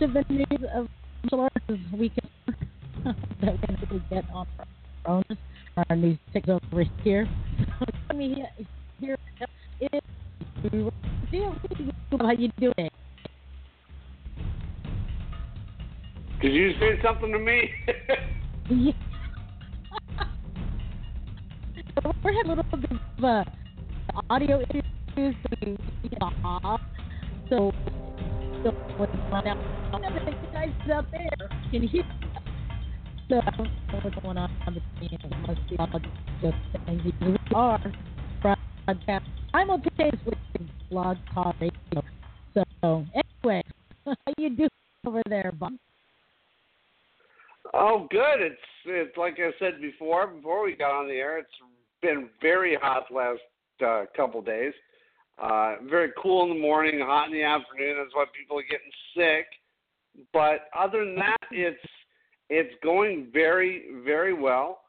Much of the news of martial arts this weekend that we're going to get on our own. Our news takes over here. So, me here is how you doing? Did you say something to me? Yeah. we're having a little bit of uh, audio issues. So. So, on? There can hear. So what's going on between it must be simultaneously blog talk radio. So anyway, how you doing over there, oh, good. It's it's like I said before. Before we got on the air, it's been very hot last uh, couple days. Uh, very cool in the morning, hot in the afternoon. That's why people are getting sick. But other than that, it's it's going very very well.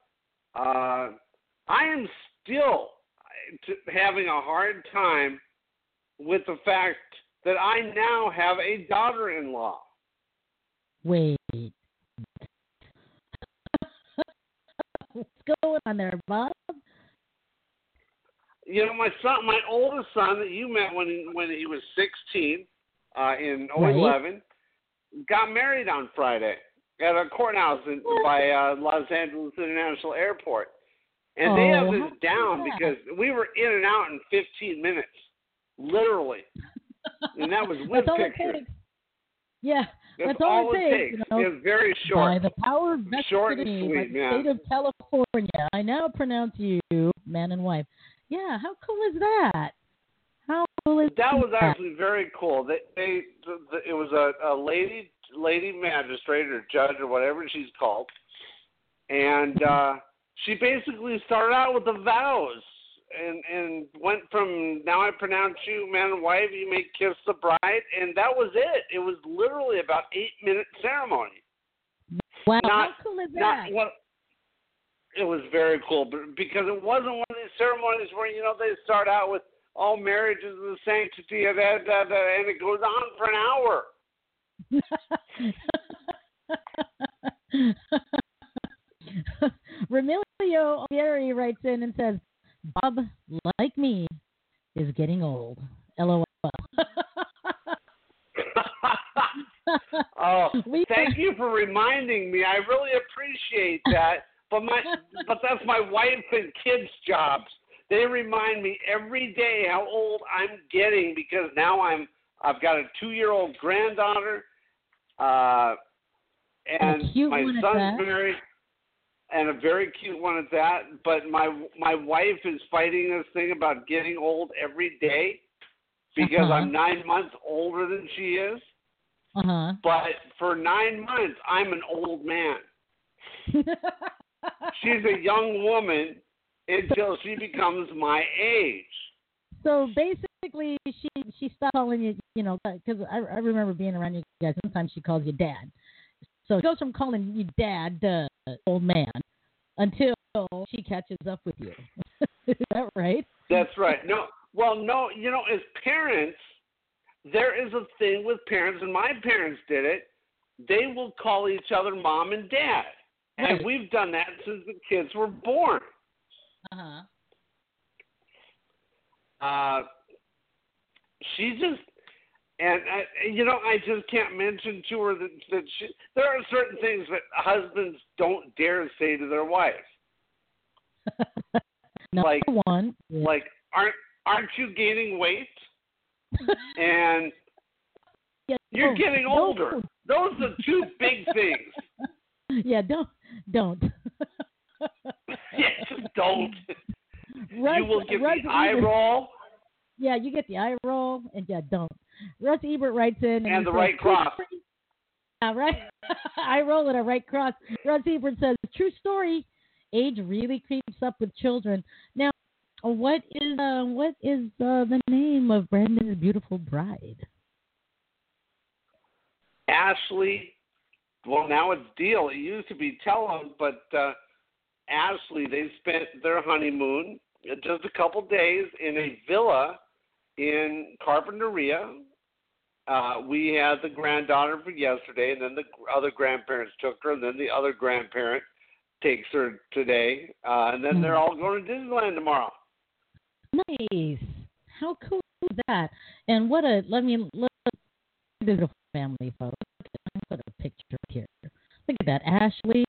Uh, I am still t- having a hard time with the fact that I now have a daughter-in-law. Wait. What's going on there, Bob? You know, my son, my oldest son that you met when when he was 16 uh, in Right. 011, got married on Friday at a courthouse in, by uh, Los Angeles International Airport, and they have Oh, this down because we were in and out in 15 minutes, literally, and that was with That's all it pictures. takes. Yeah, That's, that's all, all it takes. You know, It was very by the power vested Short in and me by the man. state of California, I now pronounce you man and wife. Yeah, how cool is that? How cool is That was actually very cool. They, they, the, the, it was a, a lady, lady magistrate or judge or whatever she's called, and uh, she basically started out with the vows and and went from now I pronounce you man and wife, you may kiss the bride, and that was it. It was literally about eight minute ceremony. Wow, not- how cool is Not that? what. It was very cool, but because it wasn't one of these ceremonies where you know they start out with all marriage is the sanctity of that, da, da, and it goes on for an hour. Remilio Olieri writes in and says, Bob, like me, is getting old. LOL. oh, thank you for reminding me. I really appreciate that. But my, but that's my wife and kids' jobs. They remind me every day how old I'm getting because now I'm, I've got a two-year-old granddaughter, uh, And a and cute my son's married, and a very cute one at that. But my, my wife is fighting this thing about getting old every day because Uh-huh. I'm nine months older than she is. Uh huh. But for nine months, I'm an old man. She's a young woman until she becomes my age. so basically, she she stopped calling you, you know, because I, I remember being around you guys. Sometimes she calls you dad. So it goes from calling you dad to old man until she catches up with you. Is that right? That's right. No, well, no, you know, as parents, there is a thing with parents, and my parents did it. They will call each other mom and dad. And we've done that since the kids were born. Uh huh. uh, she just and I, you know I just can't mention to her that that she, there are certain things that husbands don't dare say to their wives, Number Like- one. yeah. like aren't aren't you gaining weight? and Yeah, you're don't- getting older. Those are two big things. Yeah, don't don't. Yeah, just don't. Russ, you will get Russ the eye Ebert- roll Yeah, you get the eye roll, and yeah, don't. Russ Ebert writes in and, and the says, right cross. Yeah, right. I roll and a right cross. Russ Ebert says, "True story. Age really creeps up with children." Now, what is uh, what is uh, the name of Brandon's beautiful bride? Ashley, well, now it's Deal. It used to be Tellum, but uh, Ashley, they spent their honeymoon uh, just a couple days in a villa in Carpinteria. Uh, we had the granddaughter for yesterday, and then the other grandparents took her, and then the other grandparent takes her today, uh, and then they're all going to Disneyland tomorrow. Nice. How cool is that? And what a let me look beautiful family photo. Put a picture here. Look at that, Ashley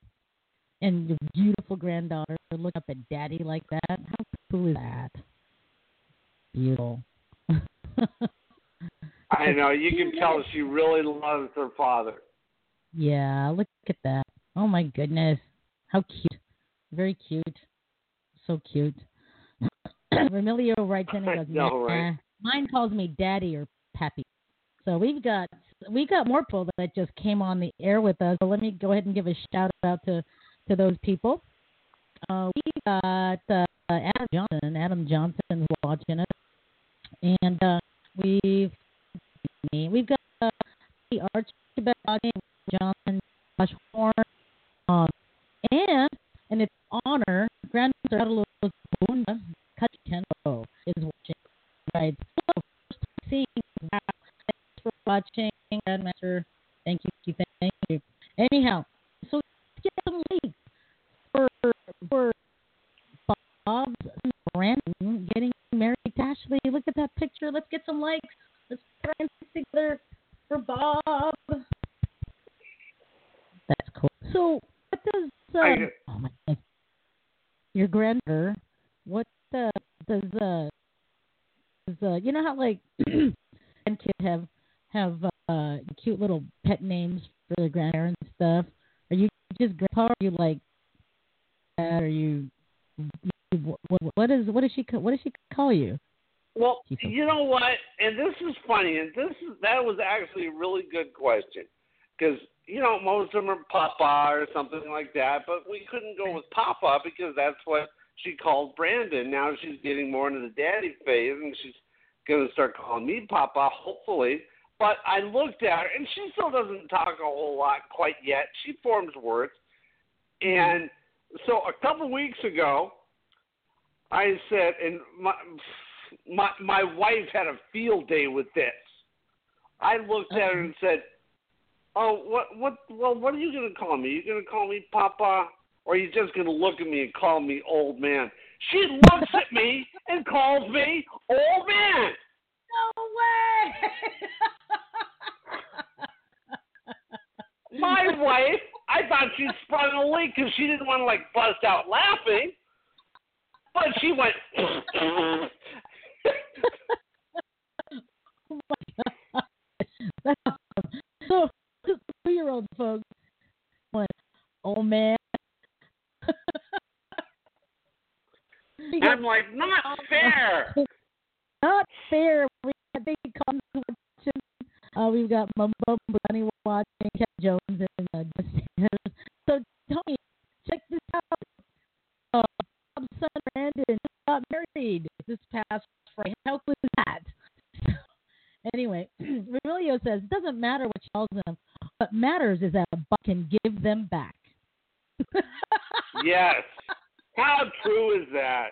and your beautiful granddaughter. Look up at daddy like that. How cool is that? Beautiful. I know you can tell she really loves her father. Yeah, look at that. Oh my goodness. How cute. Very cute. So cute. Remilio writes in and goes, know, "Nah, right? mine calls me daddy or pappy. So we've got we got more people that just came on the air with us. So let me go ahead and give a shout out to to those people. Uh, we got uh, Adam Johnson. Adam Johnson is watching us, and uh, we've we've got uh, the Archibald Johnson, Josh Horn, um, and in its honor, Grandmaster Adelos Bunda is watching. Right. Thanks for watching, Grandmaster. Thank you, thank you. Anyhow, so let's get some leads for for Bob's and Brandon getting married to Ashley. Look at that picture. Let's get some likes. Let's our hands together for Bob. That's cool. So, what does um, oh my goodness. your granddaughter? What uh, does uh, does uh, you know how like kids have have uh, cute little pet names for their grandparents and stuff? Are you just grandpa? Or are you like that? Are you what, what is what does she what does she call you? Well, you know what? And this is funny, and this is that was actually a really good question because you know most of them are Papa or something like that, but we couldn't go with Papa because that's what she called Brandon. Now she's getting more into the daddy phase, and she's going to start calling me Papa, hopefully. But I looked at her, and she still doesn't talk a whole lot quite yet. She forms words, and so a couple weeks ago, I said, and my my my wife had a field day with this. I looked at her and said, "Oh, what what well, what are you going to call me? You going to call me Papa, or are you just going to look at me and call me old man?" She looks at me and calls me old man. No way! My wife, I thought she sprung a leak because she didn't want to like bust out laughing, but she went. oh. That's awesome. So, two year old folks went, oh man. I'm like, not fair. Not fair. We got big comments. Uh, we've got Mumbo Bunny watching, Kevin Jones, and uh, Justin. So, Tony, check this out. Uh, Bob's son Brandon got married this past Friday. How cool is that? anyway, Remilio says, it doesn't matter what she calls them. What matters is that Bob can give them back. Yes. How true is that?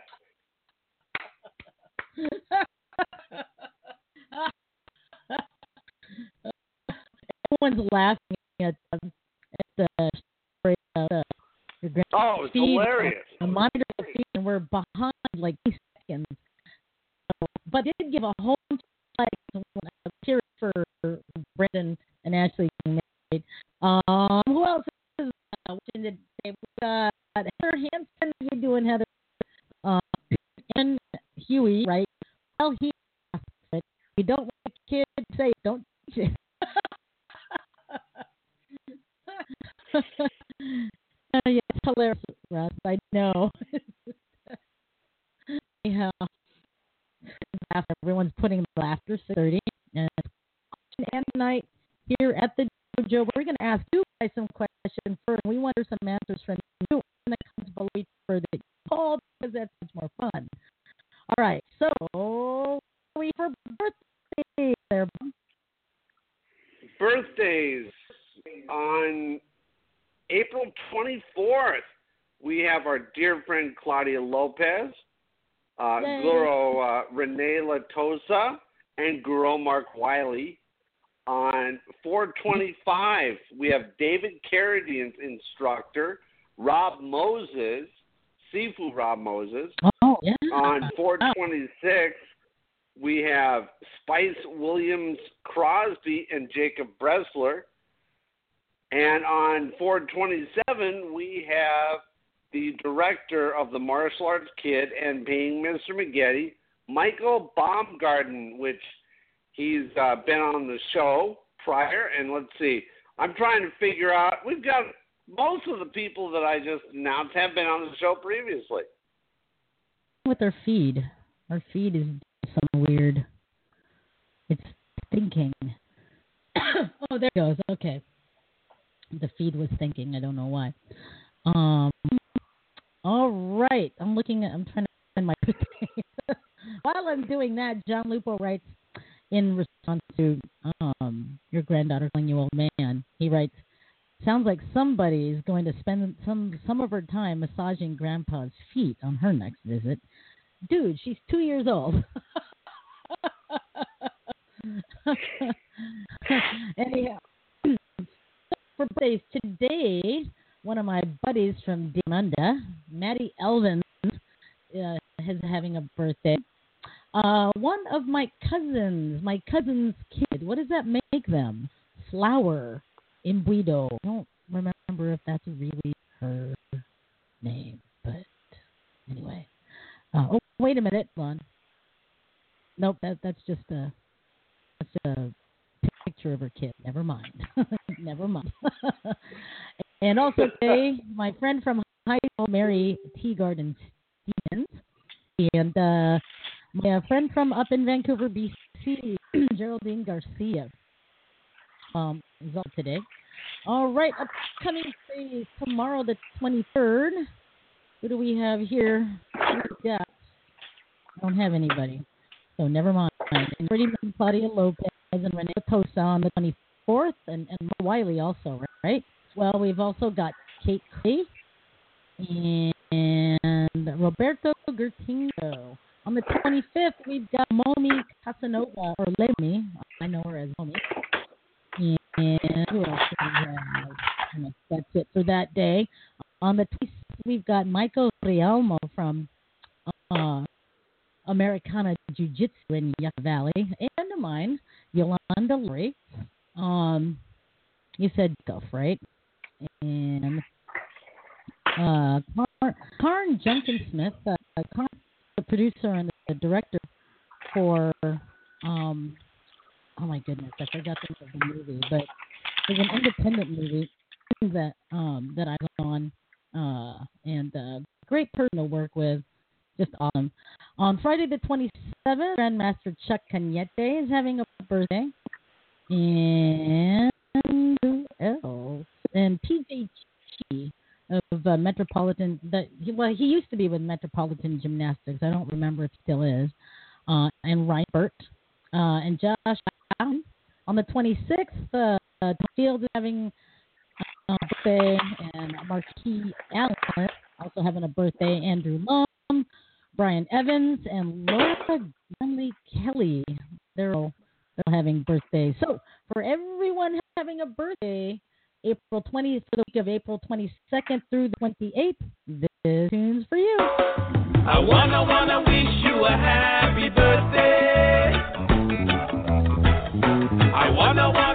Everyone's laughing at, um, at the story of uh, your grand- Oh, it's Steve, hilarious. A monitor feed, and we're behind like two seconds. So, but they did give a whole bunch of likes uh, cheers for Brendan and Ashley getting married. Um, who else is uh, watching today? We got Heather Hansen. How you doing, Heather? Um, and Huey, right? How you don't want a kid, say it. Don't teach it. uh, yeah, it's hilarious, Russ. I know. yeah. Everyone's putting laughter 30 and and tonight here at the dojo, we're going to ask you guys some questions first. We want some answers from you, and that comes below each for the call because that's much more fun. All right, so we for birthdays there. Birthdays on April 24th. We have our dear friend Claudia Lopez, uh, Guru uh, Renee Latosa, and Guru Mark Wiley. On 425, we have David Carradine's instructor, Rob Moses, Sifu Rob Moses. Oh, yeah. On 426, we have Spice Williams Crosby and Jacob Bressler. And on 427, we have the director of the Martial Arts Kid and Paying Mr. McGetty, Michael Baumgarten, which he's uh, been on the show prior. And let's see, I'm trying to figure out. We've got most of the people that I just announced have been on the show previously. With our feed, our feed is some weird. It's thinking. oh, there it goes. Okay, the feed was thinking. I don't know why. Um. All right, I'm looking at. I'm trying to find my. While I'm doing that, John Lupo writes in response to um, your granddaughter calling you old man. He writes, "Sounds like somebody is going to spend some some of her time massaging Grandpa's feet on her next visit." Dude, she's two years old. Anyhow, for birthdays today, one of my buddies from Demunda, Maddie Elvin, uh, is having a birthday. Uh, one of my cousins, my cousin's kid, what does that make them? Flower Imbuido. I don't remember if that's really her name, but anyway. Uh, oh, wait a minute, Lon. Nope, that that's just a that's a picture of her kid. Never mind. Never mind. and also today, my friend from high school, Mary Teagarden Stevens, and uh, my friend from up in Vancouver, BC, Geraldine Garcia, um, is up today. All right, upcoming days tomorrow, the 23rd. Who do we have here? We got, I don't have anybody, so never mind. And Freddie Claudia Lopez and Renee Tosa on the 24th, and, and Wiley also, right? Well, we've also got Kate Clay and Roberto Gertingo. On the 25th, we've got Momi Casanova, or Lemi. I know her as Momi. And who else we have? That's it for that day. On the 26th, we've got Michael Rialmo from uh, Americana Jiu Jitsu in Yucca Valley. And of mine, Yolanda Lori. Um, you said Guff, right? And uh, Karn Junkin Smith. Uh, the producer and the director for um oh my goodness, I forgot the name of the movie, but it's an independent movie that um that I've on uh and uh great person to work with. Just awesome. On Friday the 27th, Grandmaster Chuck Cañete is having a birthday. And who else? And PJ Chi of uh, Metropolitan. That he, well, he used to be with Metropolitan Gymnastics. I don't remember if still is. Uh, and Ryan Burt uh, and Josh Allen. On the 26th, uh, Field is having a birthday, and Marquis Allen also having a birthday. Andrew Lum, Brian Evans, and Laura Granley Kelly. They're all, they're all having birthdays. So for everyone having a birthday, April 20th for the week of April 22nd through the 28th. This tune's for you. I wanna wanna wish you a happy birthday. I wanna wanna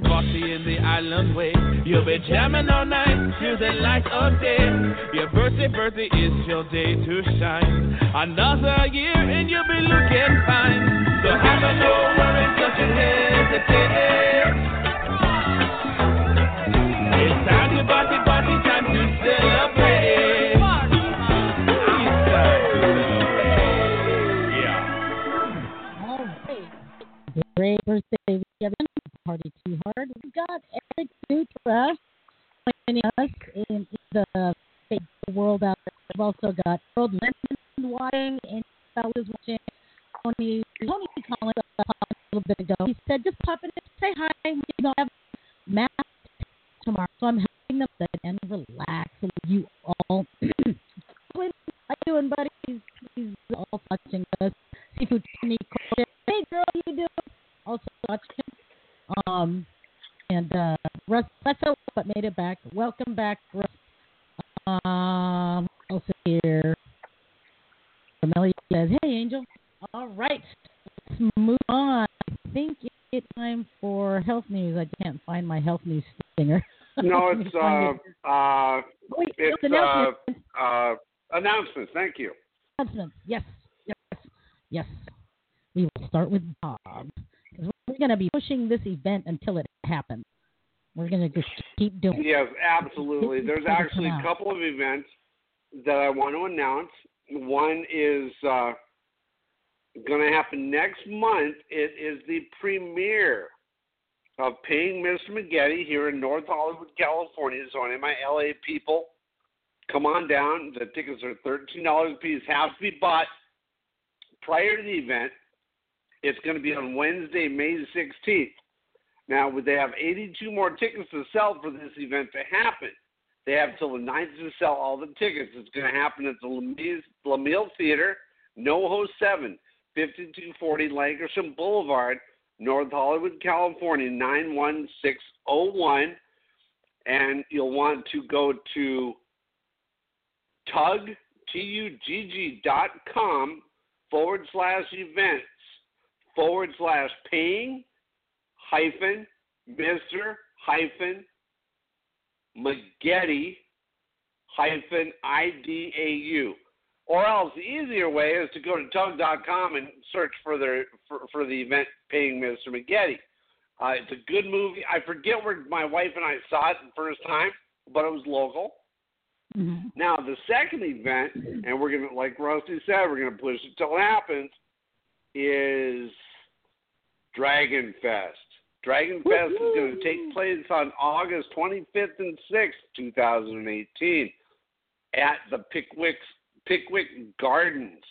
bossy, bossy in the island way. You'll be jamming all night till the light of day. Your birthday, birthday is your day to shine. Another year and you'll be looking fine. So have a no worries, don't you hesitate. It's time to party, party, time to celebrate. Great birthday weekend. Party too hard. We've got Eric Dutra joining us in the world out there. We've also got Harold Lennon watching and I was watching Tony Tony Collins uh, a little bit ago. He said just pop in and say hi. We don't have math tomorrow. So I'm helping them sit and relax you all how you doing, buddy? He's, he's all touching us. Sifu Tony Hey girl, you doing? Also watching. Um and uh Russ Russ but made it back. Welcome back, Russ. Um also here. Amelia says, Hey Angel. All right. Let's move on. I think it's time for health news. I can't find my health news stinger. No, it's uh, uh. Wait, it's it's uh, announcements. uh, announcements. Thank you. announcements. Yes, yes, yes. We will start with Bob. 'Cause We're going to be pushing this event until it happens. We're going to just keep doing it. Yes, absolutely. There's actually a couple of events that I want to announce. One is uh, going to happen next month. It is the premiere of Paying Mr. McGetty here in North Hollywood, California. So, any of my LA people, come on down. The tickets are $13 a piece, have to be bought prior to the event. It's going to be on Wednesday, May 16th. Now, would they have 82 more tickets to sell for this event to happen? They have till the 9th to sell all the tickets. It's going to happen at the Laemmle, Theater, NoHo 7, 5240 Lankershim Boulevard, North Hollywood, California, 91601. And you'll want to go to tug, T-U-G-G dot com forward slash events forward slash paying hyphen Mr. hyphen McGetty hyphen IDAU. Or else the easier way is to go to tugg.com and search for their for, for the event paying Mr. McGetty. Uh, it's a good movie. I forget where my wife and I saw it the first time, but it was local. Mhm. Now the second event, and we're gonna, like Rusty said, we're gonna push it till it happens, is Dragon Fest. Dragon Fest is going to take place on August 25th and 6th, 2018, at the Pickwick Pickwick Gardens,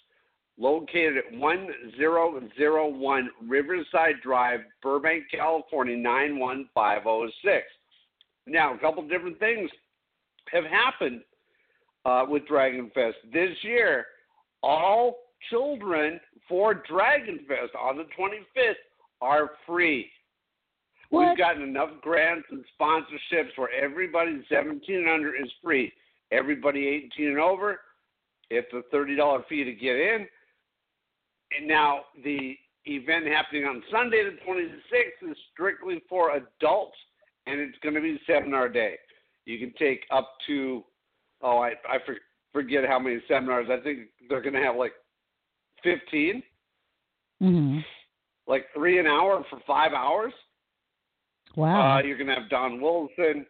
located at 1001 Riverside Drive, Burbank, California 91506. Now, a couple different things have happened uh, with Dragon Fest this year. All children for Dragon Fest on the 25th are free. What? We've gotten enough grants and sponsorships where everybody 17 and under is free. Everybody 18 and over, it's a $30 fee to get in. And now the event happening on Sunday the 26th is strictly for adults, and it's going to be a seminar day. You can take up to, oh, I, I for, forget how many seminars. I think they're going to have like 15, Mhm. like three an hour for five hours. Wow. Uh, you're going to have Don Wilson,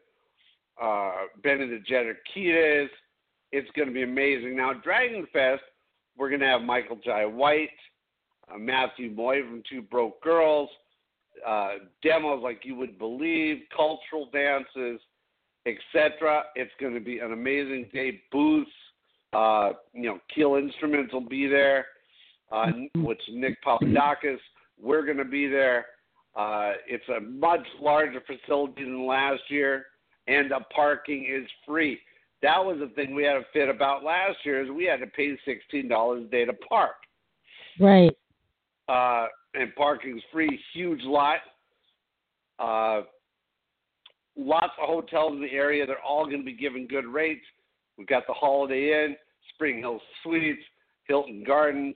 uh, Benedict Kiedis. It's going to be amazing. Now, Dragon Fest, we're going to have Michael Jai White, uh, Matthew Moy from Two Broke Girls, uh, demos like you would believe, cultural dances, etc. It's going to be an amazing day. Booths, uh, you know, Keel Instruments will be there, uh, which Nick Papadakis. We're going to be there. Uh, it's a much larger facility than last year, and the parking is free. That was the thing we had a fit about last year is we had to pay sixteen dollars a day to park. right. Uh, and parking's free, huge lot. Uh, lots of hotels in the area. They're all going to be giving good rates. We've got the Holiday Inn, Spring Hill Suites, Hilton Gardens,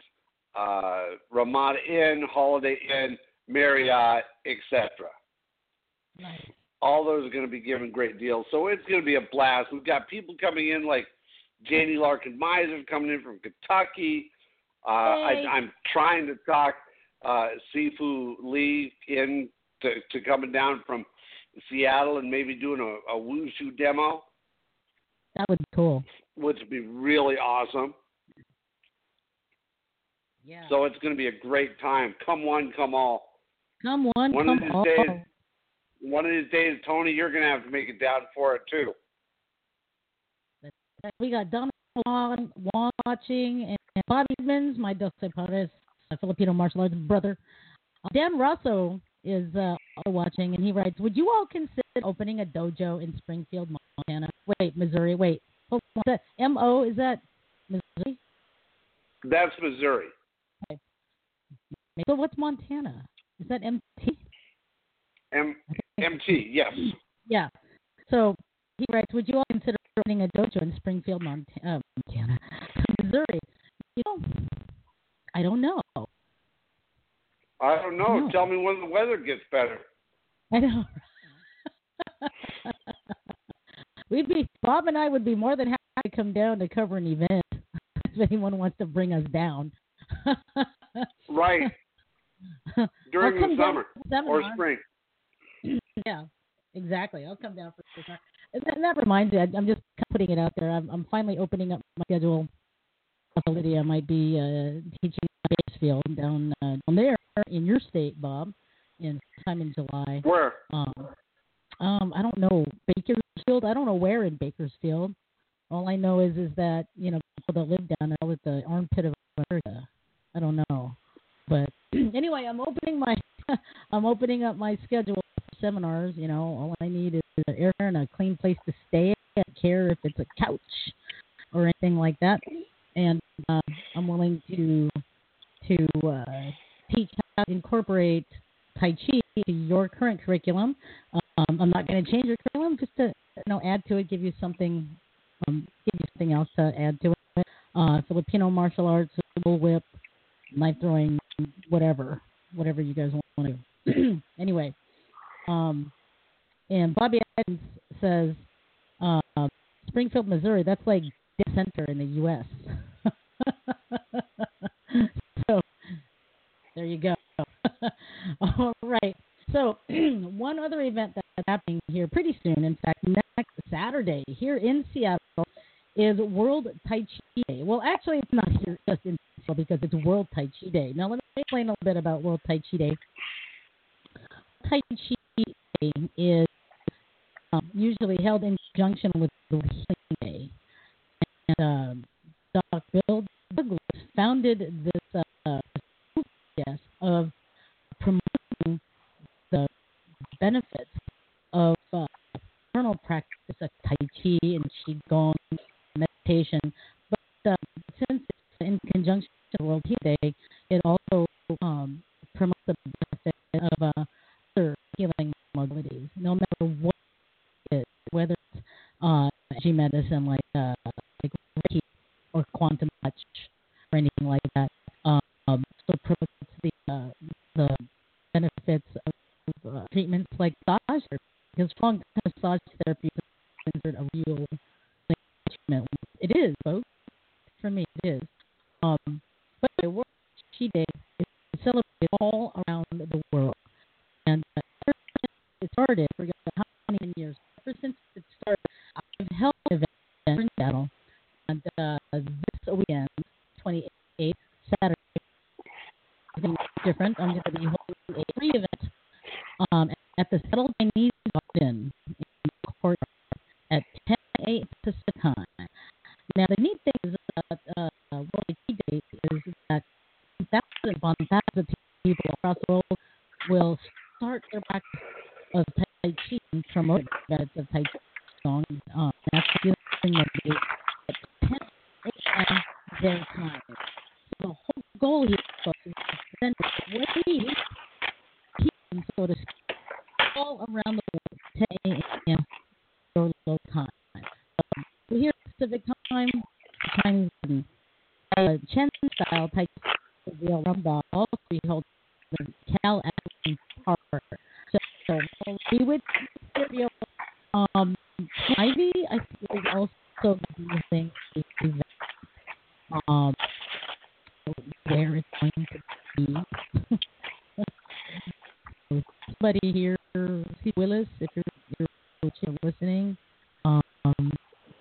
uh, Ramada Inn, Holiday Inn, Marriott, etc. Nice. All those are going to be given great deals. So it's going to be a blast. We've got people coming in like Janie Larkin Miser coming in from Kentucky. Uh, I, Hey. I'm trying to talk uh, Sifu Lee in to, to coming down from Seattle and maybe doing a, a wushu demo, That would be cool. which would be really awesome. Yeah. So it's going to be a great time. Come one, come all. Come one, one come of these all. days- One of these days, Tony, you're going to have to make it down for it too. We got Donald Juan, Juan watching, and Bobby Edmonds, my Doce Pares, Filipino martial arts brother. Uh, Dan Rosso is uh, watching, and he writes, "Would you all consider opening a dojo in Springfield, Montana? Wait, Missouri. Wait, hold on. M O? Is that Missouri? That's Missouri. So what's Montana? Is that M T? M- MT, yes. Yeah. So he writes, "Would you all consider opening a dojo in Springfield, uh, Montana, Missouri?" You know, I don't know. I don't know. No. Tell me when the weather gets better. I know. We'd be Bob and I would be more than happy to come down to cover an event if anyone wants to bring us down. Right. During the summer or spring. Yeah, exactly. I'll come down for the seminar. And that, that reminds me, I, I'm just putting it out there. I'm, I'm finally opening up my schedule. Lydia might be uh, teaching at Bakersfield down uh, down there in your state, Bob, in sometime in July. Where? Um, um, I don't know Bakersfield. I don't know where in Bakersfield. All I know is is that you know people that live down there with the armpit of America. I don't know, but anyway, I'm opening my I'm opening up my schedule for seminars. You know, all I need is an air and a clean place to stay. I don't care if it's a couch or anything like that, and uh, I'm willing to to uh, teach how to incorporate Tai Chi to your current curriculum. Um, I'm not going to change your curriculum, just to you know add to it, give you something, um, give you something else to add to it. Uh, Filipino martial arts, whip, knife throwing, whatever, whatever you guys want to do. anyway, um, and Bobby Adams says uh, Springfield, Missouri. That's like dead center in the U.S. so there you go. All right. So one other event that's happening here pretty soon, in fact, next Saturday here in Seattle, is World Tai Chi Day. Well, actually, it's not just in because it's World Tai Chi Day. Now, let me explain a little bit about World Tai Chi Day. Tai Chi Day is um, usually held in conjunction with the Healing Day. And uh, Dr. Bill Douglas founded this uh, yes, of promoting the benefits of uh, practice of Tai Chi and Qigong meditation. But uh, since it's in conjunction with World Healing Day, it also um, promotes the benefit of uh, other healing modalities, no matter what it is, whether it's uh, G medicine like uh, like Reiki or quantum touch or anything like that. Um, so promotes the uh, the benefits of uh, treatments like massage because strong massage therapy is considered a real. It is, folks. For me, it is. Um, but the World Chi Day is celebrated all around the world, and uh, ever since it started, forget how many years. Ever since it started, I've held events in Seattle, and uh, this weekend, 28th Saturday, be different. I'm going to be holding a free event um, at the Seattle Chinese Garden in the courtyard at 10 a.m. Pacific time. Now, the neat thing is that uh, World Tea Day is that thousands upon thousands of people across the world will start their practice of Tai Chi and promote the benefits of Tai Chi. Song. Um, that's the thing that they at 10 a.m. their time. So the whole goal here folks, is to send wave healing, so to speak, all around the world, 10 a.m. your local time. Um, so here Pacific time, Chinese and uh, Chen style Tai Chi will run ball. We hold the Cal Athletic Park. So, so all be with cereal. Um, Ivy, I think, is also using um, where it's going to be. Somebody here, see Willis, if you're, you're, you're listening, um,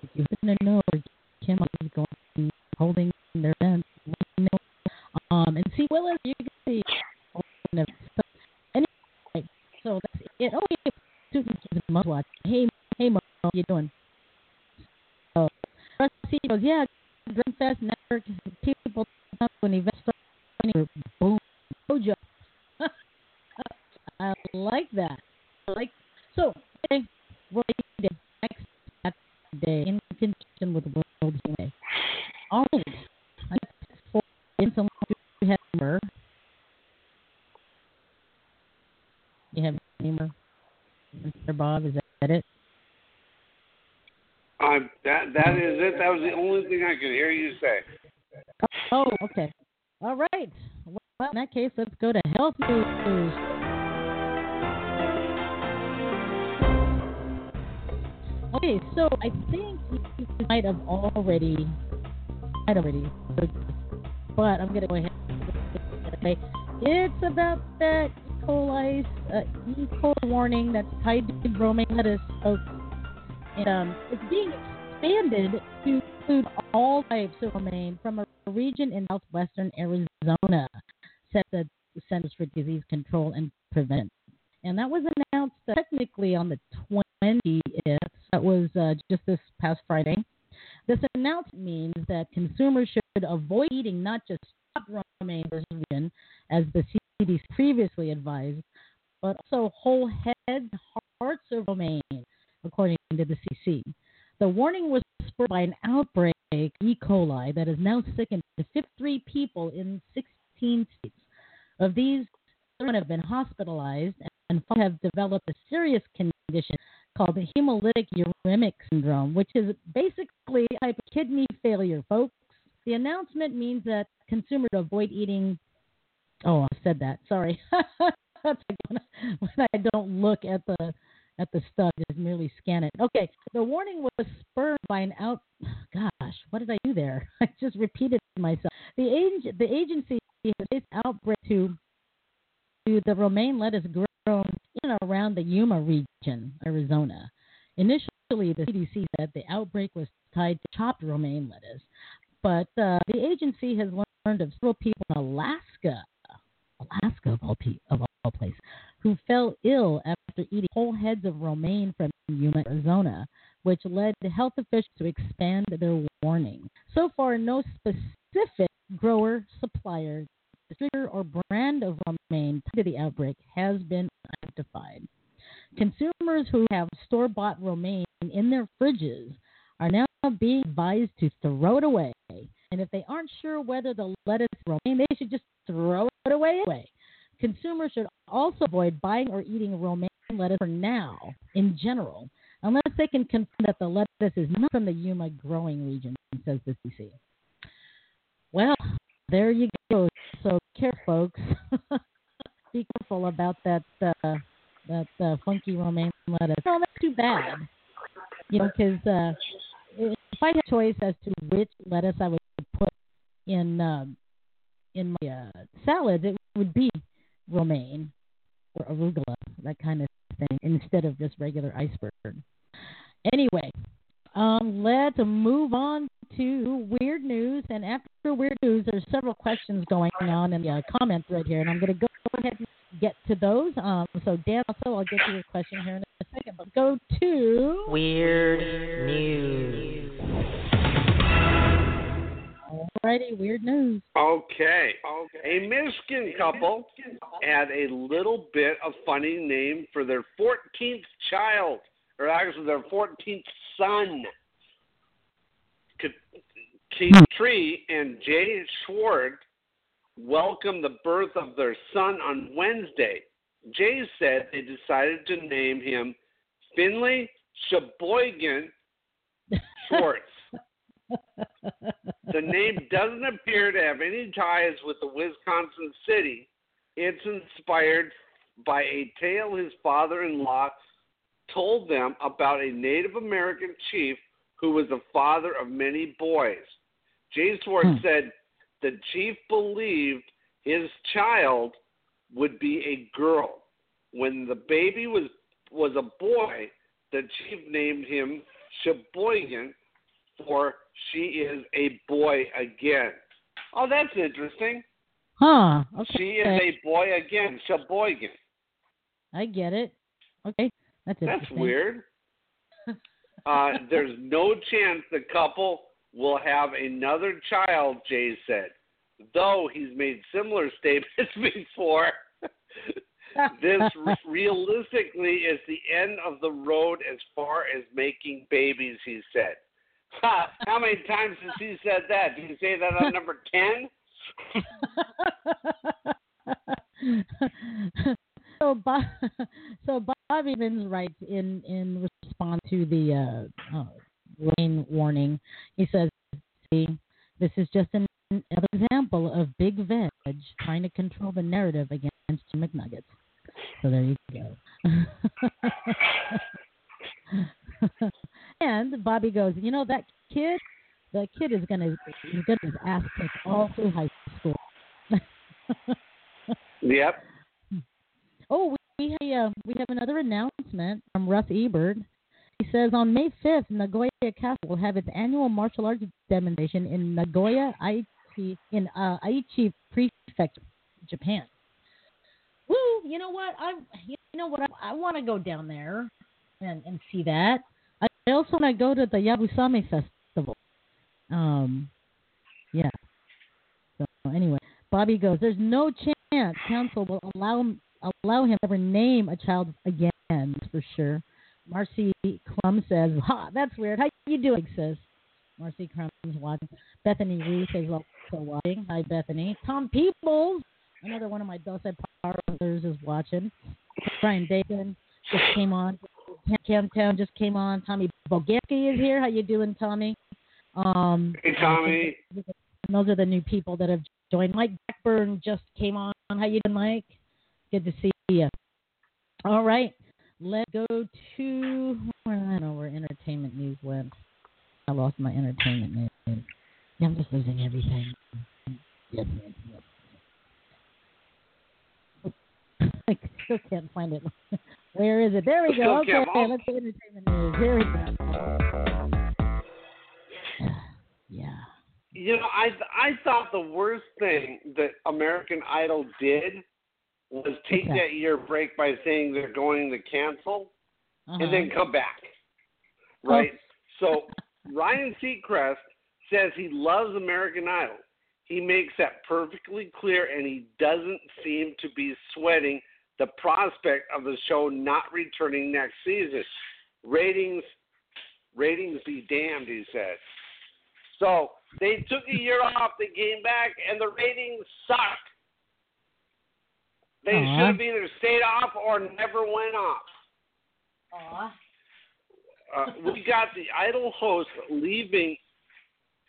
if you happen to know where Kim is going to be holding their event, let me know. Um, and see Willis, you can see. So, anyway, so that's it. Oh, yeah, students must watch. Hey, hey, Mo, how you doing? So, Rusty goes, yeah, Dreamfest Network, people up when events start, boom, Mojo. I like that. I like so. Okay, Roy Day next Saturday in conjunction with World Human Day. All right, that's for in some you have more. You have any more, Mr. Bob? Is that it? Um, that that is it. That was the only thing I could hear you say. Oh, okay. All right. Well, in that case, let's go to health news. Okay, so I think you might have already, might already, but I'm gonna go ahead. Say it's about that E. coli, uh, E. coli warning that's tied to romaine lettuce. So, and, um, it's being expanded to include all types of romaine from a region in southwestern Arizona, said the Centers for Disease Control and Prevention. And that was announced technically on the 20th. That was uh, just this past Friday. This announcement means that consumers should avoid eating not just chopped romaine as the CDC previously advised, but also whole heads, hearts of romaine, according to the CC. The warning was spurred by an outbreak E. coli that has now sickened 53 people in 16 states. Of these, seven have been hospitalized and have developed a serious condition called the hemolytic uremic syndrome, which is basically a type of kidney failure, folks. The announcement means that consumers avoid eating. Oh, I said that. Sorry. That's when I don't look at the at the stuff, just merely scan it. Okay, the warning was spurred by an out. Gosh, what did I do there? I just repeated myself. The ag- the agency has faced outbreak to to the romaine lettuce grown in and around the Yuma region, Arizona. Initially, the CDC said the outbreak was tied to chopped romaine lettuce, but uh, the agency has learned of several people in Alaska, Alaska of all, pe- of places, who fell ill after eating whole heads of romaine from Yuma, Arizona, which led health officials to expand their warning. So far, no specific grower, supplier, distributor, or brand of romaine tied to the outbreak has been identified. Consumers who have store bought romaine in their fridges are now being advised to throw it away. And if they aren't sure whether the lettuce romaine, they should just throw it away anyway. Consumers should also avoid buying or eating romaine lettuce for now, in general, unless they can confirm that the lettuce is not from the Yuma growing region, says the CC. Well, there you go. So care, folks. Be careful about that uh, that uh, funky romaine lettuce. No, that's too bad. You know, because uh, if I had a choice as to which lettuce I would put in uh, in my uh, salads, it would be romaine or arugula, that kind of thing, instead of just regular iceberg. Anyway, um, let's move on to weird news. And after weird news, there's several questions going on in the uh, comment thread here, and I'm going to go ahead and get to those. Um, so, Dan, also, I'll get to your question here in a second. But go to weird news. Alrighty, weird news. Okay. A Michigan couple had a little bit of funny name for their 14th child, or actually their 14th son. Keith Tree and Jay Schwandt welcomed the birth of their son on Wednesday. Jay said they decided to name him Finley Sheboygan Schwandt. The name doesn't appear to have any ties with the Wisconsin city. It's inspired by a tale his father in law told them about a Native American chief who was the father of many boys. Jay Schwandt Hmm. said the chief believed his child would be a girl. When the baby was was a boy, the chief named him Sheboygan, for she is a boy again. Oh, that's interesting. Huh. Okay. She is a boy again, She's a boy again. I get it. Okay. That's That's weird. Uh, there's no chance the couple will have another child, Jay said. Though he's made similar statements before. this re- realistically is the end of the road as far as making babies, he said. How many times has he said that? Did he say that on number 10? so Bob, so Bob Evans writes in in response to the uh, uh, rain warning. He says, "See, this is just an, another example of Big Veg trying to control the narrative against McNuggets." So there you go. and Bobby goes, "You know that kid." The kid is gonna he's gonna his ass kicked all through high school. Yep. Oh, we we, uh, we have another announcement from Russ Ebert. He says on May 5th, Nagoya Castle will have its annual martial arts demonstration in Nagoya, Aichi, in uh, Aichi Prefecture, Japan. Woo! You know what? I you know what? I, I want to go down there and and see that. I also want to go to the Yabusame Festival. Um, yeah. So anyway, Bobby goes. There's no chance council will allow allow him to ever name a child again for sure. Marcy Clum says, "Ha, that's weird. How you doing, sis?" Marcy Crum's watching. Bethany Reese is also watching. Hi, Bethany. Tom Peoples, another one of my Doce Pares, is watching. Brian Bacon just came on. Cam Town just came on. Tommy Bogeski is here. How you doing, Tommy? Um, Hey, Tommy. those are the new people that have joined. Mike Blackburn just came on. How you doing, Mike? Good to see you. All right, let's go to where I don't know where entertainment news went. I lost my entertainment news. I'm just losing everything. Yes, yes, yes. I still can't find it. Where is it? There we go. Okay, oh. let's do entertainment news. Here we go. Yeah. You know, I I thought the worst thing that American Idol did was take Okay. that year break by saying they're going to cancel Uh-huh. and then come back. Right? So Ryan Seacrest says he loves American Idol. He makes that perfectly clear and he doesn't seem to be sweating the prospect of the show not returning next season. Ratings ratings be damned, he said. So they took a year off, they came back, and the ratings sucked. They Aw. should have either stayed off or never went off. Aw. Uh, we got the Idol host leaving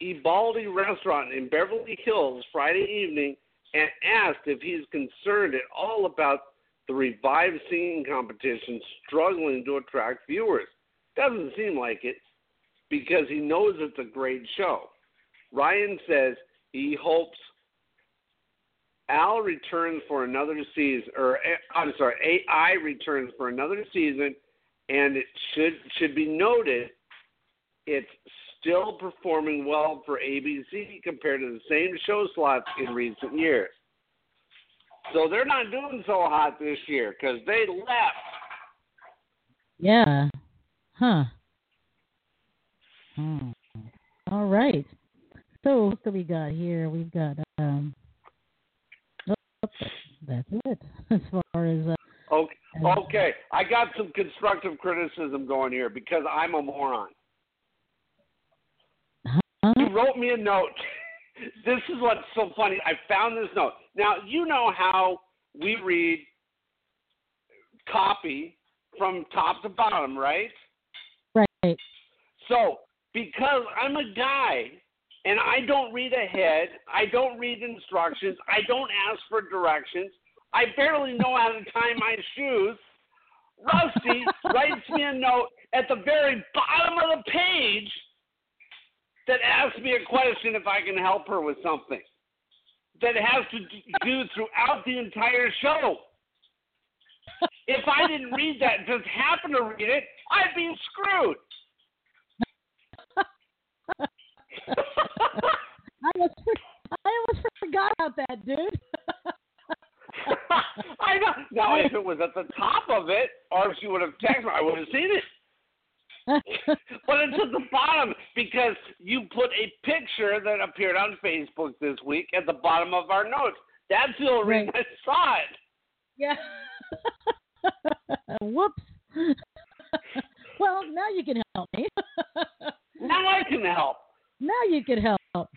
Ebaldi restaurant in Beverly Hills Friday evening and asked if he's concerned at all about the revived singing competition struggling to attract viewers. Doesn't seem like it because he knows it's a great show. Ryan says he hopes Al returns for another season, or eh, I'm sorry, AI returns for another season, and it should should be noted it's still performing well for ABC compared to the same show slots in recent years. So they're not doing so hot this year because they left. Yeah. Huh. Hmm. All right. So what do we got here? We've got um. oh, that's it as far as uh, Okay, okay, I got some constructive criticism going here because I'm a moron. huh? You wrote me a note. This is what's so funny. I found this note. Now, you know how we read copy from top to bottom, right? right. So, because I'm a guy and I don't read ahead, I don't read instructions, I don't ask for directions, I barely know how to tie my shoes. Rusty writes me a note at the very bottom of the page that asks me a question if I can help her with something that has to do throughout the entire show. If I didn't read that, just happen to read it, I'd be screwed. I almost, I almost forgot about that, dude. I know. Now, if it was at the top of it, or if she would have texted me, I would have seen it. But it's at the bottom because you put a picture that appeared on Facebook this week at the bottom of our notes. That's the only reason I saw it. Yeah. Whoops. well, now you can help me. now I can help. Now you can help.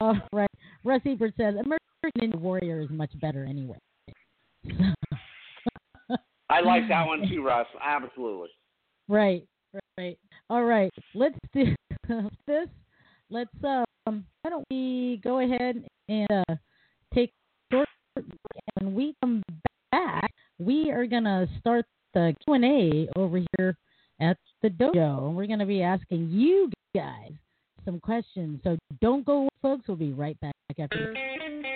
All right. Russ Ebert says American Ninja Warrior is much better anyway. I like that one too, Russ. Absolutely. Right, right. All right. Let's do this. Let's um. Why don't we go ahead and uh, take short. When we come back, we are gonna start the Q and A over here at the dojo. and We're gonna be asking you guys some questions. So don't go, folks. We'll be right back after this.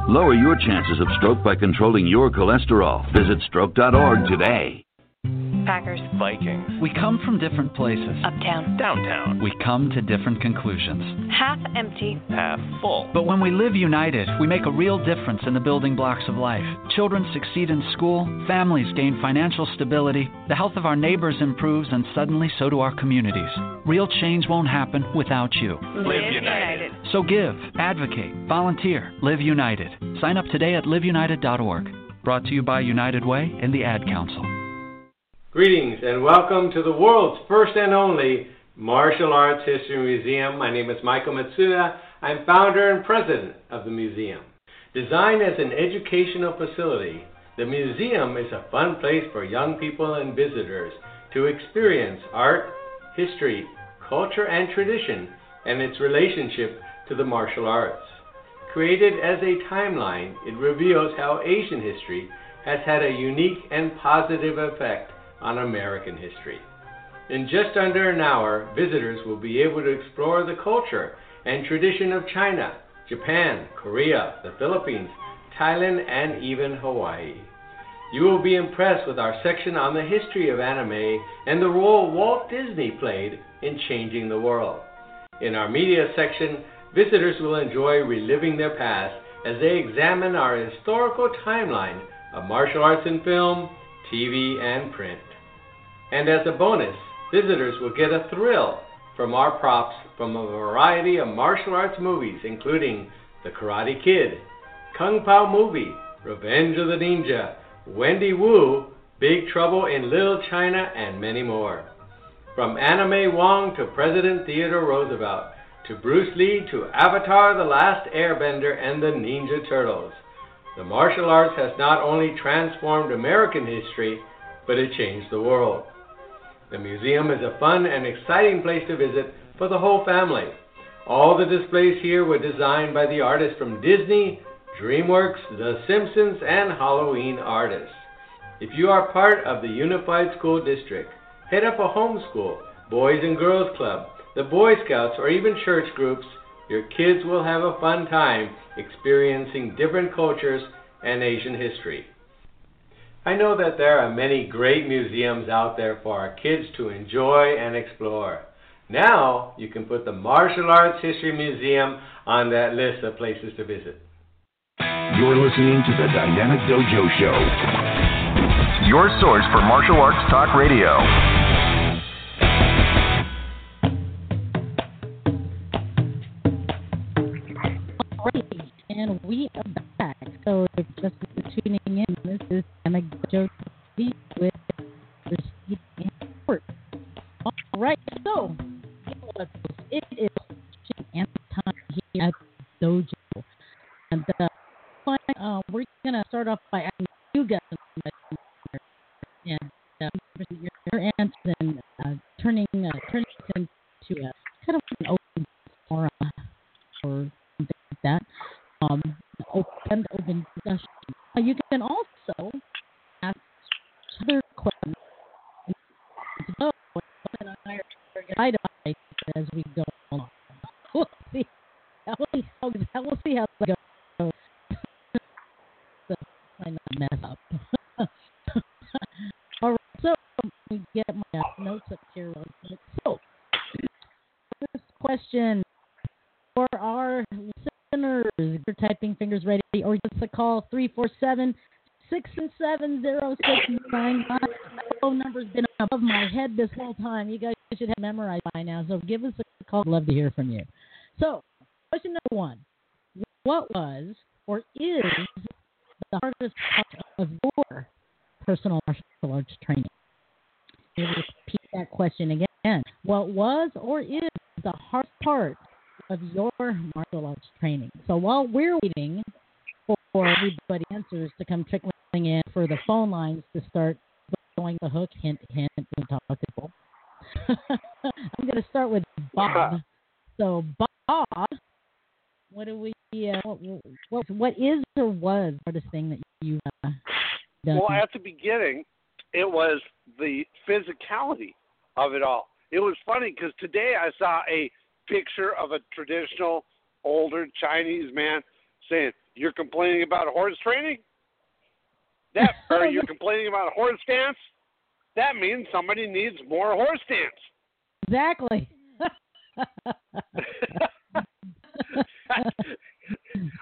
Lower your chances of stroke by controlling your cholesterol. Visit stroke.org today. Packers. Vikings. We come from different places. Uptown. Downtown. We come to different conclusions. Half empty. Half full. But when we live united, we make a real difference in the building blocks of life. Children succeed in school, families gain financial stability, the health of our neighbors improves, and suddenly so do our communities. Real change won't happen without you. Live United. So give, advocate, volunteer, live united. Sign up today at liveunited.org. Brought to you by United Way and the Ad Council. Greetings and welcome to the world's first and only Martial Arts History Museum. My name is Michael Matsuda. I'm founder and president of the museum. Designed as an educational facility, the museum is a fun place for young people and visitors to experience art, history, culture, and tradition and its relationship to the martial arts. Created as a timeline, it reveals how Asian history has had a unique and positive effect on American history. In just under an hour, visitors will be able to explore the culture and tradition of China, Japan, Korea, the Philippines, Thailand, and even Hawaii. You will be impressed with our section on the history of anime and the role Walt Disney played in changing the world. In our media section, visitors will enjoy reliving their past as they examine our historical timeline of martial arts in film, TV, and print. And as a bonus, visitors will get a thrill from our props from a variety of martial arts movies, including The Karate Kid, Kung Pao Movie, Revenge of the Ninja, Wendy Wu, Big Trouble in Little China, and many more. From May Wong to President Theodore Roosevelt, to Bruce Lee to Avatar The Last Airbender and the Ninja Turtles. The martial arts has not only transformed American history, but it changed the world. The museum is a fun and exciting place to visit for the whole family. All the displays here were designed by the artists from Disney, DreamWorks, The Simpsons, and Halloween artists. If you are part of the Unified School District, head up a homeschool, Boys and Girls Club, the Boy Scouts, or even church groups, your kids will have a fun time experiencing different cultures and Asian history. I know that there are many great museums out there for our kids to enjoy and explore. Now you can put the Martial Arts History Museum on that list of places to visit. You're listening to the Dynamic Dojo Show. Your source for martial arts talk radio. Alright, and we are back. So if just Dynamic Dojo TV with Christine and Robert. All right, so it is and time here at the dojo, and uh, fine, uh, we're gonna start off by asking you guys some questions here. and uh, your answers and uh, turning uh, turning this into a kind of an open forum or something like that. Um, open open discussion. Uh, you can also ask other questions. So, and I are going to as we go along. We'll see. We'll see how, we'll see how that goes. so, I not mess up. All right, so let me get my uh, notes up here real quick. So, first question for our listeners, you're typing fingers ready, or just a call 347 677 0699. phone number's been above my head this whole time. You guys should have memorized by now, so give us a call. I'd love to hear from you. So, question number one What was or is the hardest part of your personal martial arts training? Repeat that question again. What was or is the hardest part of your martial arts training? So while we're waiting for everybody answers to come trickling in for the phone lines to start going the hook, hint, hint, and talk to people. I'm going to start with Bob. So, Bob, what do we? Uh, what, what is or was the hardest thing that you uh, done? Well, at the beginning, it was the physicality of it all. It was funny because today I saw a picture of a traditional older Chinese man saying, "You're complaining about horse training." That or you're complaining about horse stance? That means somebody needs more horse stance. Exactly.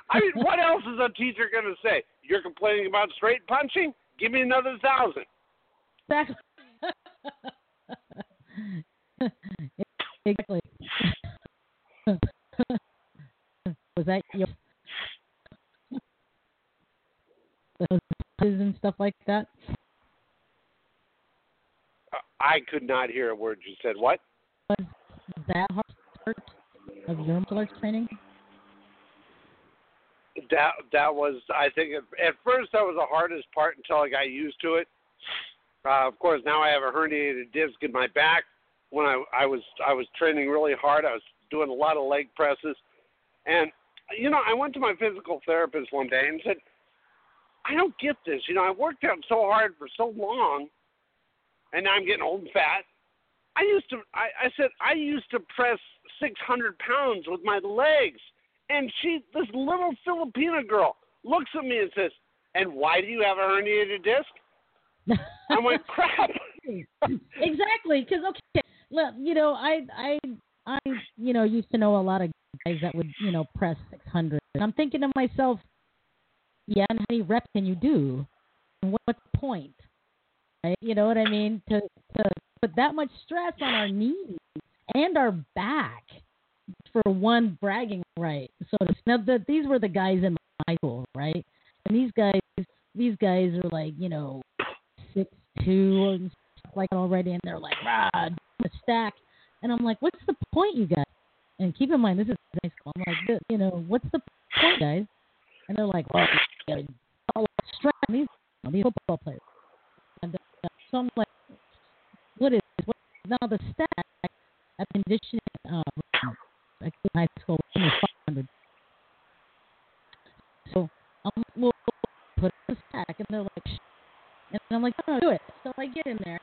I mean, what else is a teacher going to say? You're complaining about straight punching? Give me another thousand. Exactly. exactly. Was that your and stuff like that? I could not hear a word you said. What? Was that hard part of your martial training? That that was, I think, at, at first that was the hardest part until I got used to it. Uh, of course, now I have a herniated disc in my back. When I I was I was training really hard, I was doing a lot of leg presses, and you know I went to my physical therapist one day and said, I don't get this. You know, I worked out so hard for so long, and now I'm getting old and fat. I used to, I, I said, I used to press 600 pounds with my legs. And she, this little Filipina girl, looks at me and says, And why do you have a herniated disc? I'm like, crap. exactly. Because, okay, look, you know, I, I, I, you know, used to know a lot of guys that would, you know, press 600. And I'm thinking to myself, yeah, and how many reps can you do? And what's the point? Right? You know what I mean? To to put that much stress on our knees and our back for one bragging right. So now the, these were the guys in my school, right? And these guys, these guys are like, you know, six two and stuff like already, and they're like, rah, a stack. And I'm like, what's the point, you guys? And keep in mind, this is high school. I'm like, you know, what's the point, guys? And they're like, well, all strength. These, these football players. And uh, so I'm like, what is this? What, now the stat at conditioning um, at high school was 500. So um, we'll put it in the stack, and they're like, and I'm like, no, do it. So I get in there,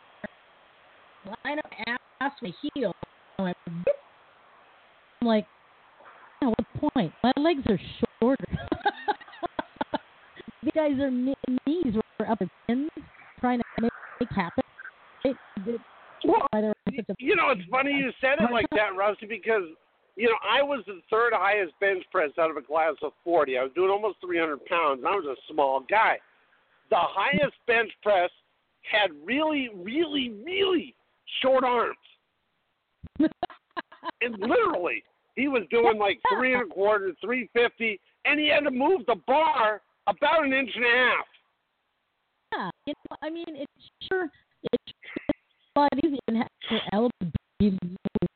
line up ass my heel, I'm like, oh, what point? My legs are shorter. these guys are knees were up their pins trying to make, make happen. It, it, Well, why they're on such a You know, it's funny you said it like that, Rusty, because you know I was the third highest bench press out of a class of 40. I was doing almost 300 pounds, and I was a small guy. The highest bench press had really, really, really short arms, and literally he was doing like three and a quarter, 350, and he had to move the bar about an inch and a half. Yeah, you know, I mean, it's sure it's a lot easier than have your elbows be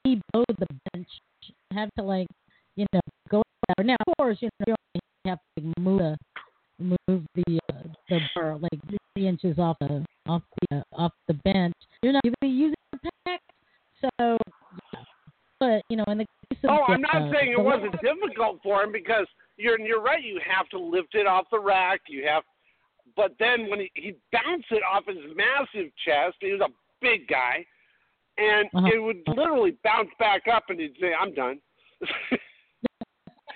way below the bench. Have to like, you know, go out. Now, of course, you know, you only have to move the move the uh, the bar like three inches off the off the uh, off the bench. You're not even using the pack, so. Yeah. But you know, in the case of Oh, the, I'm not uh, saying it wasn't difficult for him because you're you're right. You have to lift it off the rack. You have, but then when he he bounced it off his massive chest, he was a big guy, and Uh-huh. it would literally bounce back up, and he'd say, "I'm done."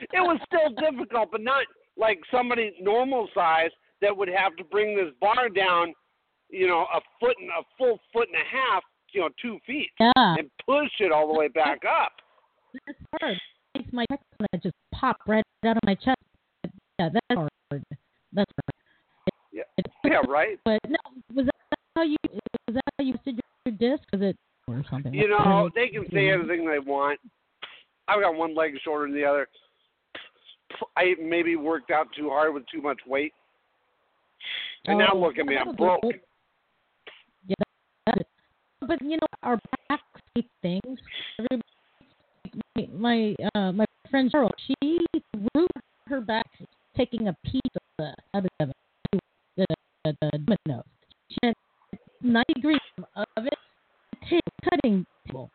it was still difficult, but not like somebody normal size that would have to bring this bar down, you know, a foot and a full foot and a half, you know, two feet, Yeah. and push it all the way back up. That's hard. It makes my text that just pop right out of my chest. Yeah, that's hard. That's hard. Yeah, yeah, right. But no, was that how you was that how you did your disc? Was it or something? You Like, know, they can say anything they want. I've got one leg shorter than the other. I maybe worked out too hard with too much weight. And now Oh, look at me, I'm broke. Yeah, it. But you know, our back hate things. Everybody, my my, uh, my friend Cheryl, she threw her back taking a piece of the out of the the, the, domino. She had ninety degrees of it, cutting table,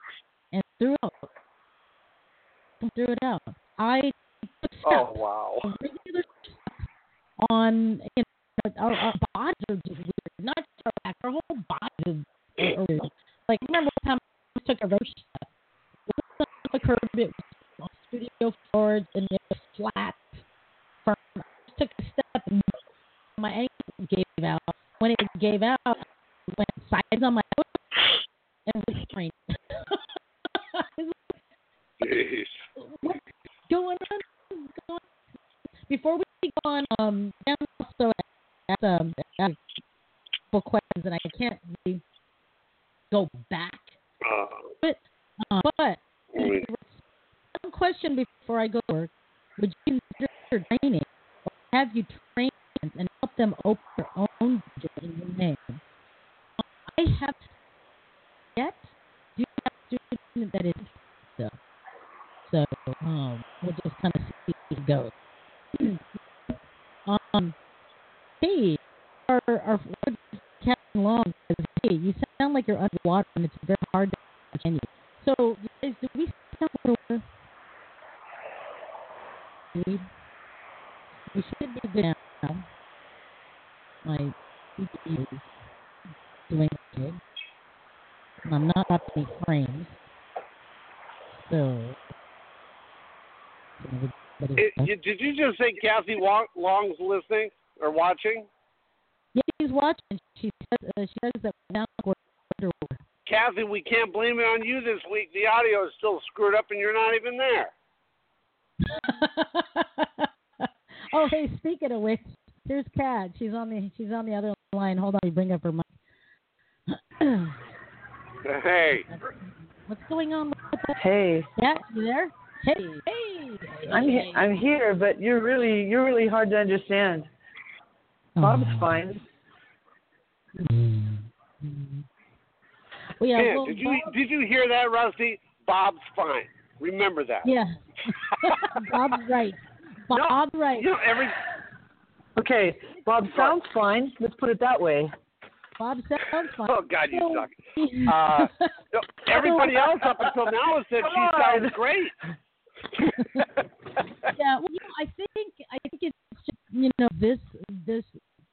and threw it out. Threw it out. I took steps Oh wow. regular on you know, our, our bodies are just weird. Not just our back, our whole body is are weird. Like remember one time I took a roach step. It was on the curb, it was studio floor and it was flat. Firm. I just took a step and my ankle gave out. When it gave out, I went sides on my foot and was sprained. What's going on? What's going on? Before we go on, um, Dan also asked um, a couple questions, and I can't really go back. Uh, But, uh, but one question before I go to work: Would you consider training, or have you trained and help them open their own business in your name? I have yet. Do you have a student that is so? So um, we'll just kind of see how it goes. um, hey, our our Kathy Long says, "Hey, you sound like you're underwater, and it's very hard to understand you." So, guys, do we sound underwater? Do we? We should be good now. My CPU is doing good. And I'm not up to any frames. So, everybody- it, you, did you just say Kathy Wa- Long's listening or watching? Yeah, she's watching. She says, uh, she says that now. Kathy, we can't blame it on you this week. The audio is still screwed up, and you're not even there. oh, hey, speaking of which, here's Kat. She's on the she's on the other line. Hold on, let me bring up her mic. Hey. What's going on with that? Hey, Yeah, you there? Hey, hey. I'm he- I'm here, but you're really you're really hard to understand. Bob's Oh. fine. Well, yeah, Man, well, did you Bob- did you hear that, Rusty? Bob's fine. Remember that. Yeah. Bob's right. Bob's right. You know, every Okay, Bob sounds fine. Let's put it that way. Bob sounds fine. Oh God, you suck. Uh, no, everybody else up until now has said Come she on. sounds great. yeah, well, you know, I think I think it's just, you know this this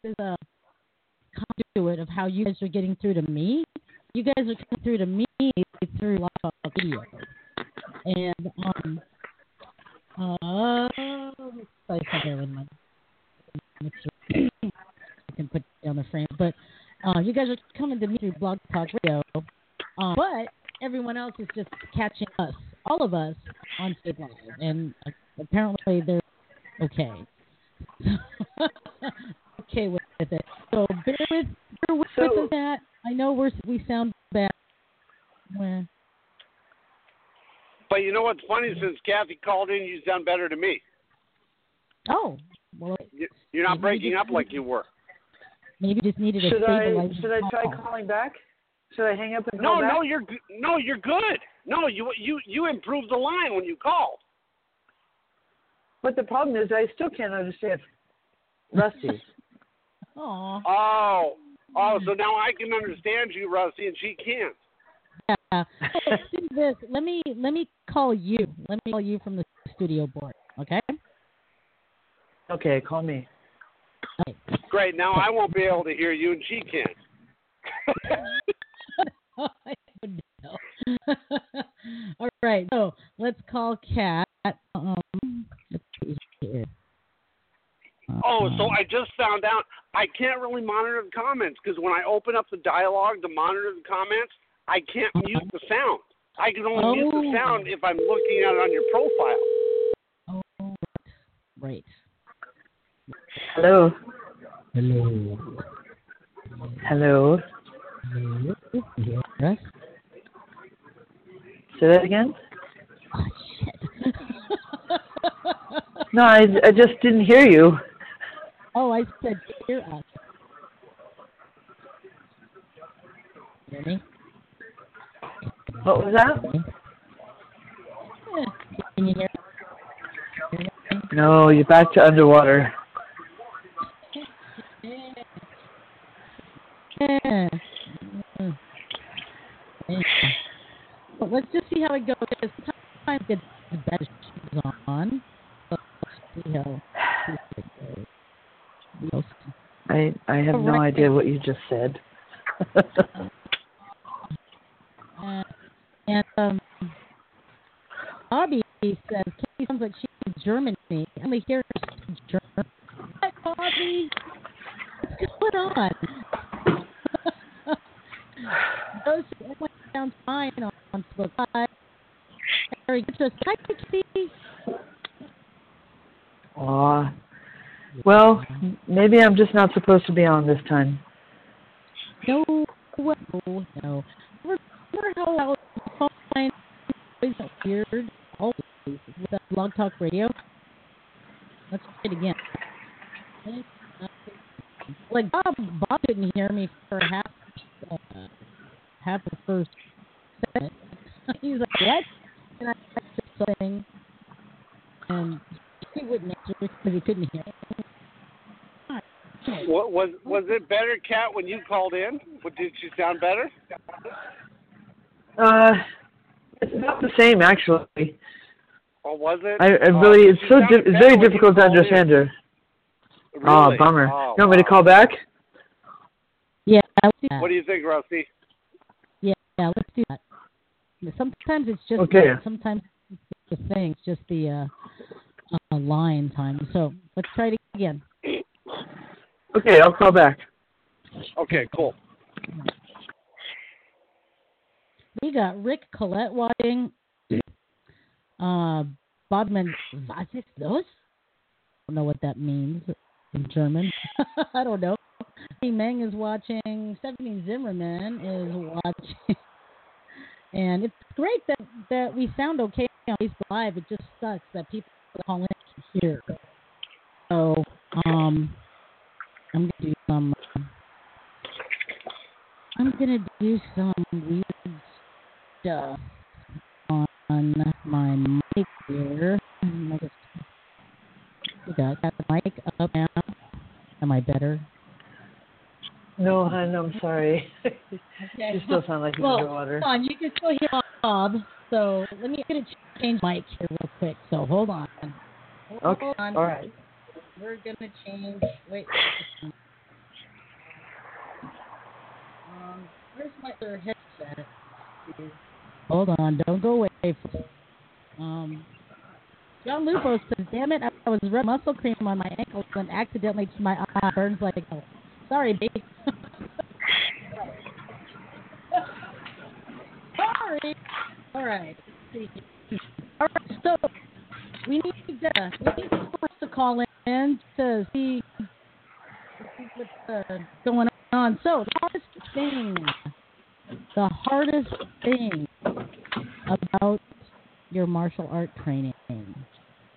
is a conduit of how you guys are getting through to me. You guys are coming through to me through live video, and um uh, let me try something with my mixer. frame. But uh, you guys are coming to me through Blog Talk Radio, uh, but everyone else is just catching us, all of us, on State Live, and apparently they're okay. okay with it. So bear with, bear with So- us that. I know we're we sound bad. Well, But you know what's funny? Since Kathy called in, you sound better to me. Oh, well, You- You're not breaking up like you were. maybe just needed a Should I should I try call. calling back? Should I hang up and No, call back? no, you're g- no, you're good. No, you you you improved the line when you called. But the problem is, I still can't understand Rusty. Aw. Oh, oh, so now I can understand you, Rusty, and she can't. Yeah. So let's do this. Let me let me call you. Let me call you from the studio board. Okay. okay, call me. Okay. Great. Now I won't be able to hear you, and she can. Oh, I don't know. All right. So let's call Kat. Um, let's see. Oh, so Um, I just found out I can't really monitor the comments because when I open up the dialogue to monitor the comments, I can't mute the sound. I can only mute the Oh. sound if I'm looking at it on your profile. Oh, right. Hello. Hello. Hello. Hello. Yes. Say that again. Oh, shit. No, I I just didn't hear you. oh, I said hear us. Hear me? What was that? Yeah. Can you hear? me? No, you're back to underwater. Yeah. Yeah. Let's just see how it goes. Sometimes it's better shoes on. But let's see how it goes. I I have no idea what you just said. Uh, and um, Bobby says, Katie sounds like she's in Germany. I only hear her German. What, Bobby? What's going on? Those everyone fine on, on Facebook. Hi. Harry, get us. Hi, Katie. Aw. Well, maybe I'm just not supposed to be on this time. No, no, no. Remember how I was fine, always weird, always with that Blog Talk Radio? Let's try it again. Like Bob, Bob didn't hear me for half, uh, half the first segment. He's like, "What?" And I said something, and he wouldn't answer because he couldn't hear. What, was was it better, Kat, when you called in? Did she sound better? Uh, it's about the same actually. Or was it? I, I Uh, really, it's so sounded di- it's very difficult to called in. understand her. Oh, bummer. Oh, you want me to call back? Yeah, let's do that. What do you think, Rusty? Yeah, yeah, let's do that. Sometimes it's just Okay. Sometimes it's the thing. It's just the uh, uh, line time. So let's try it again. Okay, I'll call back. Okay, cool. We got Rick Collette watching. Uh, Bodman, was ist los? I don't know what that means in German. I don't know. Hey, Meng is watching. Stephanie Zimmerman is watching. And it's great that that we sound okay on Facebook Live. It just sucks that people call in to. So, um, I'm gonna do some. I'm gonna do some weird stuff on my mic here. I got the mic up now. Am I better? No, hon, I'm sorry. you still sound like you're well, underwater. hold on, you can still hear Bob. So let me get a change mic here real quick. So hold on. Hold Okay, on. all right. We're gonna change. Wait. Um, where's my other headset? Hold on, don't go away. Um, John Lupo says, "Damn it! I was rubbing muscle cream on my ankles and accidentally my eye burns like hell." Sorry, babe. Sorry. All right. All right. So we need to we need folks to call in to see what's uh, going on. So the hardest thing, the hardest thing about your martial art training.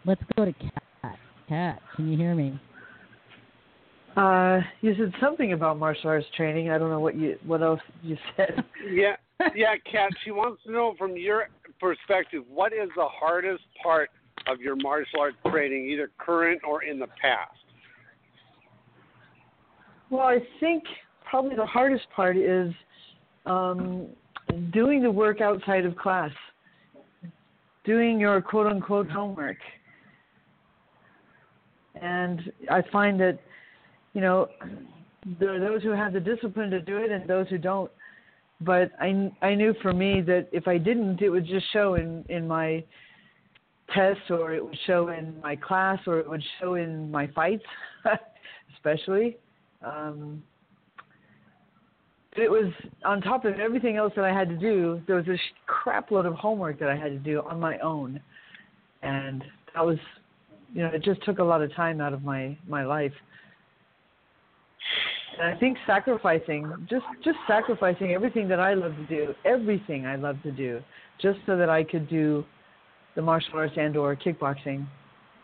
Let's go to Kat. Kat, can you hear me? Uh, you said something about martial arts training. I don't know what you what else you said. Yeah, yeah, Kat. She wants to know from your perspective, what is the hardest part of your martial arts training, either current or in the past? Well, I think probably the hardest part is um, doing the work outside of class, doing your quote unquote homework. And I find that, you know, there are those who have the discipline to do it and those who don't. But I, I knew for me that if I didn't, it would just show in, in my tests or it would show in my class or it would show in my fights, especially. Um, it was on top of everything else that I had to do. There was a crap load of homework that I had to do on my own, and that was, you know, it just took a lot of time out of my my life. And I think sacrificing, just just sacrificing everything that I love to do, everything I love to do, just so that I could do the martial arts and or kickboxing.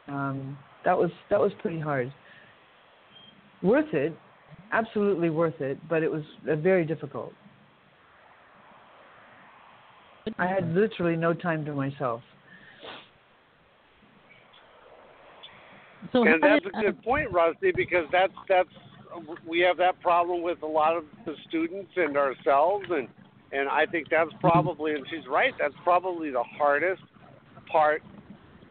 Um, that was that was pretty hard. Worth it, absolutely worth it, but it was uh, very difficult. I had literally no time to myself. So and that's a good point, Rusty, because that's that's we have that problem with a lot of the students and ourselves, and and I think that's probably, and she's right, that's probably the hardest part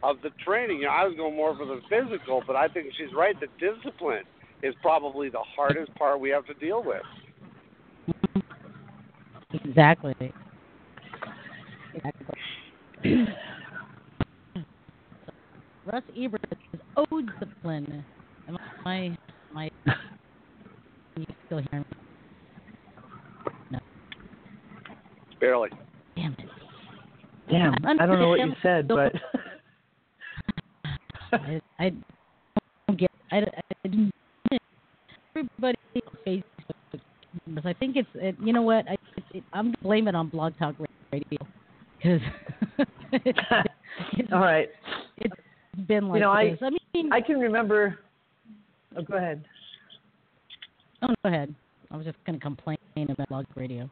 of the training. You know, I was going more for the physical, but I think she's right. The discipline is probably the hardest part we have to deal with. Exactly. Exactly. Russ Ebert is ode discipline. Am I, my, can you still hear me? No. Barely. Damn it. Damn, I don't know what you said, but I, I don't get. I, I didn't. Everybody on Facebook, because I think it's. It, you know what? I, it, I'm gonna blame it on Blog Talk Radio because. all right. It's been like you know, I. I mean, I can remember. Oh, go ahead. Oh, go ahead. I was just gonna complain about Blog Radio.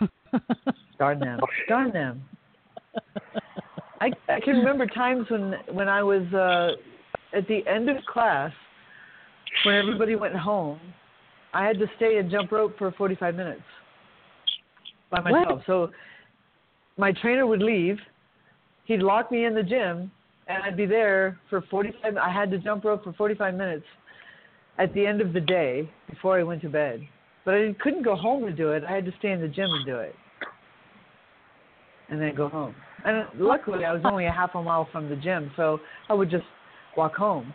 Darn them. Darn them. I I can remember times when when I was uh at the end of class when everybody went home, I had to stay and jump rope for 45 minutes by myself. What? So my trainer would leave, he'd lock me in the gym, and I'd be there for 45 I had to jump rope for 45 minutes at the end of the day before I went to bed. But I couldn't go home to do it. I had to stay in the gym and do it. And then go home. And luckily I was only a half a mile from the gym, so I would just walk home.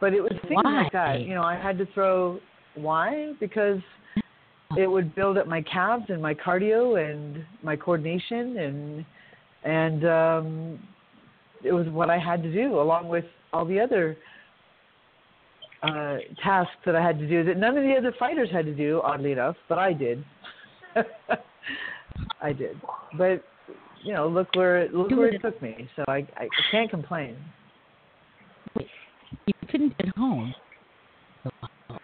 But it was things like that. You know, I had to throw why? Because it would build up my calves and my cardio and my coordination and and um it was what I had to do along with all the other uh tasks that I had to do that none of the other fighters had to do, oddly enough, but I did. I did. But you know, look where it look where it took me. So I I can't complain. You couldn't get home.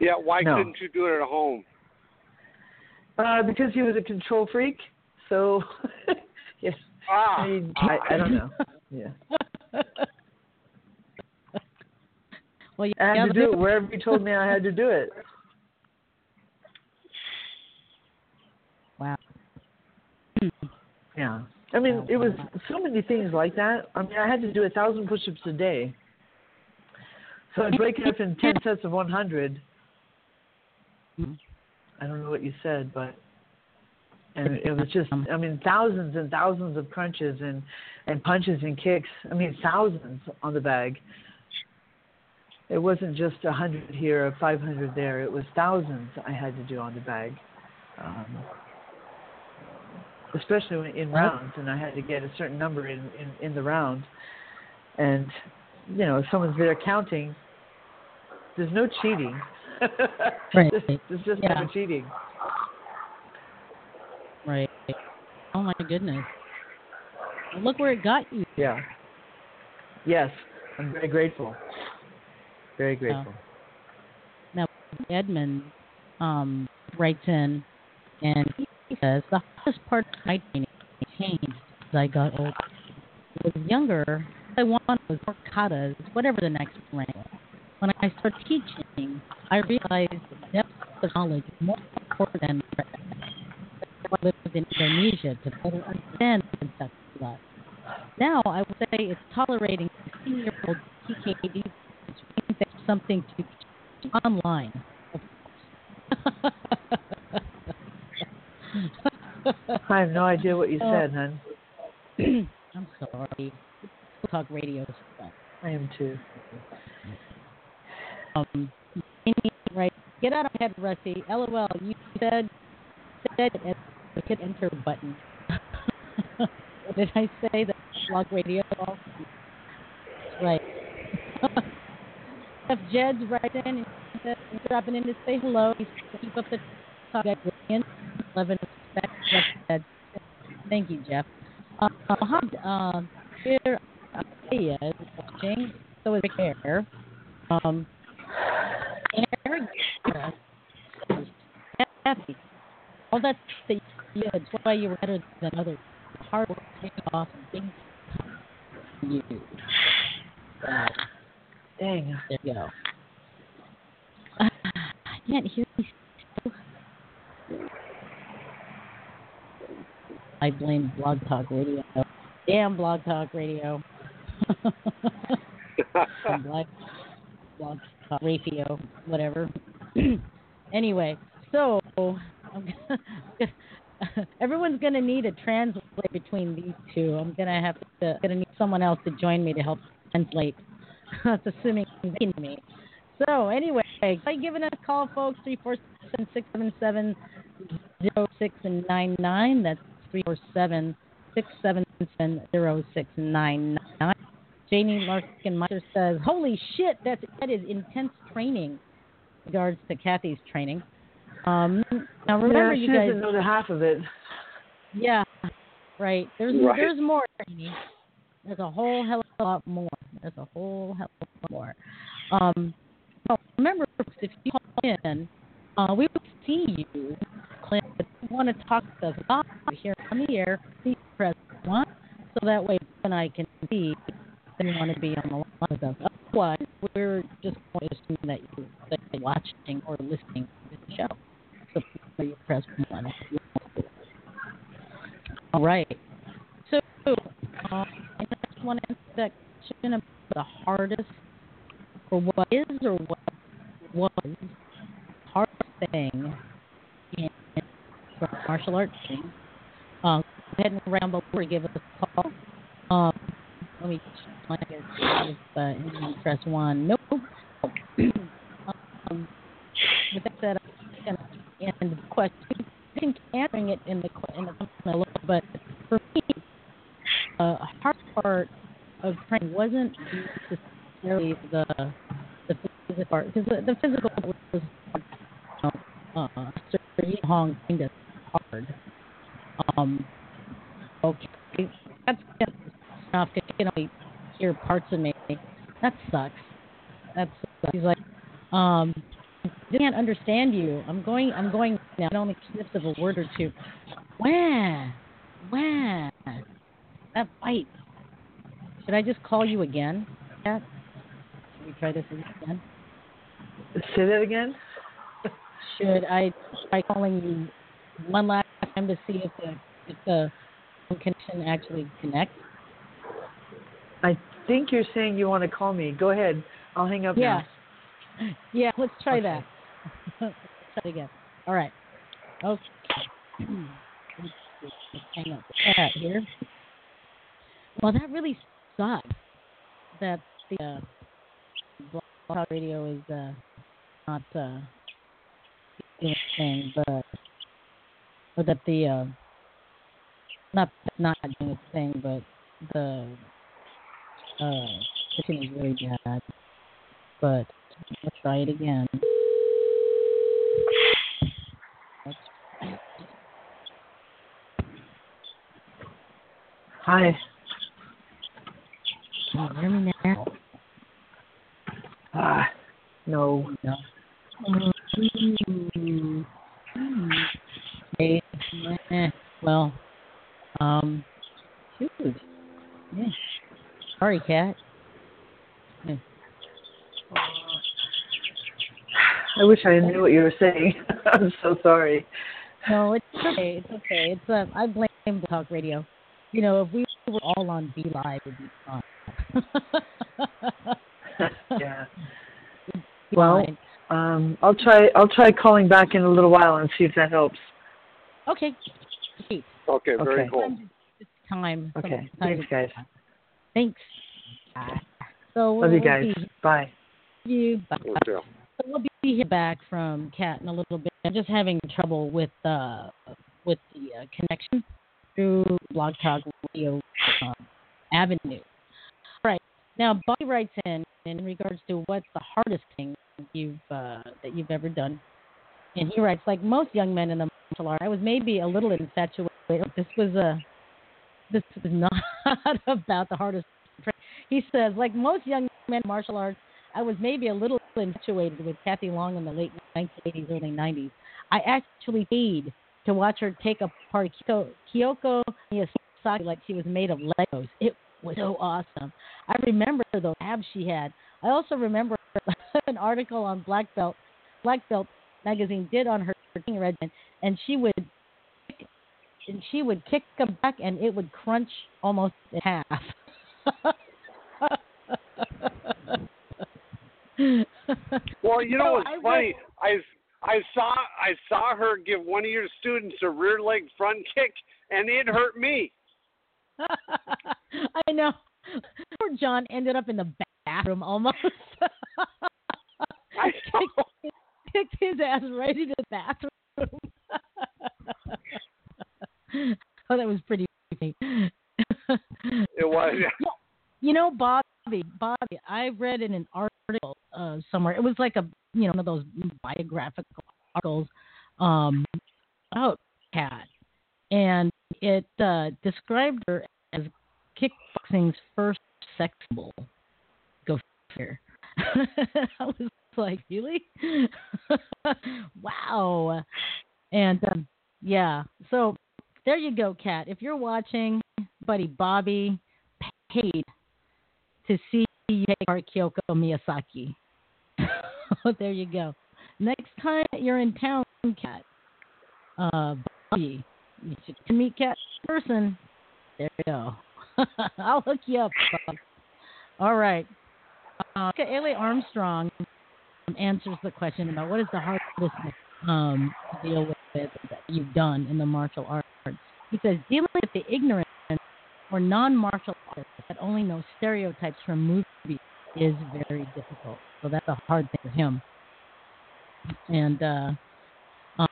Yeah, why No. couldn't you do it at home? Uh because he was a control freak, so yes. Ah, I, mean, I, I don't know. Yeah. Well, I had to do it wherever you told me I had to do it. Wow. Yeah. I mean, it was so many things like that. I mean, I had to do a thousand push-ups a day. So I'd break it up in ten sets of one hundred. I don't know what you said, but and it was just I mean thousands and thousands of crunches and and punches and kicks. I mean thousands on the bag. It wasn't just a hundred here or five hundred there. It was thousands I had to do on the bag, um, especially in rounds, and I had to get a certain number in in, in the round. And you know, if someone's there counting, there's no cheating. Right. there's, there's just Yeah. no cheating. Right. Oh my goodness. Look where it got you. Yeah. Yes, I'm very grateful. Very grateful. Now, Edmund um, writes in and he says the hardest part of my training changed as I got older. When I was younger, I wanted was more katas, whatever the next rank. was. When I started teaching, I realized the depth of knowledge is more important than. I lived in Indonesia to better understand the concept of that. Now, I would say it's tolerating 16-year-old TKD which means something to online. I have no idea what you Oh. said, hon. I'm sorry. Talk radio stuff. I am too. Um, right. Get out of my head, Rusty. LOL. You said said it the hit enter button. Did I say that blog radio? Right. If Jed's right in and he's dropping in to say hello. He's keep up the talk. Eleven respect. Jeff said. Thank you, Jeff. Uh, Mohammed, um, here Aya is watching. So is Air. Um, Eric Kathy, all that that you did, that's why you were better than others. Hard work paid off and things you. So, Dang. there you go. Uh, I can't hear you. I blame Blog Talk Radio. Damn Blog Talk Radio. Some Blog, Blog Talk Radio, whatever. anyway, so everyone's gonna need a translator between these two. I'm gonna have to gonna need someone else to join me to help translate. That's assuming they can me. So anyway, by giving us a call, folks, three four seven six seven seven zero six and nine nine. That's three four seven six seven seven zero six nine nine. Jamie Larkin Meister says, "Holy shit, that's that is intense training." Regards to Kathy's training. Um, now remember, yeah, you she guys. doesn't know the half of it. Yeah, right. There's Right. there's more. Amy. There's a whole hell of a lot more. There's a whole hell of a lot more. Um, well, remember, if you call in, uh, we will see you. Clint, if you want to talk to us live here on the air, please press one, so that way and I can see that you want to be on the line with us. Otherwise, we're just going to assume that you're, watching or listening to the show. So please press one. if you want to. All right. So, uh, want to answer that question about the hardest, or what is, or what was hardest thing in martial arts training. Uh, go ahead and ramble or give us a call. Um, let me if uh, press one. Nope. um, with that said, I'm going to end the question. I think answering it in the in the a little, but for me, uh, hard part of training wasn't necessarily the the physical part because the, the physical was you know, uh, Sir Yi Hong kind of hard. Um, okay, that's enough you know hear parts of me. That sucks. That sucks. He's like, um, I can't understand you. I'm going. I'm going now. It only snips of a word or two. Wah, wah. That bite. Should I just call you again? Should we try this again? Say that again. Should I try calling you one last time to see if the if the connection actually connects? I think you're saying you want to call me. Go ahead. I'll hang up Yeah. now. Yeah, let's try Okay. that. let's try it again. All right. Okay. Let's hang up that here. Well, that really sucks. That the uh, blog Radio is uh, not uh, doing thing, but or that the uh, not not doing its thing, but the uh, kitchen is really bad. But let's try it again. Hi. Can you hear me now? Ah, no. No. Mm. Okay. Eh, well, um, shoot. Yeah. Sorry, cat. Yeah. I wish I knew what you were saying. I'm so sorry. No, it's okay. It's okay. It's uh, I blame talk radio. You know, if we were all on B Live, it'd be fun. yeah. Well, um, I'll try. I'll try calling back in a little while and see if that helps. Okay. Great. Okay, very Okay. cool. It's time. Okay. Sometimes Thanks, guys. Thanks. So Love you we'll guys. be- Bye. you. Bye. You. So we'll be here back from Kat in a little bit. I'm just having trouble with uh with the uh, connection through Blog Talk Radio um, Avenue. Now, Bobby writes in in regards to what's the hardest thing you've uh, that you've ever done, and he writes like most young men in the martial art, I was maybe a little infatuated. This was a this is not about the hardest. He says like most young men in martial arts. I was maybe a little infatuated with Kathy Long in the late 1980s, early 90s. I actually paid to watch her take apart Kyoko Miyazaki like she was made of Legos. It was so awesome. I remember those abs she had. I also remember an article on Black Belt, Black Belt magazine did on her training regimen, and she would and she would kick them back, and it would crunch almost in half. Well, you know No, what's funny? I I saw I saw her give one of your students a rear leg front kick, and it hurt me. I know. Poor John ended up in the bathroom almost. I kicked, kicked his ass right into the bathroom. oh, that was pretty funny. It was. Yeah. You know, Bobby, Bobby, I read in an article uh, somewhere. It was like a, you know, one of those biographical articles um, about Kat, and it uh, described her as kickboxing's first sex symbol. Go figure. I was like, really? wow. And um, yeah, so there you go, Kat. If you're watching, buddy, Bobby paid to see you take apart Kyoko Miyazaki. there you go. Next time you're in town, Kat, uh, Bobby, you should meet Cat person. There you go. I'll hook you up. Bob. All right. Uh, Ailey Armstrong answers the question about what is the hardest um, to deal with that you've done in the martial arts. He says dealing with the ignorant or non-martial artists that only know stereotypes from movies is very difficult. So that's a hard thing for him. And uh,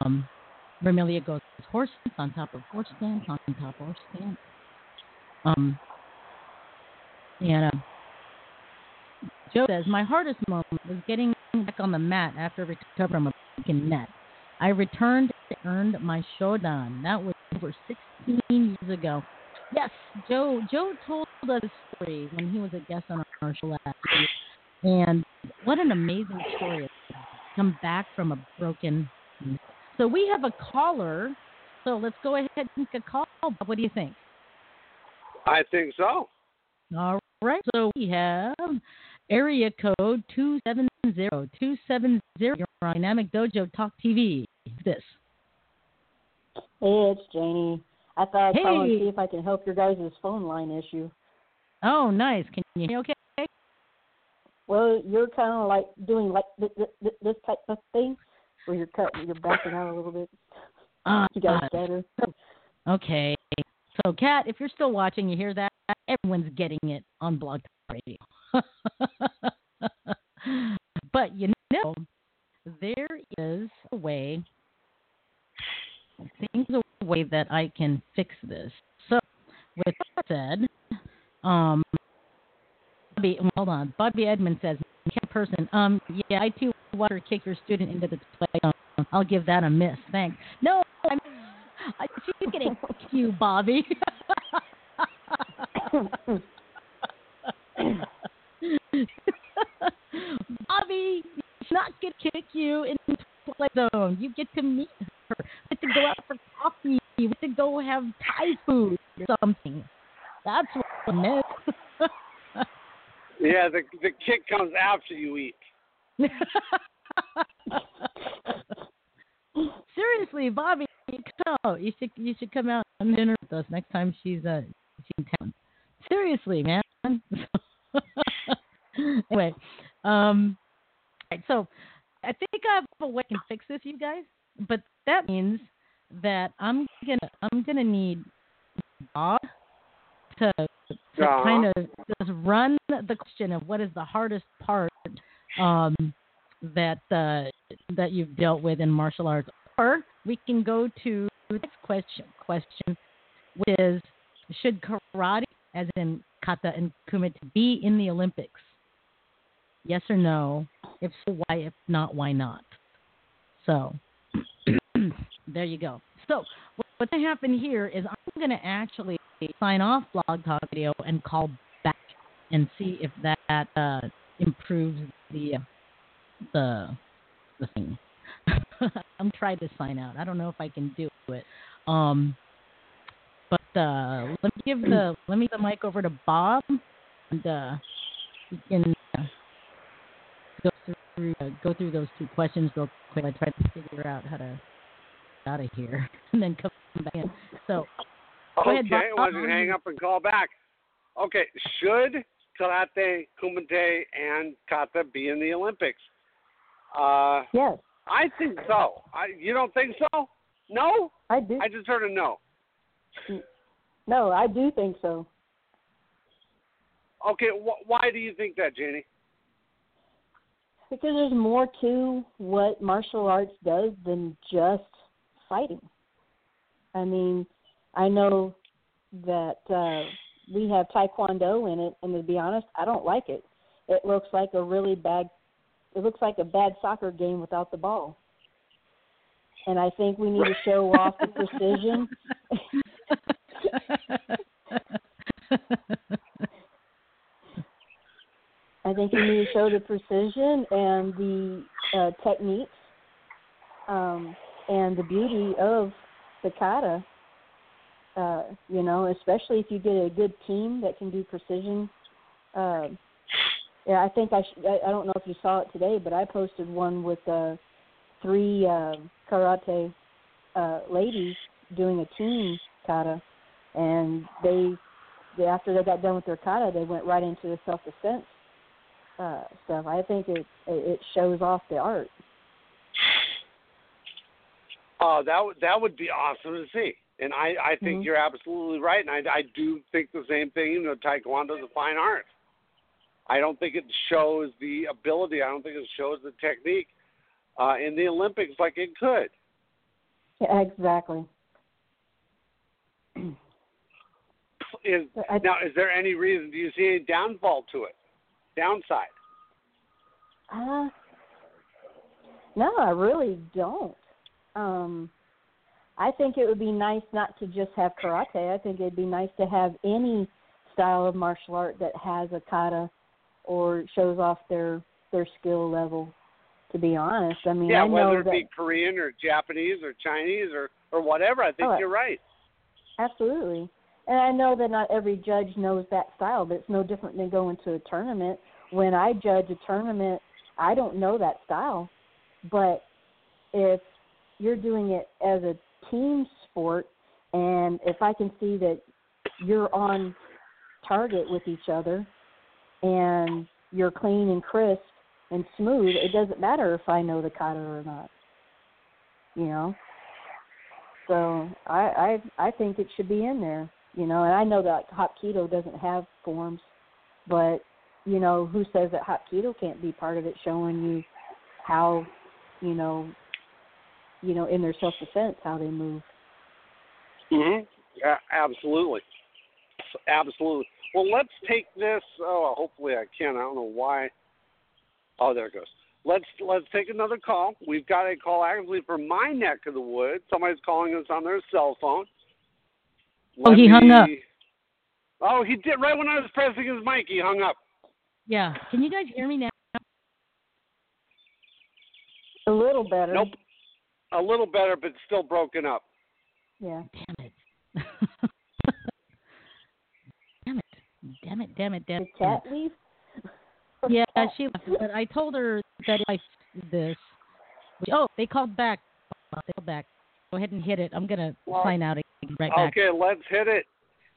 um, Vermilia goes horse on top of horse stance on top of horse stance. Um, and uh, Joe says my hardest moment was getting back on the mat after recovering from a broken neck. I returned and earned my shodan. That was over 16 years ago. Yes, Joe. Joe told us a story when he was a guest on our show last year, and what an amazing story! Come back from a broken. neck. So we have a caller. So let's go ahead and take a call. What do you think? I think so. All right. So we have area code two seven zero two seven zero. You're on Dynamic Dojo Talk TV. This. Hey, it's Janie. I thought I'd call and see if I can help your guys' phone line issue. Oh, nice. Can you hear me okay? Well, you're kind of like doing like this, this, this type of thing, where you're cutting, you're backing out a little bit. Uh, You guys better. Okay. So, Kat, if you're still watching, you hear that? Everyone's getting it on Blog Talk Radio. But you know, there is a way. I think there's a way that I can fix this. So, with that said, um, Bobby, hold on. Bobby Edmond says, person. Um, yeah, I too watch her kick her student into the play. Um, I'll give that a miss. Thanks. No, I'm, I, she's getting you, Bobby. Bobby, she's not gonna kick you into the play zone. You get to meet her. You get to go out for coffee. You get to go have Thai food or something. That's what I meant. yeah, the the kick comes after you eat. Seriously, Bobby, no, you should you should come out and dinner with us next time she's uh she's in town. Seriously, man. anyway, um, right, so I think I have a way to fix this, you guys. But that means that I'm gonna I'm gonna need Bob to to kind of just run the question of what is the hardest part um, that uh, that you've dealt with in martial arts, or we can go to the next question question, which is should karate, as in kata and kumite, be in the Olympics? Yes or no? If so, why? If not, why not? So there you go. So what's going to happen here is I'm going to actually sign off Blog Talk Video and call back and see if that uh, improves the the the thing. I'm trying to sign out. I don't know if I can do it. Um, but uh, let me give the let me give the mic over to Bob, and uh, he can uh, go through uh, go through those two questions real quick. I try to figure out how to get out of here and then come back in. So go Okay, ahead, Bob. why don't hang up and call back? Okay, should karate, kumite, and kata be in the Olympics? Uh, yes, I think so. I, you don't think so? No? I do. I just heard a no. No, I do think so. Okay, wh- why do you think that, Janie? Because there's more to what martial arts does than just fighting. I mean, I know that uh, we have taekwondo in it, and to be honest, I don't like it. It looks like a really bad. It looks like a bad soccer game without the ball. And I think we need to show off the precision. I think you need to show the precision and the uh, techniques um, and the beauty of the kata. Uh, you know, especially if you get a good team that can do precision. Uh, yeah, I think I, sh- I I don't know if you saw it today, but I posted one with uh, three uh, karate uh, ladies doing a team kata, and they, they after they got done with their kata, they went right into the self defense uh, stuff. I think it it shows off the art. Oh, that would that would be awesome to see. And I I think Mhm. you're absolutely right. And I I do think the same thing. You know, taekwondo is a fine art. I don't think it shows the ability. I don't think it shows the technique uh, in the Olympics like it could. Yeah, exactly. Is I- now is there any reason? Do you see any downfall to it? Downside? Uh, no, I really don't. Um, I think it would be nice not to just have karate. I think it'd be nice to have any style of martial art that has a kata or shows off their their skill level. To be honest, I mean, yeah, I know whether it that be Korean or Japanese or Chinese or or whatever. I think Oh, you're right. Absolutely. And I know that not every judge knows that style, but it's no different than going to a tournament. When I judge a tournament, I don't know that style. But if you're doing it as a team sport, and if I can see that you're on target with each other and you're clean and crisp and smooth, it doesn't matter if I know the kata or not. You know? So I I I think it should be in there, you know. And I know that Hapkido doesn't have forms, but you know who says that Hapkido can't be part of it, showing you how, you know, you know, in their self defense, how they move. Mhm. Yeah, absolutely. Absolutely. Well, let's take this. Oh, hopefully I can. I don't know why. Oh, there it goes. Let's let's take another call. We've got a call actually from my neck of the woods. Somebody's calling us on their cell phone. oh, Let he hung up. Oh, he did right when I was pressing his mic. He hung up. Yeah. Can you guys hear me now? A little better. Nope. A little better, but still broken up. Yeah. Damn it. damn it. Damn it. Damn it. Damn The it. cat leave? Yeah, she left, but I told her that if I fixed this. Oh, they called back. They called back. Go ahead and hit it. I'm gonna Well, sign out again right back. Okay, let's hit it.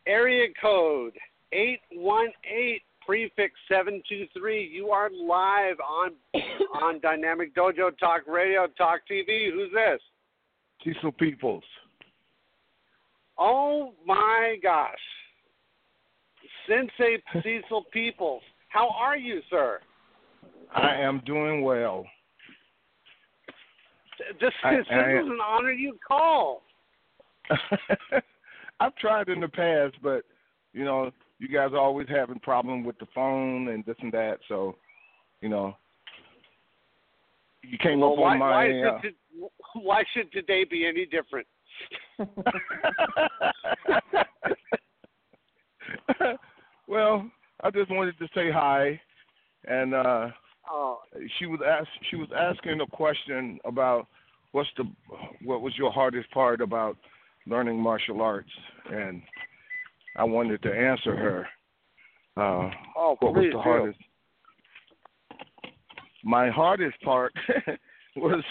Area code 818 prefix 723. You are live on on Dynamic Dojo Talk Radio, Talk TV. Who's this? Cecil Peoples. Oh my gosh. Sensei Cecil Peoples. How are you, sir? I am doing well. This, I- this I- is an honor you call. I've tried in the past, but you know, you guys are always having problem with the phone and this and that. So, you know, you came Well, up why, on my. why, uh, should, why should today be any different? well, I just wanted to say hi, and uh Oh, she was ask she was asking a question about what's the what was your hardest part about learning martial arts, and I wanted to answer her. Uh, Oh, what was the do. hardest? My hardest part was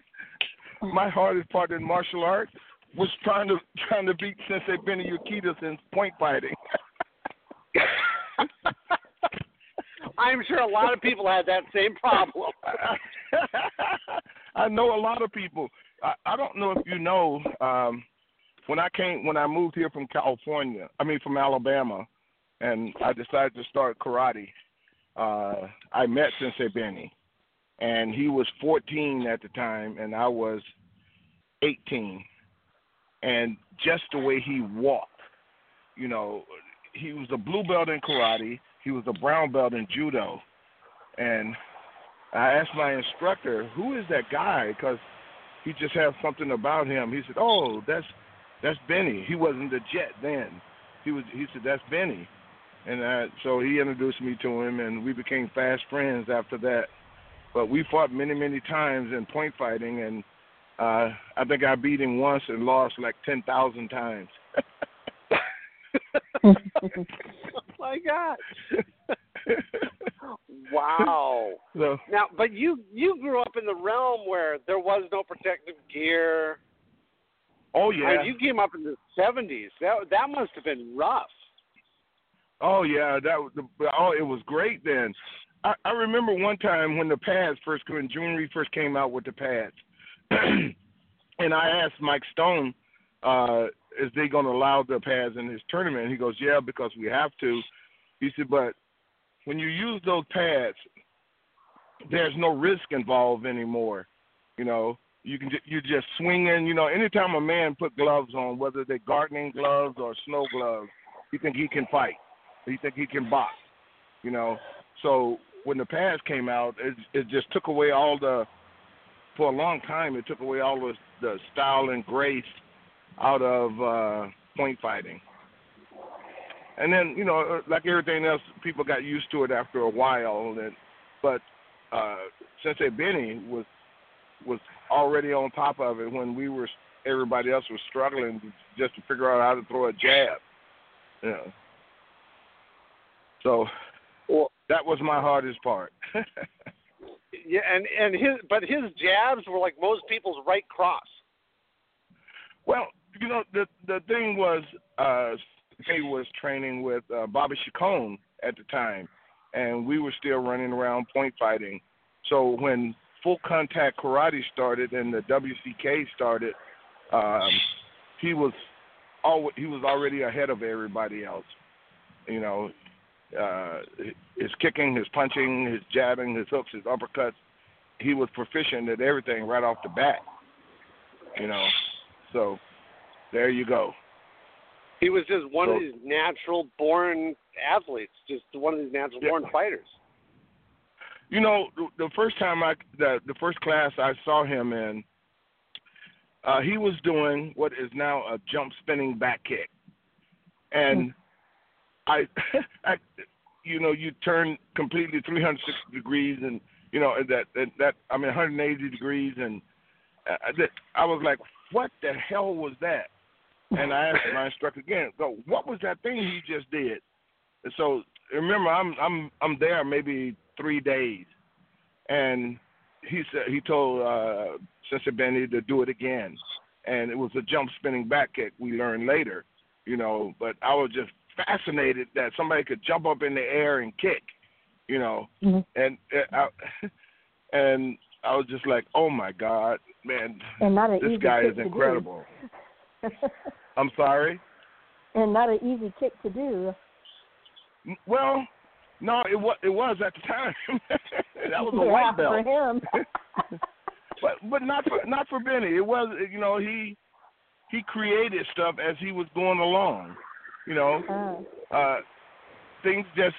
my hardest part in martial arts was trying to trying to beat Sensei Benny Urquidez in point fighting. I'm sure a lot of people had that same problem. I know a lot of people. I, I don't know if you know. Um, when I came, when I moved here from California, I mean from Alabama, and I decided to start karate. Uh, I met Sensei Benny, and he was 14 at the time, and I was 18. And just the way he walked, you know, he was a blue belt in karate. He was a brown belt in judo, and I asked my instructor, "Who is that guy?" Because he just had something about him. He said, "Oh, that's that's Benny." He wasn't the jet then. He was. He said, "That's Benny," and uh, so he introduced me to him, and we became fast friends after that. But we fought many, many times in point fighting, and uh, I think I beat him once and lost like ten thousand times. oh my God! wow. So, Now, but you you grew up in the realm where there was no protective gear. Oh I yeah. mean, you came up in the '70s. That that must have been rough. Oh yeah, that the, oh it was great then. I, I remember one time when the pads first when Jhoon Rhee first came out with the pads, and I asked Mike Stone, uh, is they going to allow the pads in his tournament? He goes, yeah, because we have to. He said, but when you use those pads, there's no risk involved anymore. You know, you can ju- you're just swinging. You know, anytime a man put gloves on, whether they're gardening gloves or snow gloves, he think he can fight. He think he can box. You know, so when the pads came out, it it just took away all the. For a long time, it took away all the the style and grace out of uh point fighting. And then, you know, like everything else, people got used to it after a while. And but uh, Sensei Benny was was already on top of it when we were everybody else was struggling just to figure out how to throw a jab. You know. So that was my hardest part. Yeah, and and his but his jabs were like most people's right cross. Well, you know, the the thing was, uh, he was training with uh, Bobby Chacon at the time, and we were still running around point fighting. So when full contact karate started and the WCK started, um, he was al- he was already ahead of everybody else. You know, uh, his kicking, his punching, his jabbing, his hooks, his uppercuts. he was proficient at everything right off the bat. You know, so there you go. He was just one So- of these natural born athletes, just one of these natural born fighters. You know, the, first time I the the first class I saw him in, uh, he was doing what is now a jump spinning back kick, and I, I, you know, you turn completely 360 degrees, and you know that that, that I mean 180 degrees, and uh, that, I was like, what the hell was that? And I asked my instructor again, go, what was that thing he just did? And so remember, I'm I'm I'm there maybe three days, and he said he told uh, Sensei Benny to do it again, and it was a jump spinning back kick. We learned later, you know, but I was just fascinated that somebody could jump up in the air and kick, you know, and uh, I, and I was just like, oh my god, man, And this guy is incredible. I'm sorry. and not an easy kick to do. Well, no, it was it was at the time. that was a Yeah, white belt. for him. but but not for not for Benny. It was you know he he created stuff as he was going along. You know, uh, things just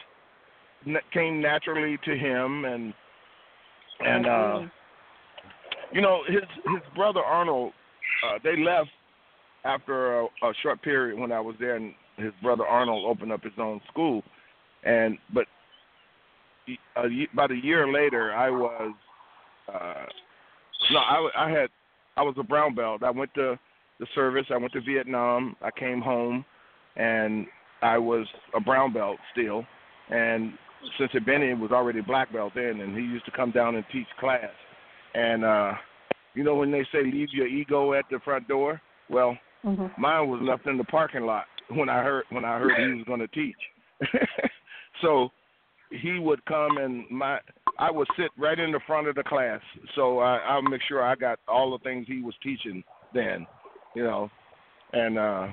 came naturally to him, and and uh, you know his his brother Arnold. Uh, they left after a, a short period when I was there, and his brother Arnold opened up his own school, and but a, about a year later, I was uh, no, I, I had I was a brown belt. I went to the service. I went to Vietnam. I came home, and I was a brown belt still. And since it Benny was already black belt then, and he used to come down and teach class. And uh, you know when they say leave your ego at the front door, well, mine was left in the parking lot when I heard when I heard he was going to teach. so he would come and my I would sit right in the front of the class, so I, I'll make sure I got all the things he was teaching then, you know, and uh,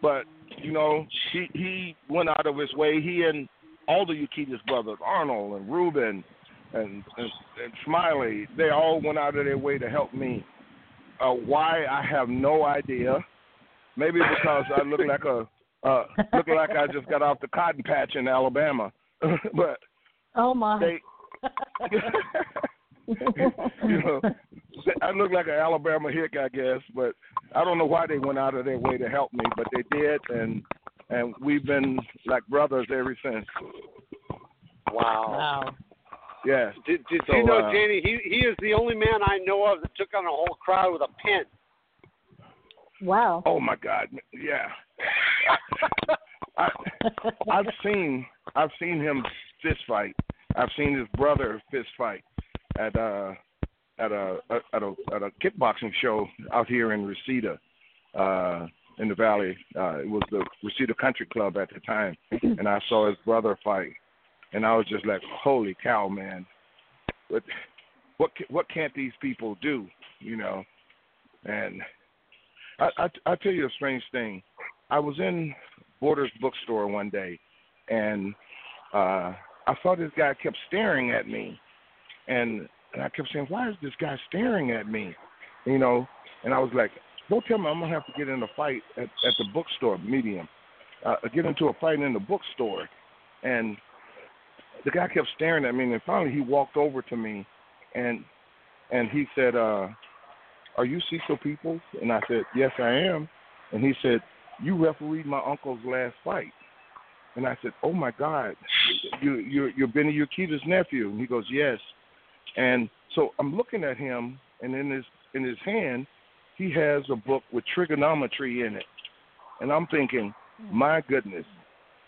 but you know he he went out of his way. He and all the Urquidez brothers, Arnold and Ruben and, and and Smiley, they all went out of their way to help me. Uh, why I have no idea. Maybe because I look like a uh, look like I just got off the cotton patch in Alabama, but Oh my. they you know, I look like an Alabama hick, I guess, but I don't know why they went out of their way to help me, but they did, and and we've been like brothers ever since. Wow. Wow. Yes. Did, did So, you know, uh, Janie? He he is the only man I know of that took on a whole crowd with a pen. Wow. Oh my God, yeah. I, I've seen I've seen him fist fight. I've seen his brother fist fight at uh at a at a at a kickboxing show out here in Reseda, uh, in the valley. Uh, it was the Reseda Country Club at the time, and I saw his brother fight, and I was just like, "Holy cow, man! What what what can't these people do?" You know, and I I I'll tell you a strange thing. I was in Borders bookstore one day, and uh, I saw this guy kept staring at me, and, and I kept saying, "Why is this guy staring at me?" You know, and I was like, "Don't tell me I'm gonna have to get in a fight at, at the bookstore, medium, uh, get into a fight in the bookstore," and the guy kept staring at me, and finally he walked over to me, and and he said, uh, "Are you Cecil Peoples?" And I said, "Yes, I am," and he said, "You refereed my uncle's last fight." And I said, "Oh my God, you you're you're Benny Urquidez's nephew." And he goes, "Yes." And so I'm looking at him, and in his in his hand, he has a book with trigonometry in it, and I'm thinking, "My goodness,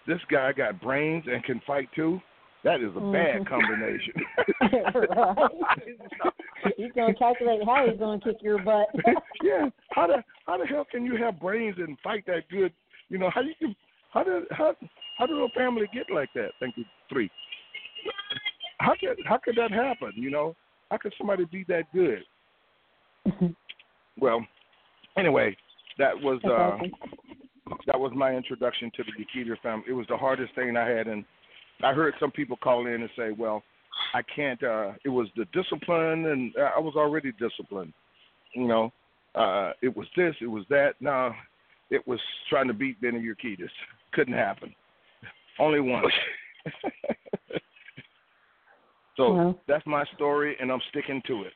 this guy got brains and can fight too. That is a bad Mhm. combination." He's gonna calculate how he's gonna kick your butt. yeah. How the how the hell can you have brains and fight that good? You know how you can how did how how did a family get like that? Thank you. Three. How could how could that happen? You know how could somebody be that good? well, anyway, that was uh that was my introduction to the Urquidez family. It was the hardest thing I had, and I heard some people call in and say, "Well, I can't. uh It was the discipline, and I was already disciplined. You know, uh it was this, it was that. No, it was trying to beat Benny Urquidez. Couldn't happen. Only once. so Well. that's my story, and I'm sticking to it.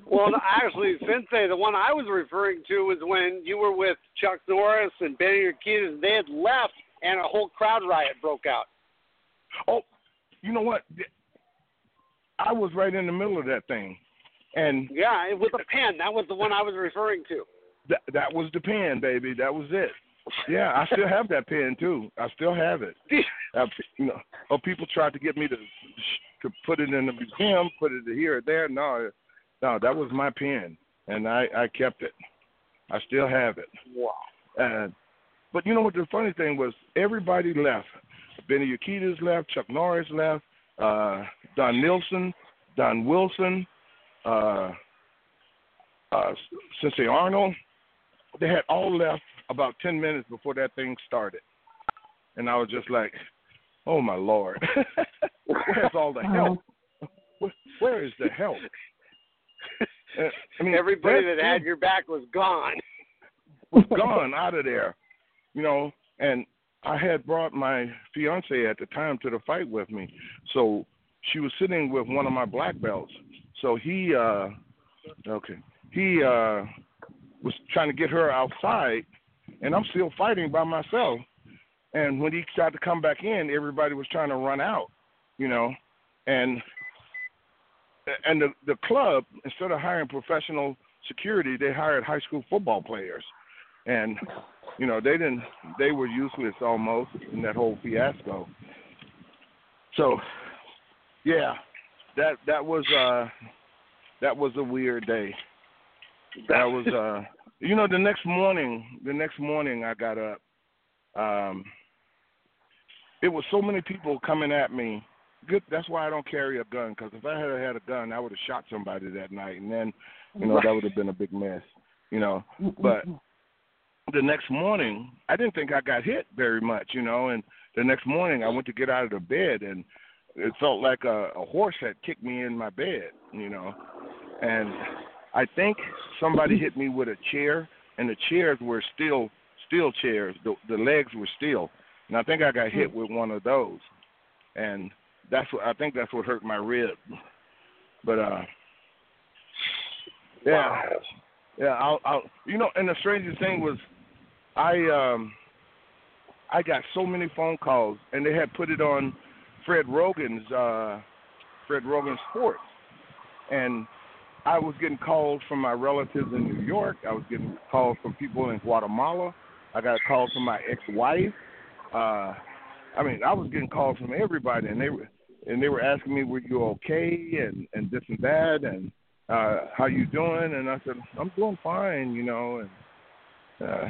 well, actually, Sensei, the one I was referring to was when you were with Chuck Norris and Benny Urquidez, and they had left, and a whole crowd riot broke out. Oh, you know what? I was right in the middle of that thing, and Yeah, with a pen. That was the one I was referring to. that that was the pen, baby. That was it. Yeah, I still have that pen too. I still have it. Uh, you know, oh, people tried to get me to to put it in the museum, put it here or there. No, no, that was my pen, and I I kept it. I still have it. Wow. And but you know what the funny thing was? Everybody left. Benny Urquidez left. Chuck Norris left. Uh, Don Nilsson, Don Wilson, uh, uh, Sensei Arnold. They had all left about ten minutes before that thing started, and I was just like, "Oh my lord, where's all the help? Where, where is the help?" I mean, Everybody that- that had your back was gone. was gone out of there, you know. And I had brought my fiance at the time to the fight with me, so she was sitting with one of my black belts. So he, uh okay, he uh was trying to get her outside, and I'm still fighting by myself. And when he tried to come back in, everybody was trying to run out, you know, and and the the club instead of hiring professional security, they hired high school football players, and you know they didn't they were useless almost in that whole fiasco. So, yeah, that that was uh that was a weird day. That was uh you know the next morning the next morning I got up um it was so many people coming at me good that's why I don't carry a gun cuz if I had had a gun I would have shot somebody that night and then you know that would have been a big mess you know but the next morning I didn't think I got hit very much you know and the next morning I went to get out of the bed and it felt like a, a horse had kicked me in my bed you know and I think somebody hit me with a chair, and the chairs were steel steel chairs. The the legs were steel, and I think I got hit with one of those, and that's what I think that's what hurt my rib. But uh, yeah, yeah. I'll, I'll you know, and the strangest thing was, I um, I got so many phone calls, and they had put it on Fred Roggin's uh, Fred Roggin Sports, and I was getting calls from my relatives in New York. I was getting calls from people in Guatemala. I got a call from my ex-wife. Uh, I mean, I was getting calls from everybody, and they were and they were asking me, "Were you okay?" and and this and that, and uh, how you doing? And I said, "I'm doing fine," you know. And uh,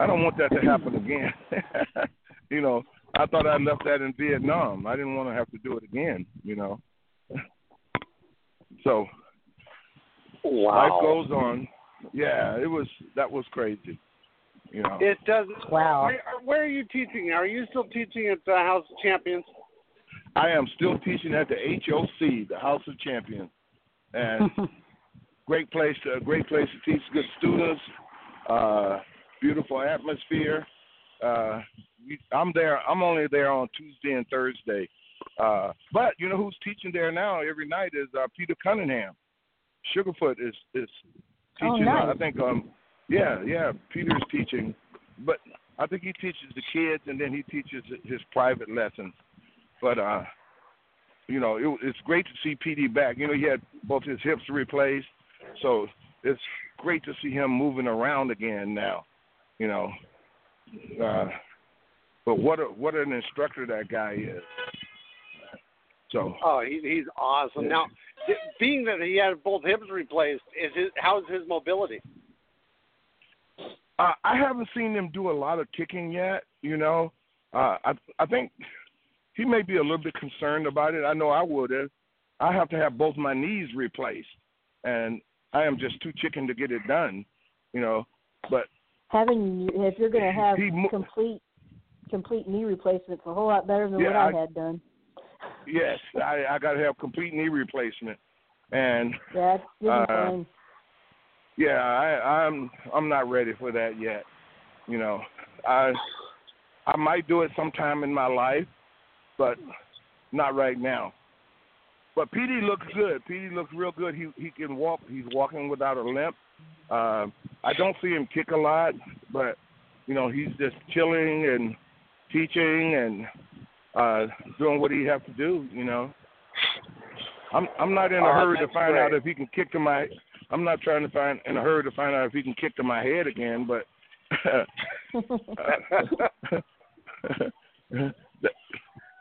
I don't want that to happen again. you know, I thought I left that in Vietnam. I didn't want to have to do it again. You know. so Wow. life goes on. Yeah, it was that was crazy. You know. It doesn't. Wow. Where, where are you teaching? Are you still teaching at the House of Champions? I am still teaching at the HOC, the House of Champions, and great place, to, great place to teach good students. Uh, beautiful atmosphere. Uh, I'm there. I'm only there on Tuesday and Thursday. Uh, but you know who's teaching there now every night is uh, Peter Cunningham. Sugarfoot is is teaching. Oh, teaching. nice. I think um yeah yeah Peter's teaching, but I think he teaches the kids and then he teaches his private lessons. But uh, you know it, it's great to see PD back. You know he had both his hips replaced, so it's great to see him moving around again now. You know, uh, but what a what an instructor that guy is. So Oh, he, he's awesome. Now, th- being that he had both hips replaced, is his how's his mobility? Uh, I haven't seen him do a lot of kicking yet. You know, uh, I I think he may be a little bit concerned about it. I know I would have. I have to have both my knees replaced, and I am just too chicken to get it done. You know, but Having if you're going to have He complete complete knee replacements, a whole lot better than what I, I- had done. yes, I I got to have complete knee replacement, and That's uh, yeah, I I'm I'm not ready for that yet. You know, I I might do it sometime in my life, but not right now. But PD looks good. PD looks real good. He he can walk. He's walking without a limp. Uh, I don't see him kick a lot, but you know he's just chilling and teaching and uh, doing what he has to do. You know, I'm I'm not in a Oh, hurry to find great. out if he can kick to my. I'm not trying to find in a hurry to find out if he can kick to my head again, but.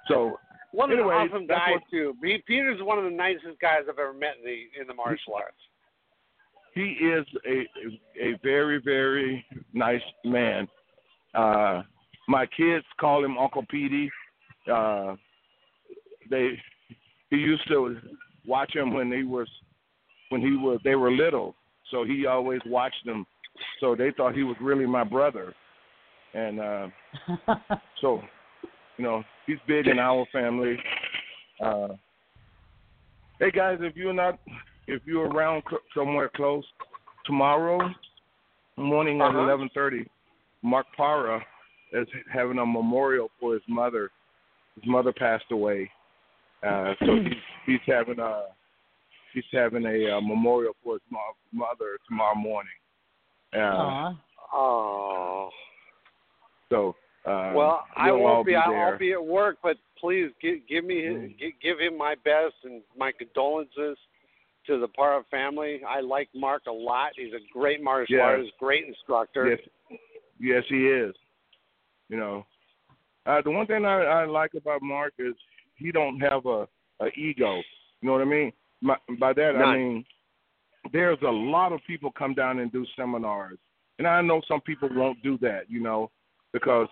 so What an Anyway, awesome that's guy what- too. He, Peter's one of the nicest guys I've ever met in the in the martial arts. He is a a very very nice man. Uh, my kids call him Uncle Petey. Uh, they he used to watch him when he was when he was they were little, so he always watched them. So they thought he was really my brother, and uh, so you know he's big in our family. Uh, hey guys, if you're not if you're around cl- somewhere close tomorrow morning at Uh-huh. eleven thirty, Mark Parra is having a memorial for his mother. His mother passed away, uh, so he's, he's having a he's having a uh, memorial for his mo- mother tomorrow morning. Uh, Aw. Oh. so uh, Well, I we'll all won't be. be I'll, there. Be at work, but please give, give me his, gi- give him my best and my condolences to the Parra family. I like Mark a lot. He's a great martial Yeah. artist, great instructor. Yes, yes, he is. You know, uh, the one thing I, I like about Mark is he don't have a, a ego. You know what I mean? My, by that I mean there's a lot of people come down and do seminars, and I know some people won't do that. You know, because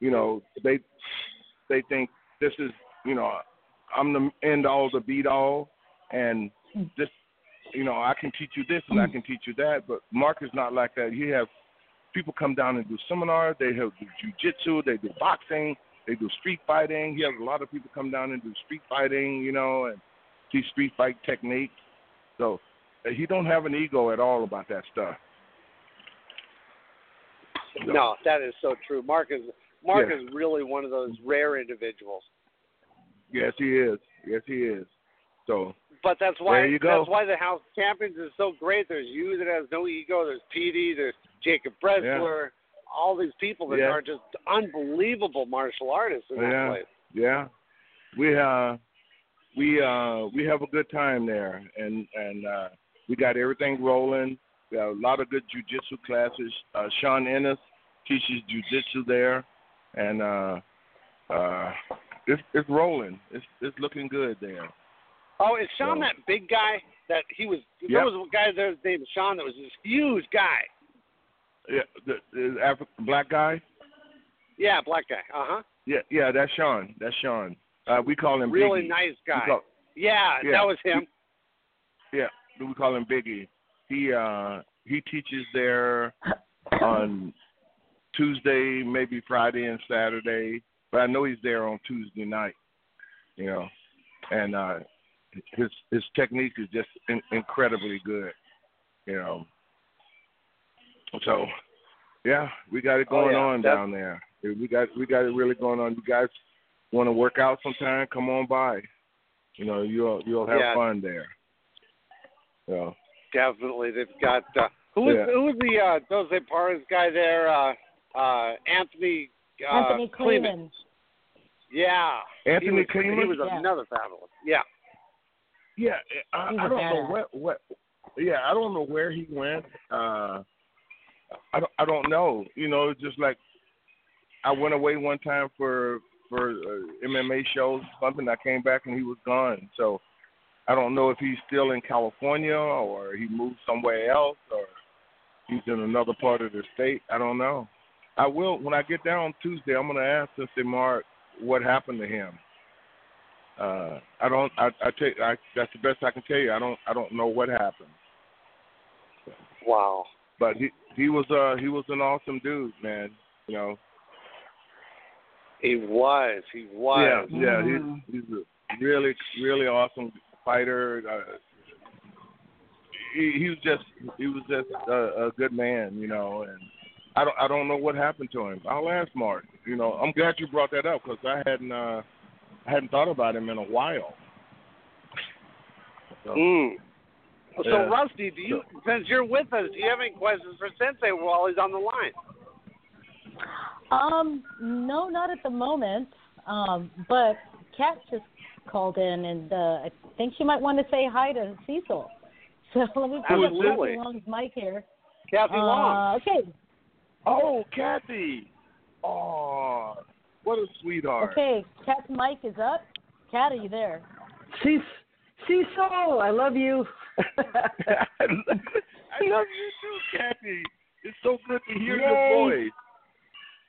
you know they they think this is you know I'm the end all, the beat all, and this you know I can teach you this and I can teach you that. But Mark is not like that. He have people come down and do seminars. They have do jujitsu. They do boxing. They do street fighting. He has a lot of people come down and do street fighting. You know, and teach street fight techniques. So uh, he don't have an ego at all about that stuff. No, that is so true. Mark is Mark Yeah. is really one of those rare individuals. Yes, he is. Yes, he is. So But that's why There you go. that's why the House of Champions is so great. There's you that has no ego. There's Petey. There's Jacob Bressler. All these people that Yeah. are just unbelievable martial artists in that yeah, place. yeah. We uh we uh we have a good time there and and uh we got everything rolling. We got a lot of good jujitsu classes. Uh Sean Ennis teaches jujitsu there and uh uh it's it's rolling. It's it's looking good there. Oh, is Sean So- that big guy that he was? There was a guy there named Sean that was this huge guy. Yeah, the, the African black guy? Yeah, black guy. Uh huh. Yeah, yeah, that's Sean. That's Sean. Uh we call him Really Biggie. nice guy. call- yeah, Yeah. that was him. Yeah, we call him Biggie. He uh he teaches there on Tuesday, maybe Friday and Saturday, but I know he's there on Tuesday night. You know, and uh his his technique is just in, incredibly good. You know, so yeah, we got it Oh, going yeah. on That's- down there. We got we got it really going on. You guys want to work out sometime? Come on by. You know, you'll you'll have Yeah. fun there. Yeah. Definitely, they've got. Uh, who was Yeah. who was the uh, Jose Parras guy there? Uh, uh, Anthony. Uh, Anthony Kleeman. Kleeman. Yeah. Anthony he was, He was Yeah. another fabulous. Yeah. Yeah, I, I don't know what what. Yeah, I don't know where he went. Uh, I don't I don't know. You know, just like I went away one time for for uh, MMA shows something. I came back and he was gone. So I don't know if he's still in California or he moved somewhere else or he's in another part of the state. I don't know. I will when I get down on Tuesday. I'm gonna ask Sifu Mark what happened to him. Uh, I don't. I, I tell. I, that's the best I can tell you. I don't. I don't know what happened. Wow. But he he was uh he was an awesome dude, man. You know. He was. He was. Yeah, yeah. He's he's a really, really awesome fighter. Uh, he, he was just he was just a, a good man, you know, and I don't I don't know what happened to him. I'll ask Mark. You know, I'm glad you brought that up because I hadn't uh, I hadn't thought about him in a while. So, Mm. So, Yeah. Rusty, do you, since you're with us, do you have any questions for Sensei while he's on the line? Um, no, not at the moment. Um, but Kat just called in, and uh, I think she might want to say hi to Cecil. So let me put up Absolutely. Kathy Long's mic here. Kathy uh, Long. Okay, Oh, Kathy. Oh, what a sweetheart. okay. Kat's mic is up. Kat, are you there? Cis- Cecil, I love you. I love you too, Kathy. It's so good to hear Yay. your voice.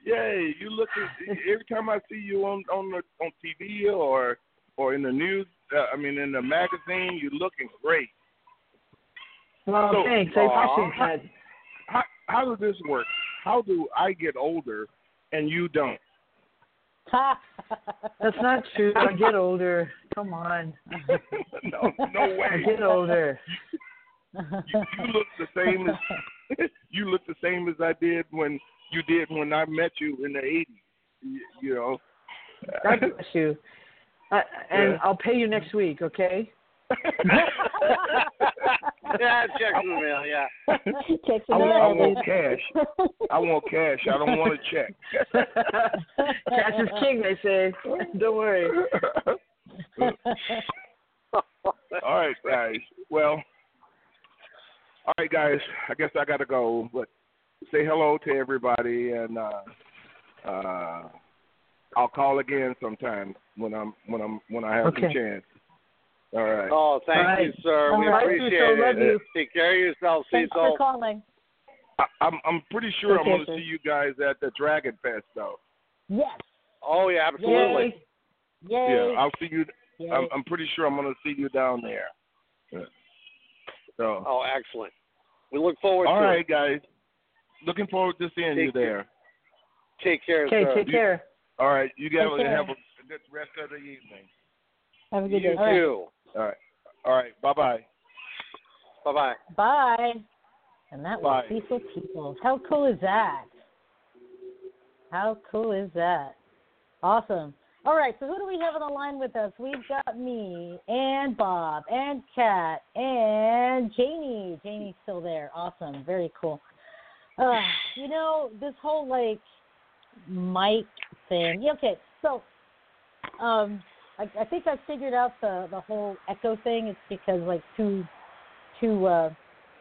Yay! You look at, every time I see you on on the on TV or or in the news. Uh, I mean, in the magazine, you're looking great. Well, So- thanks. I appreciate that. How how does this work? How do I get older and you don't? That's not true. I get older. Come on. no, no way. I get older. You look the same as you look the same as I did when you did when I met you in the '80s. You, you know. God bless you. Uh, and Yeah. I'll pay you next week, okay? Yeah, check in the mail. Yeah. Checks I, in the want- I mail, want cash. I want cash. I don't want a check. Cash is king, they say. Don't worry. all right, guys. Well, all right, guys. I guess I got to go, but say hello to everybody, and uh, uh, I'll call again sometime when I'm when I'm when I have Okay. the chance. All right. Oh, thank All right. you, sir. All we right, appreciate Cecil, love it. you. Take care of yourself, Thanks Cecil. for calling. I, I'm I'm pretty sure I'm going to see you guys at the Dragon Fest, though. Yes. Oh yeah, absolutely. Yay. Yay. Yeah, I'll see you. Yay. I'm, I'm pretty sure I'm going to see you down there. Yeah. So. Oh, excellent. We look forward All to right, it. guys. Looking forward to seeing you Take care. there. Take care, Okay, sir. take care. All right, you guys have a good rest of the evening. Have a good You day. All right. too. All right. All right. Bye bye. Bye bye. Bye. And that was Bye. Cecil Peoples. How cool is that? How cool is that? Awesome. All right, so who do we have on the line with us? We've got me and Bob and Kat and Janie. Janie's still there. Awesome. Very cool. Uh, you know, this whole like mic thing. Yeah, okay, so um I, I think I figured out the the whole echo thing. It's because like two two uh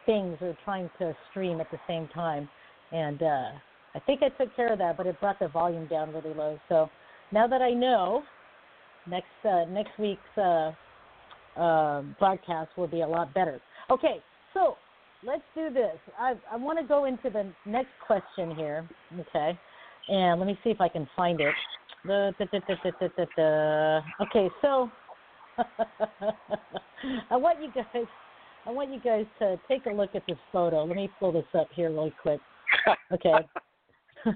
things are trying to stream at the same time, and uh, I think I took care of that, but it brought the volume down really low. So now that I know, next uh, next week's uh, uh, broadcast will be a lot better. Okay, so let's do this. I I want to go into the next question here. Okay, and let me see if I can find it. Okay, so I want you guys I want you guys to take a look at this photo. Let me pull this up here really quick. Okay.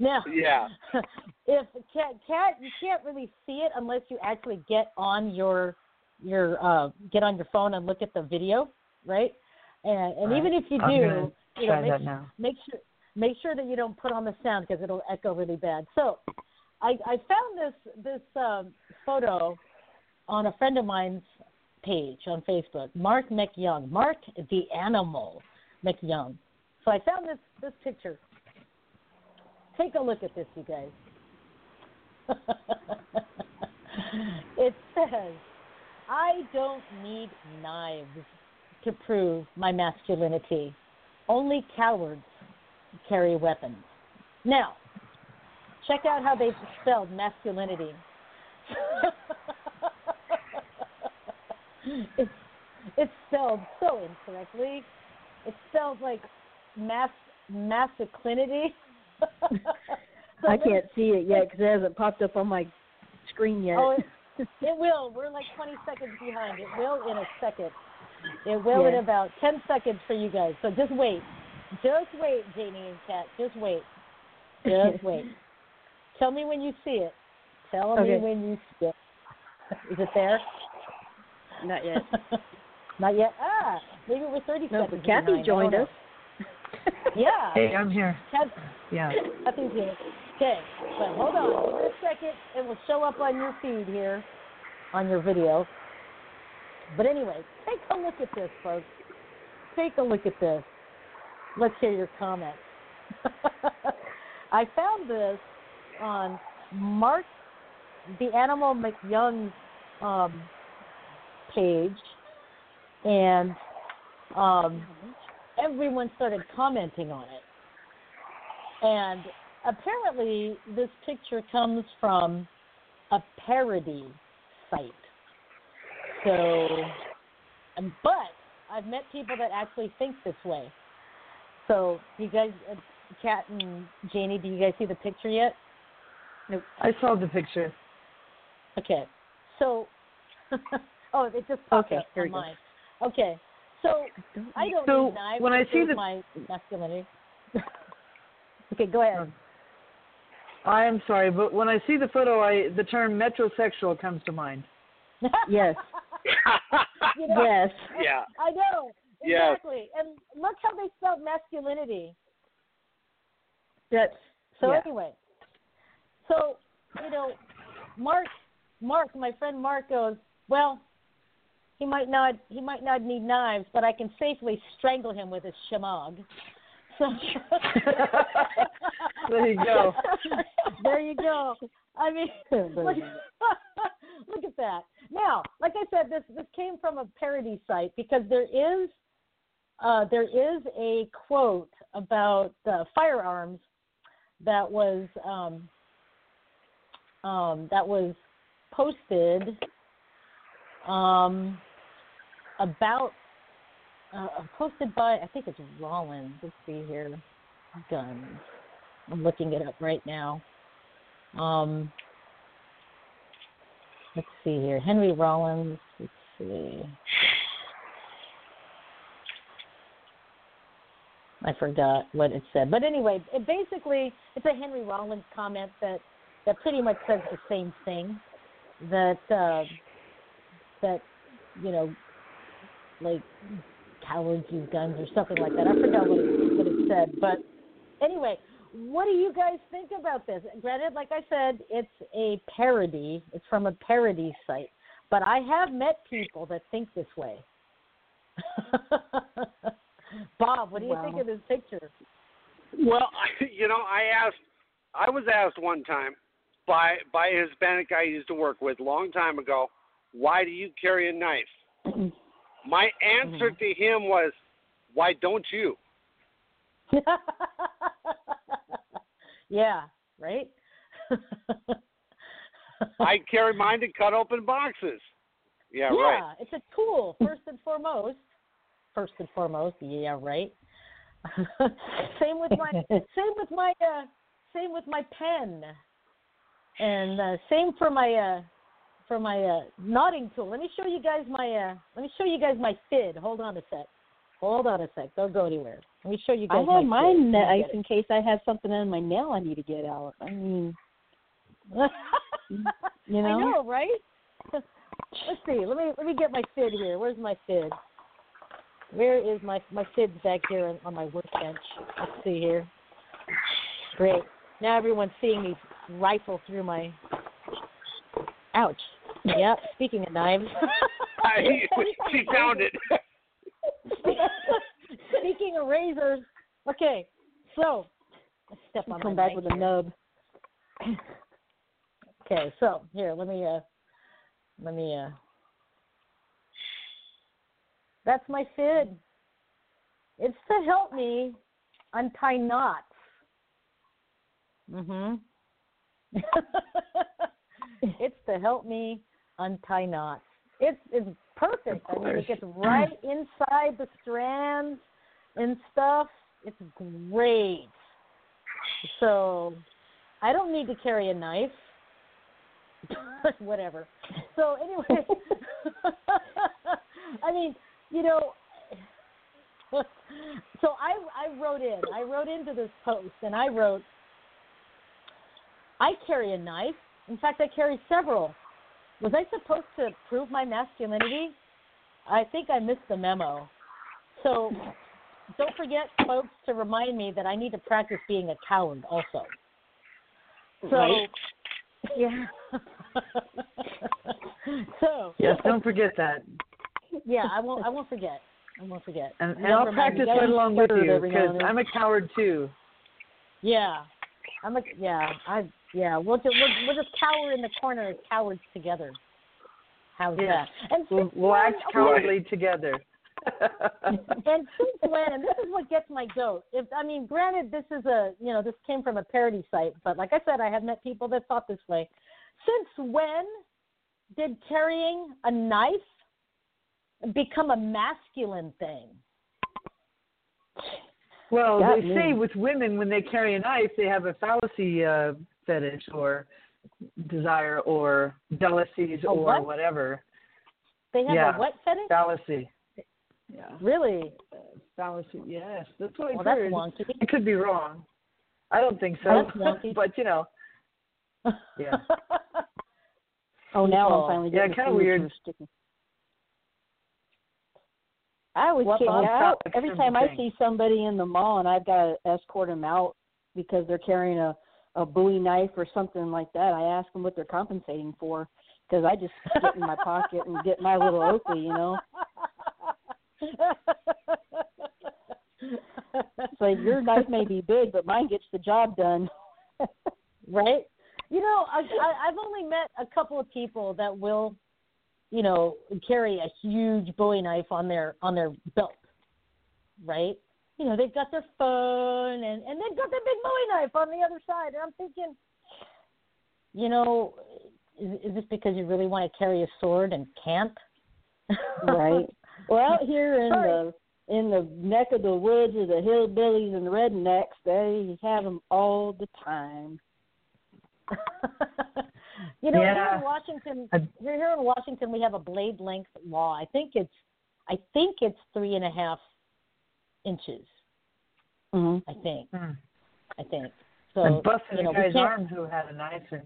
now, Yeah. if Kat Kat you can't really see it unless you actually get on your your uh get on your phone and look at the video, right? And and Right. even if you do, you know, make, that make sure make sure that you don't put on the sound because it'll echo really bad. So, I I found this this um, photo on a friend of mine's page on Facebook, Marc MacYoung, Mark the Animal MacYoung. So I found this this picture. Take a look at this, you guys. it says, "I don't need knives to prove my masculinity. Only cowards carry weapons." Now, check out how they spelled masculinity. it's it's spelled so incorrectly. It's spelled like mas masculinity. So I can't see it yet because it hasn't popped up on my screen yet. Oh, it, it will. We're like 20 seconds behind. It will in a second. It will in about 10 seconds for you guys. So just wait. Just wait, Janie and Kat. Just wait. Just wait. Tell me when you see it. Tell Okay. me when you see it. Is it there? Not yet. Not yet. Ah, maybe we're 30 No, seconds. Kathy behind. Joined us. Yeah. Hey, I'm here. Kath, Yeah. Kathy's here. Okay, but hold on. Give it a second. It will show up on your feed here, on your video. But anyway, take a look at this, folks. Take a look at this. Let's hear your comments. I found this on Mark, the Animal MacYoung's um, page, and um, everyone started commenting on it. And apparently, this picture comes from a parody site. So, but I've met people that actually think this way. So, you guys, uh, Kat and Janie, do you guys see the picture yet? Nope. I saw the picture. Okay. So, oh, it just popped Okay, up here on we go. mine. Okay. So, I don't So, need knives. when I see the- my masculinity. okay, go ahead. Uh, I am sorry, but when I see the photo, I the term metrosexual comes to mind. Yes. You know, Yes. Yeah. I know. Yes. Exactly. And look how they spelled masculinity. That's So yeah. anyway, so you know, Mark, Mark, my friend Mark goes, well, he might not, he might not need knives, but I can safely strangle him with his shemagh. So There you go. there you go. I mean, look, look at that. Now, like I said, this this came from a parody site because there is uh, there is a quote about uh, firearms that was um, um, that was posted um, about uh, posted by I think it's Rollins. Let's see here, guns. I'm looking it up right now. Um, let's see here, Henry Rollins. Let's see. I forgot what it said, but anyway, it basically it's a Henry Rollins comment that that pretty much says the same thing. That uh, that you know, like cowards use guns or something like that. I forgot what it, what it said, but anyway, what do you guys think about this? Granted, like I said, it's a parody. It's from a parody site, but I have met people that think this way. Bob, what do you Wow. think of this picture? Well, I, you know, I asked, I was asked one time by by a Hispanic guy I used to work with a long time ago, why do you carry a knife? My answer to him was, why don't you? yeah, right? I carry mine to cut open boxes. Yeah, yeah, right. it's a tool first and foremost. First and foremost, yeah, right. same with my same with my uh, same with my pen, and uh, same for my uh, for my uh, knotting tool. Let me show you guys my uh, let me show you guys my fid. Hold on a sec. Hold on a sec. Don't go anywhere. Let me show you I guys. my have mine. Nice in case I have something on my nail I need to get out. I mean, you know? I know, right? Let's see. Let me let me get my fid here. Where's my fid? Where is my my fid's back here on, on my workbench? Let's see here. Great. Now everyone's seeing me rifle through my. Ouch. Yep. Speaking of knives. she found it. Speaking of razors. Okay. So let's step on come my back mic with a nub. Okay, so here, let me uh let me uh That's my fid. It's to help me untie knots. Mhm. it's to help me untie knots. It's it's perfect. I mean, it gets right inside the strands and stuff. It's great. So, I don't need to carry a knife. Whatever. So anyway, I mean, you know, so I I wrote in. I wrote into this post, and I wrote, I carry a knife. In fact, I carry several Was I supposed to prove my masculinity? I think I missed the memo. So don't forget, folks, to remind me that I need to practice being a coward also. So, Right. yeah. so Yes, don't forget that. yeah, I won't. I won't forget. I won't forget. And, and I'll practice right along with you because. I'm a coward too. Yeah, I'm a yeah. I yeah. We'll just we'll, we'll just cower in the corner as cowards together. How's Yes. that? And We'll, we'll act cowardly together. and since when? And this is what gets my goat. If I mean, granted, this is a you know this came from a parody site, but like I said, I have met people that thought this way. Since when did carrying a knife become a masculine thing? Well, Got they me. say with women when they carry a knife, they have a fallacy uh, fetish or desire or jealousies A or what? whatever. They have Yeah. a what fetish? Fallacy. Yeah. Really? Fallacy. Yes, that's what Well, that's heard. wonky. I could be wrong. I don't think so. That's wonky. but you know, yeah. Oh, now I'm finally yeah, getting kinda weird. fingers sticky. I always What kick out every time I see somebody in the mall and I've got to escort them out because they're carrying a a Bowie knife or something like that. I ask them what they're compensating for because I just get in my pocket and get my little Oakley, you know. so your knife may be big, but mine gets the job done. right? You know, I, I, I've only met a couple of people that will, you know, carry a huge Bowie knife on their on their belt, right? You know, they've got their phone and and they've got their big Bowie knife on the other side, and I'm thinking, you know, is, is this because you really want to carry a sword and camp? right. Well, out here in Sorry. the in the neck of the woods of the hillbillies and the rednecks, they have them all the time. you know, here in Washington, here here in Washington, we have a blade length law. I think it's, I think it's three and a half inches. hmm I think. Hmm. I think. So and busting you know, a guy's arm who had a knife and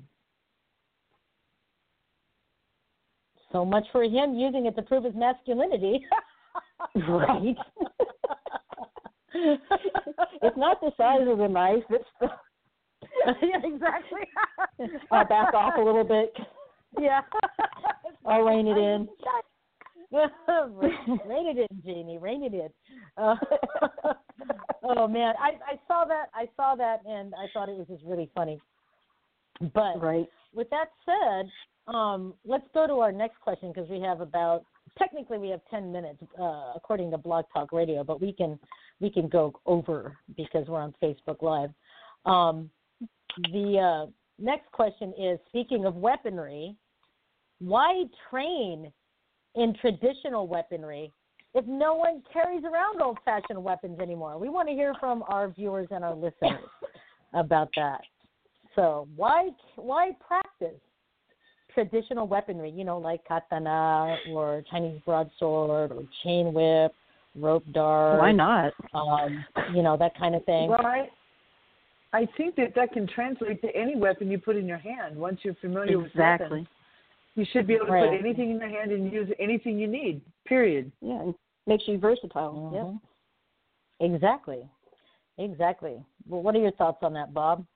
So much for him using it to prove his masculinity. Right. it's not the size of the knife; it's the. Yeah, exactly. I'll back off a little bit. Yeah. I'll rein it in. Rein it in, Jeannie. Rein it in. Uh, oh man, I I saw that. I saw that, and I thought it was just really funny. But Right. with that said, um, let's go to our next question because we have about technically we have ten minutes uh, according to Blog Talk Radio, but we can we can go over because we're on Facebook Live. Um, the uh, next question is: Speaking of weaponry, why train in traditional weaponry if no one carries around old-fashioned weapons anymore? We want to hear from our viewers and our listeners about that. So why why practice traditional weaponry? You know, like katana or Chinese broadsword or chain whip, rope dart. Why not? Um, you know that kind of thing. Well, I, I think that that can translate to any weapon you put in your hand. Once you're familiar with Exactly. weapons, you should be able to Right. put anything in your hand and use anything you need. Period. Yeah, and makes you versatile. Mhm. Exactly. Exactly. Well, what are your thoughts on that, Bob?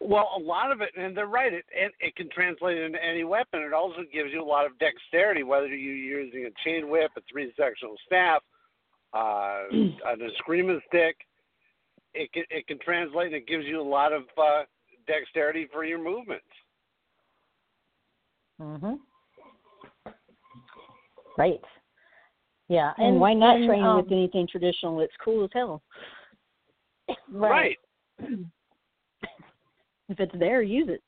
Well, a lot of it, and they're right. It it, it can translate into any weapon. It also gives you a lot of dexterity, whether you're using a chain whip, a three-sectional staff, uh, an eskrima stick. It can it can translate, and it gives you a lot of uh, dexterity for your movements. Mhm. Right. Yeah. And, why not and, train um, with anything traditional? It's cool as hell. Right. If it's there, use it.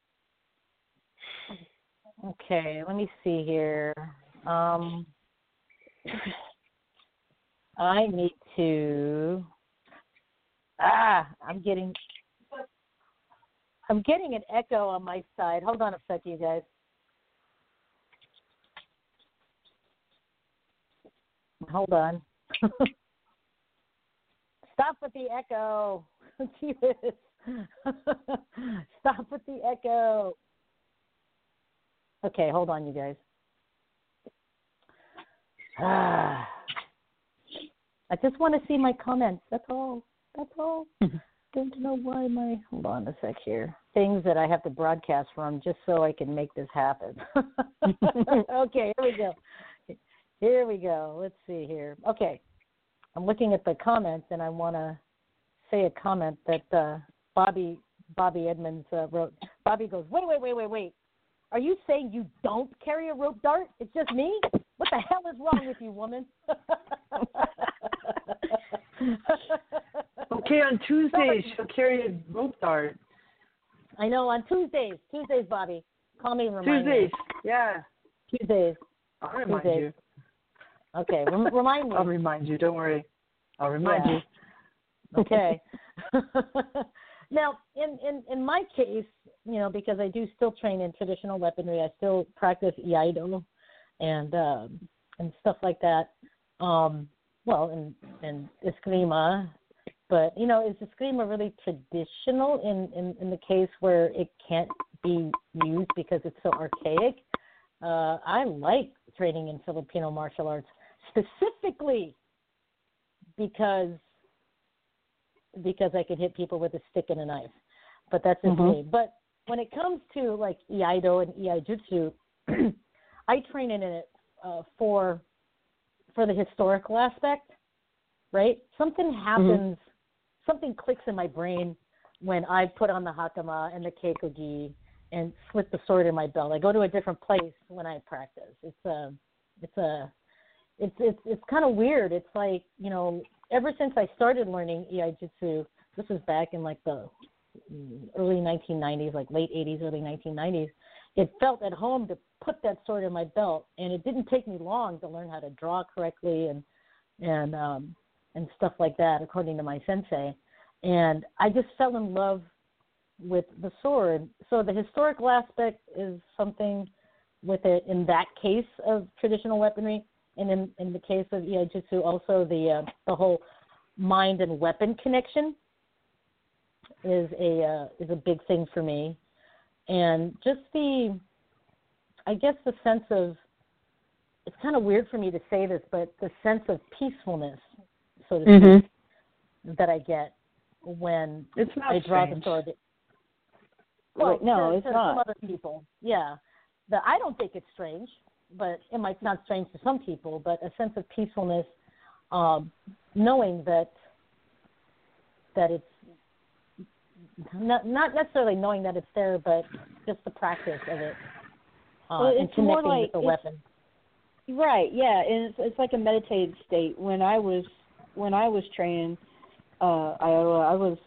Okay, let me see here. Um, I need to. Ah, I'm getting. I'm getting an echo on my side. Hold on a sec, you guys. Hold on. Stop with the echo. Jesus. Stop with the echo. Okay, hold on, you guys. Ah. I just want to see my comments. That's all. That's all. Don't know why my. Hold on a sec here. Things that I have to broadcast from just so I can make this happen. okay, here we go. Here we go. Let's see here. Okay, I'm looking at the comments and I want to say a comment that uh, Bobby Bobby Edmonds uh, wrote. Bobby goes, wait, wait, wait, wait, wait. Are you saying you don't carry a rope dart? It's just me? What the hell is wrong with you, woman? okay, on Tuesdays she'll carry a rope dart. I know on Tuesdays. Tuesdays, Bobby. Call me and remind Tuesdays, me. yeah. Tuesdays. I'll remind Tuesdays. you. Okay, rem- remind me. I'll remind you. Don't worry. I'll remind Yeah. you. Okay. now, in, in in my case, you know, because I do still train in traditional weaponry, I still practice iaido and um, and stuff like that. Um, well, and and eskrima, but you know, is eskrima really traditional in, in in the case where it can't be used because it's so archaic? Uh, I like training in Filipino martial arts specifically because because I can hit people with a stick and a knife. But that's just Mhm. me. But when it comes to like iaido and iaijutsu, I train in it uh, for for the historical aspect, right? Something mm-hmm. happens, something clicks in my brain when I put on the hakama and the keikogi and slip the sword in my belt. I go to a different place when I practice. It's a, it's a, it's it's it's kind of weird. It's like you know, ever since I started learning iaijutsu, this was back in like the early 1990s, like late 80s, early 1990s. It felt at home to put that sword in my belt, and it didn't take me long to learn how to draw correctly and and um, and stuff like that, according to my sensei. And I just fell in love with the sword. So the historical aspect is something with it in that case of traditional weaponry, and in in the case of iaijutsu, also the uh, the whole mind and weapon connection is a uh, is a big thing for me, and just the I guess the sense of it's kind of weird for me to say this, but the sense of peacefulness, so to Mhm. speak, that I get when It's not I draw strange. the sword. Right, no, to, it's to not. Some other people, yeah. The, I don't think it's strange, but it might sound strange to some people. But a sense of peacefulness, um, knowing that that it's not not necessarily knowing that it's there, but just the practice of it uh, Well, and connecting like with the weapon. Right, yeah, and it's it's like a meditative state. When I was when I was training, uh, I I was,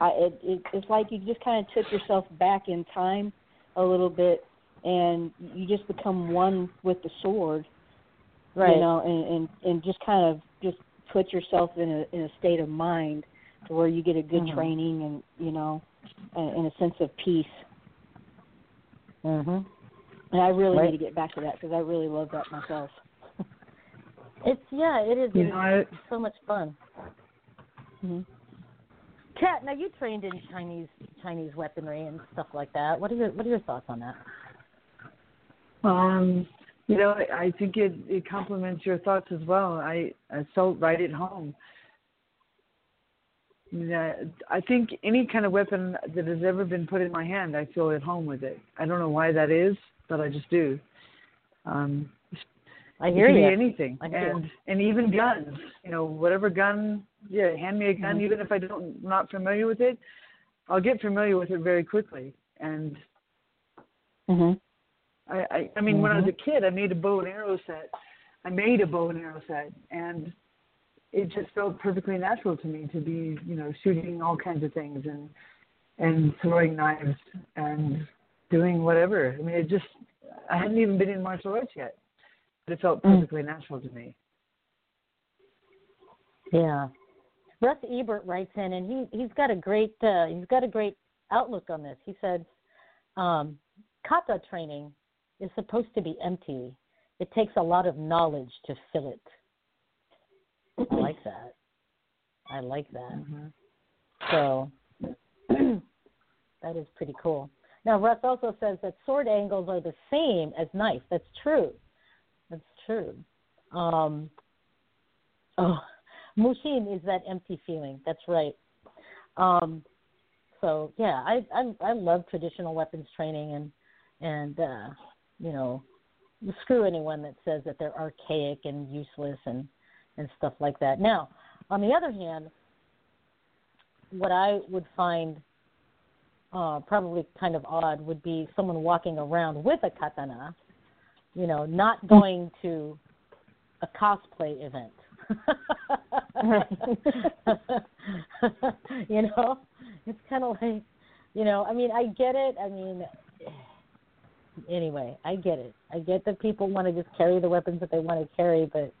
I it, it it's like you just kind of took yourself back in time a little bit, and you just become one with the sword, Right. You know, and and and just kind of just put yourself in a in a state of mind to where you get a good Mhm. training and you know, and, and a sense of peace. Mhm. And I really Right. need to get back to that because I really love that myself. It's yeah, it is. You know, I- so much fun. Mm-hmm. Kat, now you trained in Chinese Chinese weaponry and stuff like that. What are your What are your thoughts on that? Um, you know, I I think it it complements your thoughts as well. I I felt right at home. Yeah, I think any kind of weapon that has ever been put in my hand, I feel at home with it. I don't know why that is, but I just do. Um, I hear can you. anything, I hear and you. and even guns. You know, whatever gun, yeah, hand me a gun, Mhm. even if I don't not familiar with it, I'll get familiar with it very quickly. And Mhm. I, I, I mean, when I was a Mm-hmm. kid, I made a bow and arrow set. I made a bow and arrow set, and it just felt perfectly natural to me to be, you know, shooting all kinds of things and and throwing knives and doing whatever. I mean, it just I hadn't even been in martial arts yet, but it felt Mm. perfectly natural to me. Yeah. Russ Ebert writes in, and he he's got a great uh, he's got a great outlook on this. He said, um, "Kata training is supposed to be empty. It takes a lot of knowledge to fill it." I like that. I like that. So that is pretty cool. Now, Russ also says that sword angles are the same as knife. That's true. That's true. Um, oh, Mushin is that empty feeling. That's right. Um, so yeah, I, I I love traditional weapons training and and uh, you know screw anyone that says that they're archaic and useless and and stuff like that. Now, on the other hand, what I would find uh, probably kind of odd would be someone walking around with a katana, you know, not going to a cosplay event. you know, it's kind of like, you know, I mean, I get it. I mean, anyway, I get it. I get that people want to just carry the weapons that they want to carry, but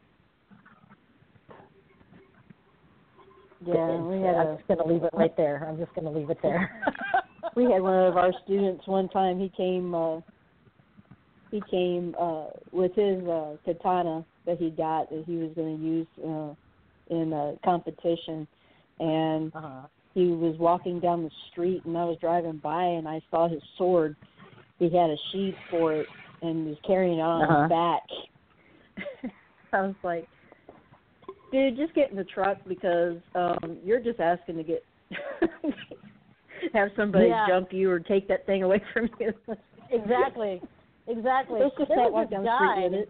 Yeah, had I'm just going to leave it right there. I'm just going to leave it there. we had one of our students one time. He came. uh He came uh with his uh katana that he got that he was going to use uh in a competition, and uh-huh. he was walking down the street, and I was driving by, and I saw his sword. He had a sheath for it, and was carrying it on Uh-huh. his back. I was like, dude, just get in the truck because um you're just asking to get have somebody Yeah. jump you or take that thing away from you. exactly. Exactly. Let's just There not was this down the street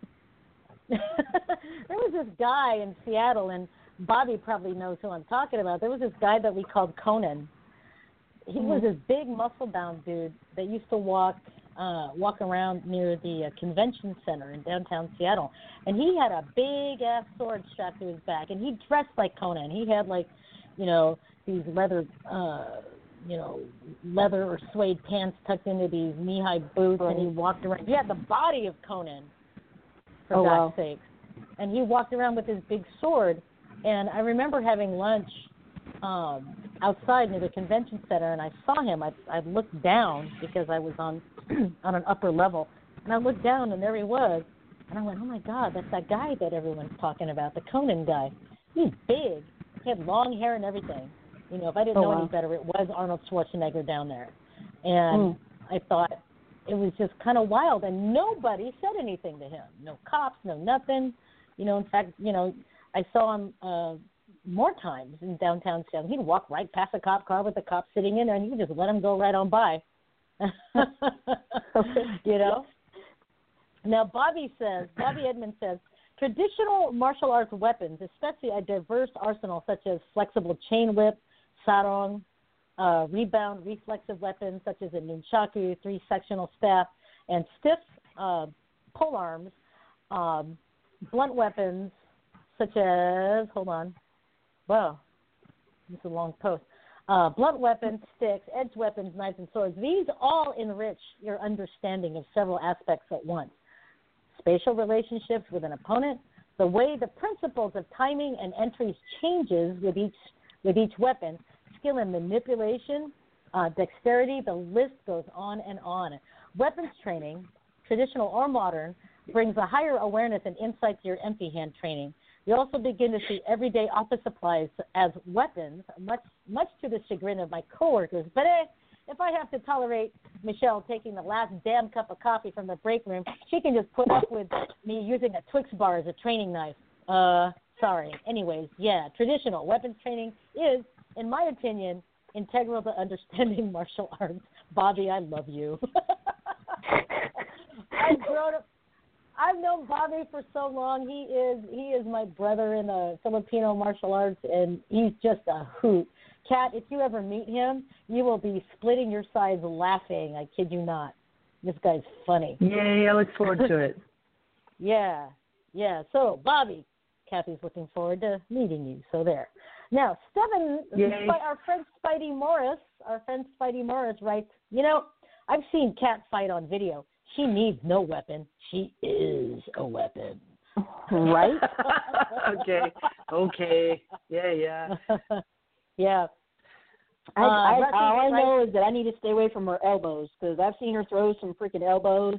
guy- there was this guy in Seattle, and Bobby probably knows who I'm talking about. There was this guy that we called Conan. He was this big, muscle-bound dude that used to walk uh walk around near the uh, convention center in downtown Seattle, and he had a big ass sword strapped to his back, and he dressed like Conan. He had like, you know, these leather. uh you know, leather or suede pants tucked into these knee-high boots, and he walked around. He had the body of Conan, for Oh, God's wow. sake. And he walked around with his big sword. And I remember having lunch um outside near the convention center, and I saw him. I I looked down because I was on on an upper level, and I looked down, and there he was. And I went, oh my God, that's that guy that everyone's talking about, the Conan guy. He's big. He had long hair and everything. You know, if I didn't Oh, know wow. any better, it was Arnold Schwarzenegger down there. And Mm. I thought it was just kind of wild, and nobody said anything to him. No cops, no nothing. You know, in fact, you know, I saw him uh, more times in downtown Seattle. He'd walk right past a cop car with the cop sitting in there, and he would just let him go right on by. you know. Now, Bobby says, Bobby Edmonds says, traditional martial arts weapons, especially a diverse arsenal such as flexible chain whip, sarong, uh, rebound reflexive weapons such as a nunchaku, three sectional staff, and stiff uh, pole arms, um, blunt weapons such as, hold on, wow, this is a long post. Uh, blunt weapons, sticks, edge weapons, knives, and swords. These all enrich your understanding of several aspects at once spatial relationships with an opponent, the way the principles of timing and entries changes with each with each weapon, skill in manipulation, uh, dexterity, the list goes on and on. Weapons training, traditional or modern, brings a higher awareness and insight to your empty hand training. You also begin to see everyday office supplies as weapons, much much to the chagrin of my coworkers. But eh, if I have to tolerate Michelle taking the last damn cup of coffee from the break room, she can just put up with me using a Twix bar as a training knife. Uh, sorry. Anyways, yeah, traditional weapons training is, in my opinion, integral to understanding martial arts. Bobby, I love you. I've grown up. I've known Bobby for so long. He is he is my brother in the Filipino martial arts, and he's just a hoot. Kat, if you ever meet him, you will be splitting your sides laughing. I kid you not. This guy's funny. Yay, I look forward to it. Yeah, yeah. So, Bobby, Kathy's looking forward to meeting you. So there. Now, Stephen, Yay. Our friend Spidey Morris, our friend Spidey Morris writes, you know, I've seen Kat fight on video. She needs no weapon. She is a weapon. Right? okay. Okay. Yeah, yeah. yeah. I, Uh, I, Rusty, all I right- know is that I need to stay away from her elbows because I've seen her throw some freaking elbows.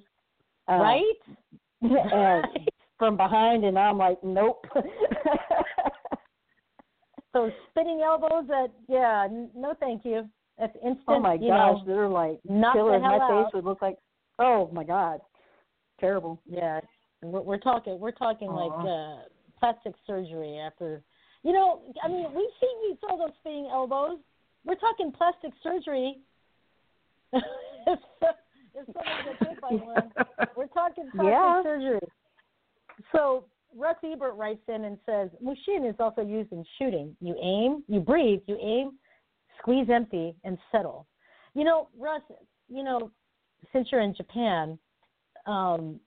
Uh, right? and from behind, and I'm like, nope. Those spinning elbows that, yeah, n- no thank you. That's instant. Oh my you gosh, know, they're like knock the killers. My out. face would look like, oh my god, terrible. Yeah, we're, we're talking. We're talking like uh, plastic surgery after. You know, I mean, we've seen you throw those spinning elbows. We're talking plastic surgery. if, if someone gets hit by one, we're talking plastic Yeah. surgery. So Russ Ebert writes in and says, Mushin is also used in shooting. You aim, you breathe, you aim, squeeze empty, and settle. You know, Russ, you know, since you're in Japan, um,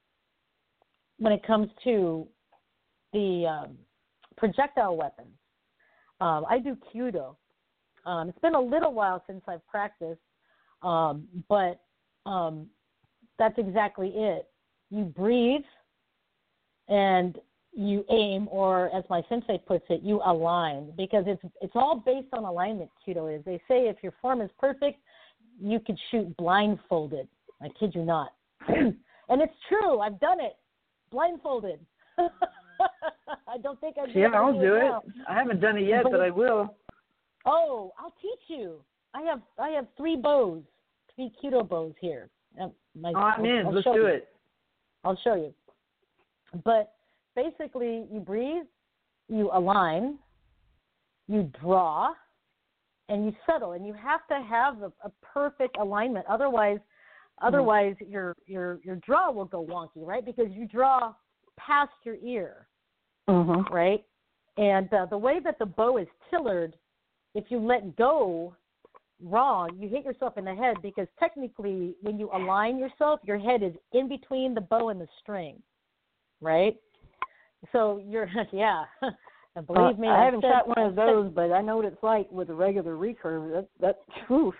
when it comes to the um, projectile weapons, um, I do Kyudo. Um, it's been a little while since I've practiced, um, but um, that's exactly it. You breathe and you aim, or as my sensei puts it, you align because it's it's all based on alignment. Kyudo is. They say if your form is perfect, you could shoot blindfolded. I kid you not, and it's true. I've done it blindfolded. I don't think be Yeah, I'll do it. now. I haven't done it yet, but I will. Oh, I'll teach you. I have I have three bows, three Kyudo bows here. My, Oh, I'm I'll- in. I'll Let's do you. it. I'll show you. But basically, you breathe, you align, you draw, and you settle. And you have to have a, a perfect alignment. Otherwise, otherwise your your your draw will go wonky, right? Because you draw past your ear, Mm-hmm. right? And uh, the way that the bow is tillered, if you let go wrong, you hit yourself in the head because technically, when you align yourself, your head is in between the bow and the string, right? So you're, yeah. And believe me, Uh, I I've haven't shot one of those, but I know what it's like with a regular recurve. That that oof.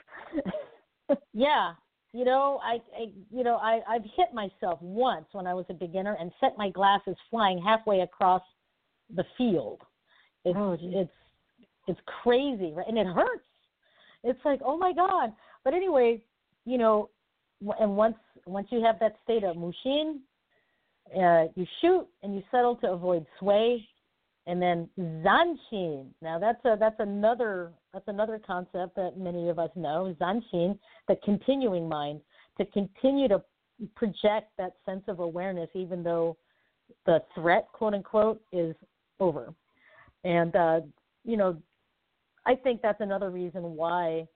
Yeah, you know, I, I you know, I I've hit myself once when I was a beginner and sent my glasses flying halfway across the field. It's Oh, it's it's crazy, right? And it hurts. It's like, oh my god. But anyway, you know, and once once you have that state of mushin, uh, you shoot and you settle to avoid sway, and then zanshin. Now that's a that's another that's another concept that many of us know. Zanshin, the continuing mind, to continue to project that sense of awareness, even though the threat, quote unquote, is over. And uh, you know, I think that's another reason why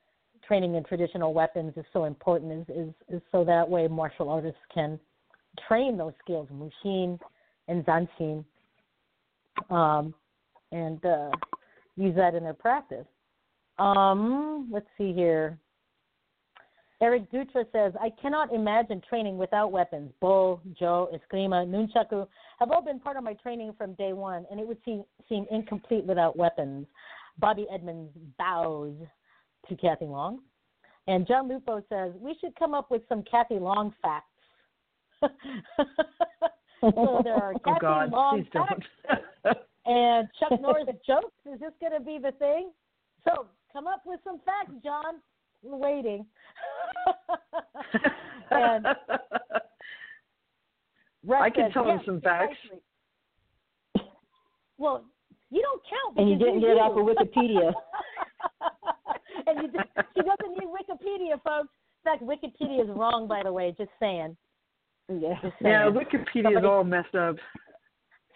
training in traditional weapons is so important. Is is, is so that way martial artists can train those skills, mushin and zanshin, um, and uh, use that in their practice. Um, let's see here. Eric Dutra says, I cannot imagine training without weapons. Bo, Jo, Eskrima, Nunchaku have all been part of my training from day one, and it would seem, seem incomplete without weapons. Bobby Edmonds bows to Kathy Long. And John Lupo says, we should come up with some Kathy Long facts. so there are Oh Kathy God, Long please facts and Chuck Norris jokes. Is this going to be the thing? So come up with some facts, John. We're waiting. and Russ I can says, tell him yes, some facts. precisely. Well, you don't count. And you didn't you're get it off of Wikipedia. and you did, she doesn't need Wikipedia, folks. In fact, Wikipedia is wrong, by the way. Just saying. Yeah. Yeah, saying. Wikipedia is all messed up.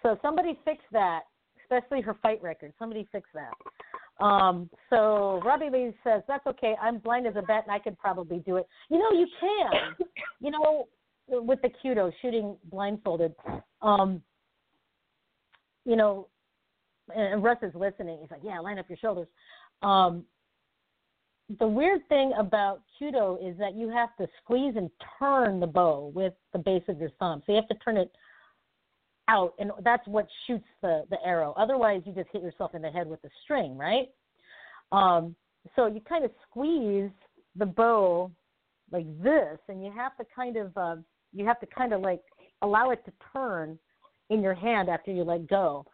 So somebody fix that, especially her fight record. Somebody fix that. Um, so Robbie Lee says that's okay. I'm blind as a bat, and I could probably do it. You know, you can. You know, with the Kyudo shooting blindfolded. Um, you know, and and Russ is listening. He's like, "Yeah, line up your shoulders." Um, the weird thing about Kyudo is that you have to squeeze and turn the bow with the base of your thumb. So you have to turn it out, and that's what shoots the the arrow. Otherwise, you just hit yourself in the head with the string, right? Um, so you kind of squeeze the bow like this, and you have to kind of uh, you have to kind of like allow it to turn in your hand after you let go.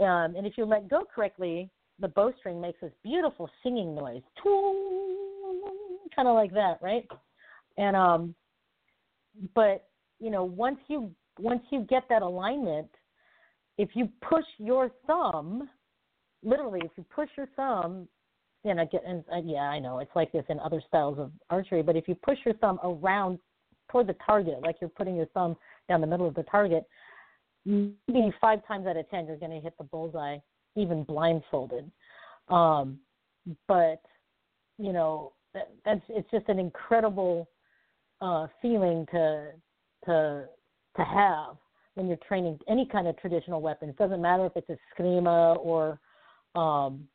Um, and if you let go correctly, the bowstring makes this beautiful singing noise, kind of like that, right? And um, but you know, once you once you get that alignment, if you push your thumb, literally, if you push your thumb and again, and uh, yeah, I know it's like this in other styles of archery. But if you push your thumb around toward the target, like you're putting your thumb down the middle of the target, maybe five times out of ten you're going to hit the bullseye, even blindfolded. Um, but you know, that, that's it's just an incredible uh, feeling to to to have when you're training any kind of traditional weapon. It doesn't matter if it's a Eskrima or um,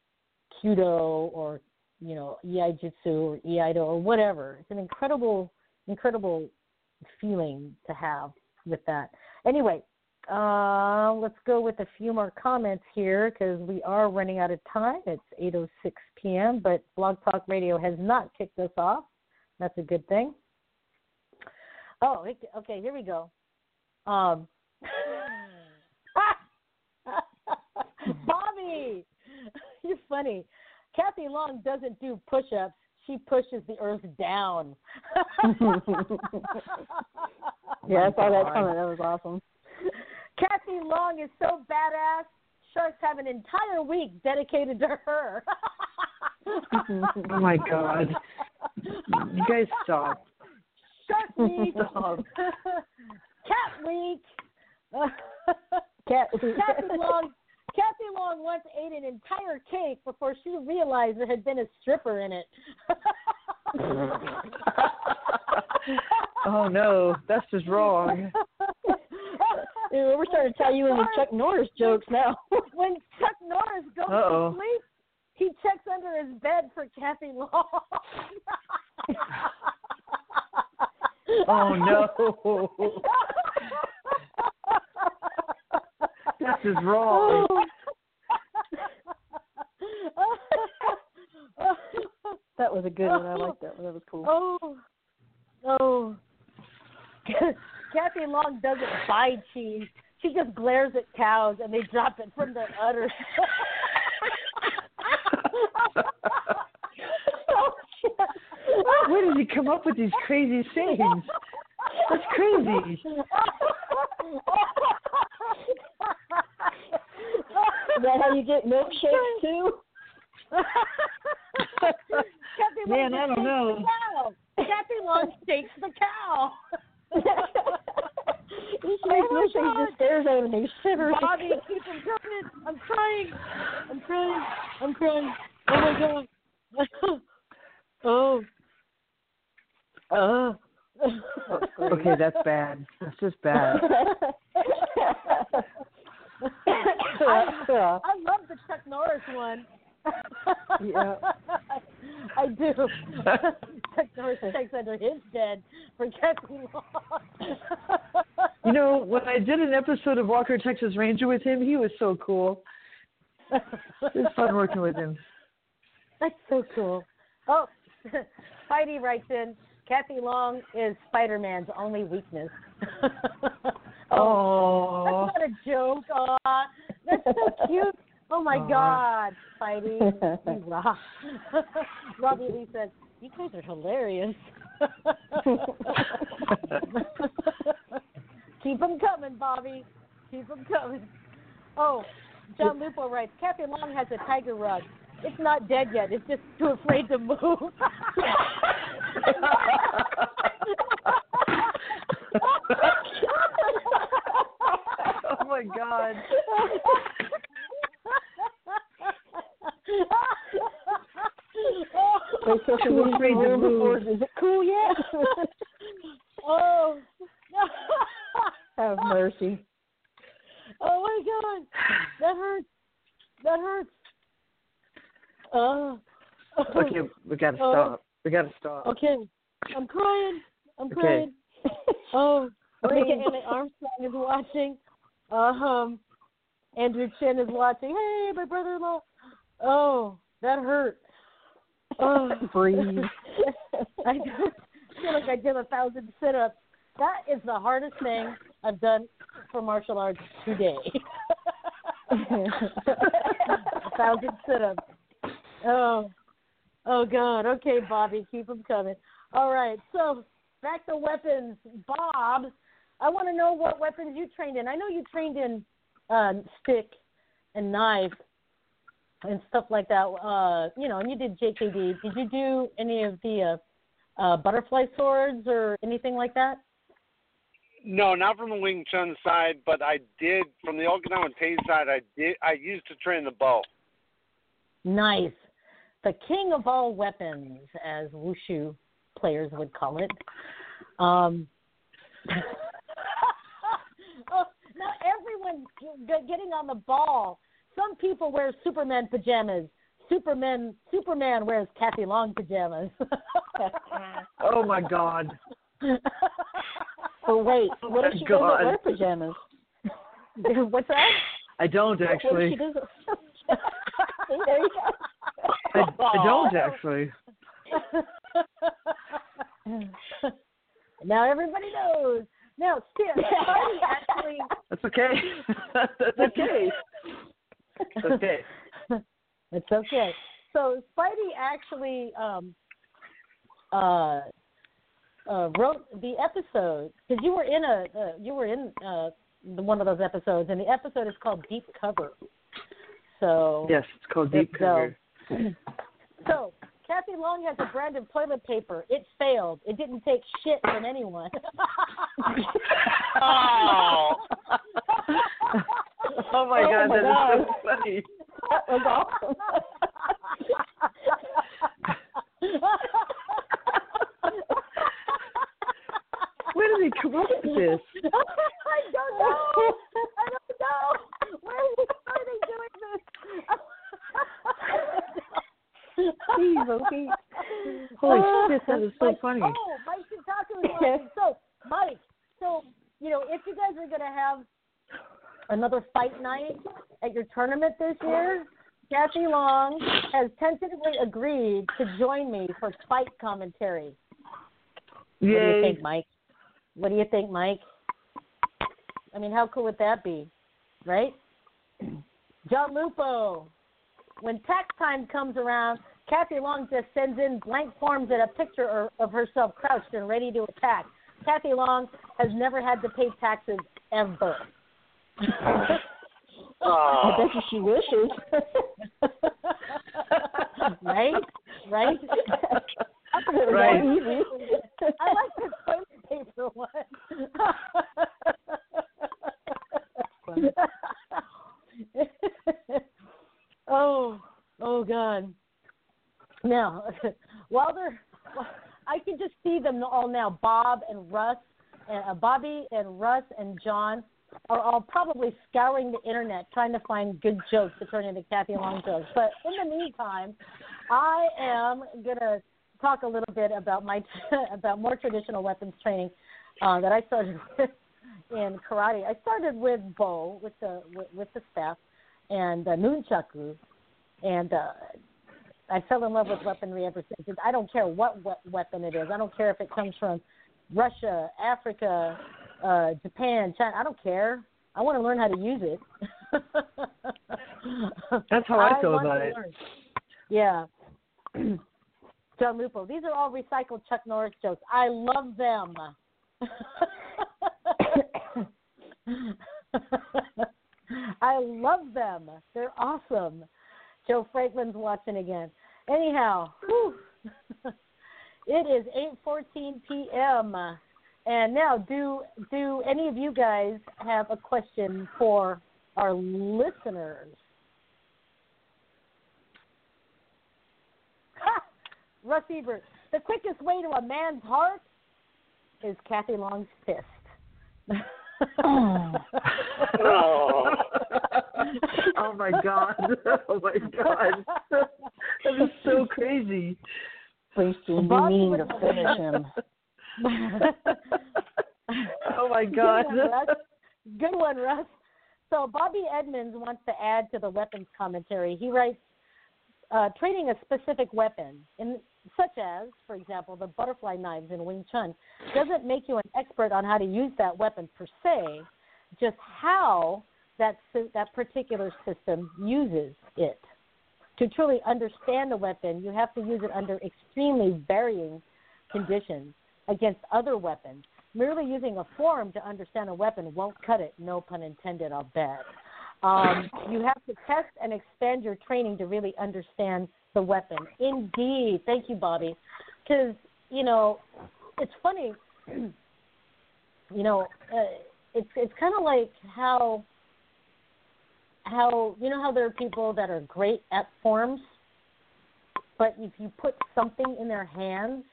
Kyudo or you know Iai or Iaido or whatever. It's an incredible, incredible feeling to have with that. Anyway, uh, let's go with a few more comments here because we are running out of time. It's 8:06 p.m., but Blog Talk Radio has not kicked us off. That's a good thing. Oh, okay. Here we go. Um, Bobby, you're funny. Kathy Long doesn't do push-ups. She pushes the earth down. yeah, I saw that comment. That was awesome. Kathy Long is so badass. Sharks have an entire week dedicated to her. oh my god! You guys stop. Shark Week. Stop. Cat Week. Cat Kathy Long. Kathy Long once ate an entire cake before she realized there had been a stripper in it. oh no, that's just wrong. Dude, we're starting to tie you into Chuck Norris jokes now. when Chuck Norris goes Uh-oh. to sleep, he checks under his bed for Kathy Long. oh no. That's just wrong. That was a good one. I like that one. That was cool. Oh, oh. Kathy Long doesn't buy cheese. She just glares at cows and they drop it from their udders. Where does he come up with these crazy sayings? That's crazy. Is that how you get milkshakes too? Man, I don't know. The cow. Kathy Long shakes the cow. She makes Oh my milkshakes God. just stares at him and. Bobby, keep him coming. I'm crying. I'm crying. I'm crying. Oh my god. oh. Oh. Okay, that's bad. That's just bad. I, I love the Chuck Norris one. Yeah. I do. Chuck Norris checks under his bed for Kathy Long. You know, when I did an episode of Walker Texas Ranger with him, he was so cool. It was fun working with him. That's so cool. Oh, Spidey writes in, Kathy Long is Spider Man's only weakness. Oh. That's not a joke. Aw, that's so cute. Oh my Aw. God, Spidey. You rock. Robbie Lee says, You guys are hilarious. Keep them coming, Bobby. Keep them coming. Oh, John Lupo writes, Kathy Long has a tiger rug. It's not dead yet. It's just too afraid to move. oh my god. Wait till she Too afraid to move. Is it cool yet? oh. Have mercy. Oh my god, that hurts. That hurts. Oh. Okay, we gotta Oh. stop. We gotta stop. Okay, I'm crying. I'm Okay. crying. Oh, Okay. Rebecca Anna Armstrong is watching. Uh, um, Andrew Chin is watching. Hey, my brother-in-law. Oh, that hurt. Oh, Breathe. I feel like I did a thousand sit-ups. That is the hardest thing I've done for martial arts today. a thousand sit-ups. Oh, oh God. Okay, Bobby, keep them coming. All right, so back to weapons, Bob. I want to know what weapons you trained in. I know you trained in um, stick and knife. and stuff like that. Uh, you know, and you did JKD. Did you do any of the uh, uh, butterfly swords or anything like that? No, not from the Wing Chun side, but I did from the Okinawan Te side. I did. I used to train the bo. Nice. The king of all weapons, as wushu players would call it. Um, oh, now everyone's getting on the ball. Some people wear Superman pajamas. Superman Superman wears Kathy Long pajamas. oh my God. oh wait, what if she God. doesn't wear pajamas? What's that? I don't actually. she doesn't? There you go. I, I don't actually. now everybody knows. Now, Spidey actually. That's okay. That's okay. It's okay. it's okay. So Spidey actually um, uh, uh, wrote the episode because you were in a uh, you were in uh, the, one of those episodes, and the episode is called Deep Cover. So Yes, it's called Deep so, Cover. So Kathy Long has a brand of toilet paper. It failed. It didn't take shit from anyone. Oh. Oh my Oh God, my that is God. so funny. That was awesome. Where did he come up with this? I don't know. I don't know. Where are they, doing this? Jeez, okay. Holy oh, shit, that is so Mike, funny. Oh, Mike Shintaku is watching. So, Mike, so, you know, if you guys are going to have another fight night at your tournament this year, Kathy Long has tentatively agreed to join me for fight commentary. What do you think, Mike? What do you think, Mike? I mean, how cool would that be, right? John Lupo. When tax time comes around, Kathy Long just sends in blank forms and a picture er, of herself crouched and ready to attack. Kathy Long has never had to pay taxes ever. I ah. bet you she wishes. right? Right? Right. I like one. oh, oh God. Now, while they're, I can just see them all now. Bob and Russ, and uh, Bobby and Russ and John are all probably scouring the internet trying to find good jokes to turn into Kathy Long jokes. But in the meantime, I am gonna talk a little bit about my about more traditional weapons training uh, that I started with in karate. I started with bo with the with, with the staff and uh, nunchaku, and uh, I fell in love with weaponry ever since. I don't care what we- weapon it is. I don't care if it comes from Russia, Africa, uh, Japan, China. I don't care. I want to learn how to use it. That's how I feel about it. learn. Yeah. John Lupo. These are all recycled Chuck Norris jokes. I love them. I love them. They're awesome. Joe Franklin's watching again. Anyhow, it is 8:14 p.m. And now, do do any of you guys have a question for our listeners? Ha! Russ Ebert. The quickest way to a man's heart is Kathy Long's fist. oh Oh my god. Oh my god. That is so crazy. Please do Bobby meaning would to finish him. Oh my Good god. one, Russ. Good one, Russ. So Bobby Edmonds wants to add to the weapons commentary. He writes, uh, training a specific weapon, in, such as, for example, the butterfly knives in Wing Chun, doesn't make you an expert on how to use that weapon per se, just how that that particular system uses it. To truly understand a weapon, you have to use it under extremely varying conditions against other weapons. Merely using a form to understand a weapon won't cut it, no pun intended, I'll bet. Um, you have to test and expand your training to really understand the weapon. Indeed. Thank you, Bobby. Because, you know, it's funny. you know, uh, it's it's kind of like how how you know how there are people that are great at forms, but if you put something in their hands,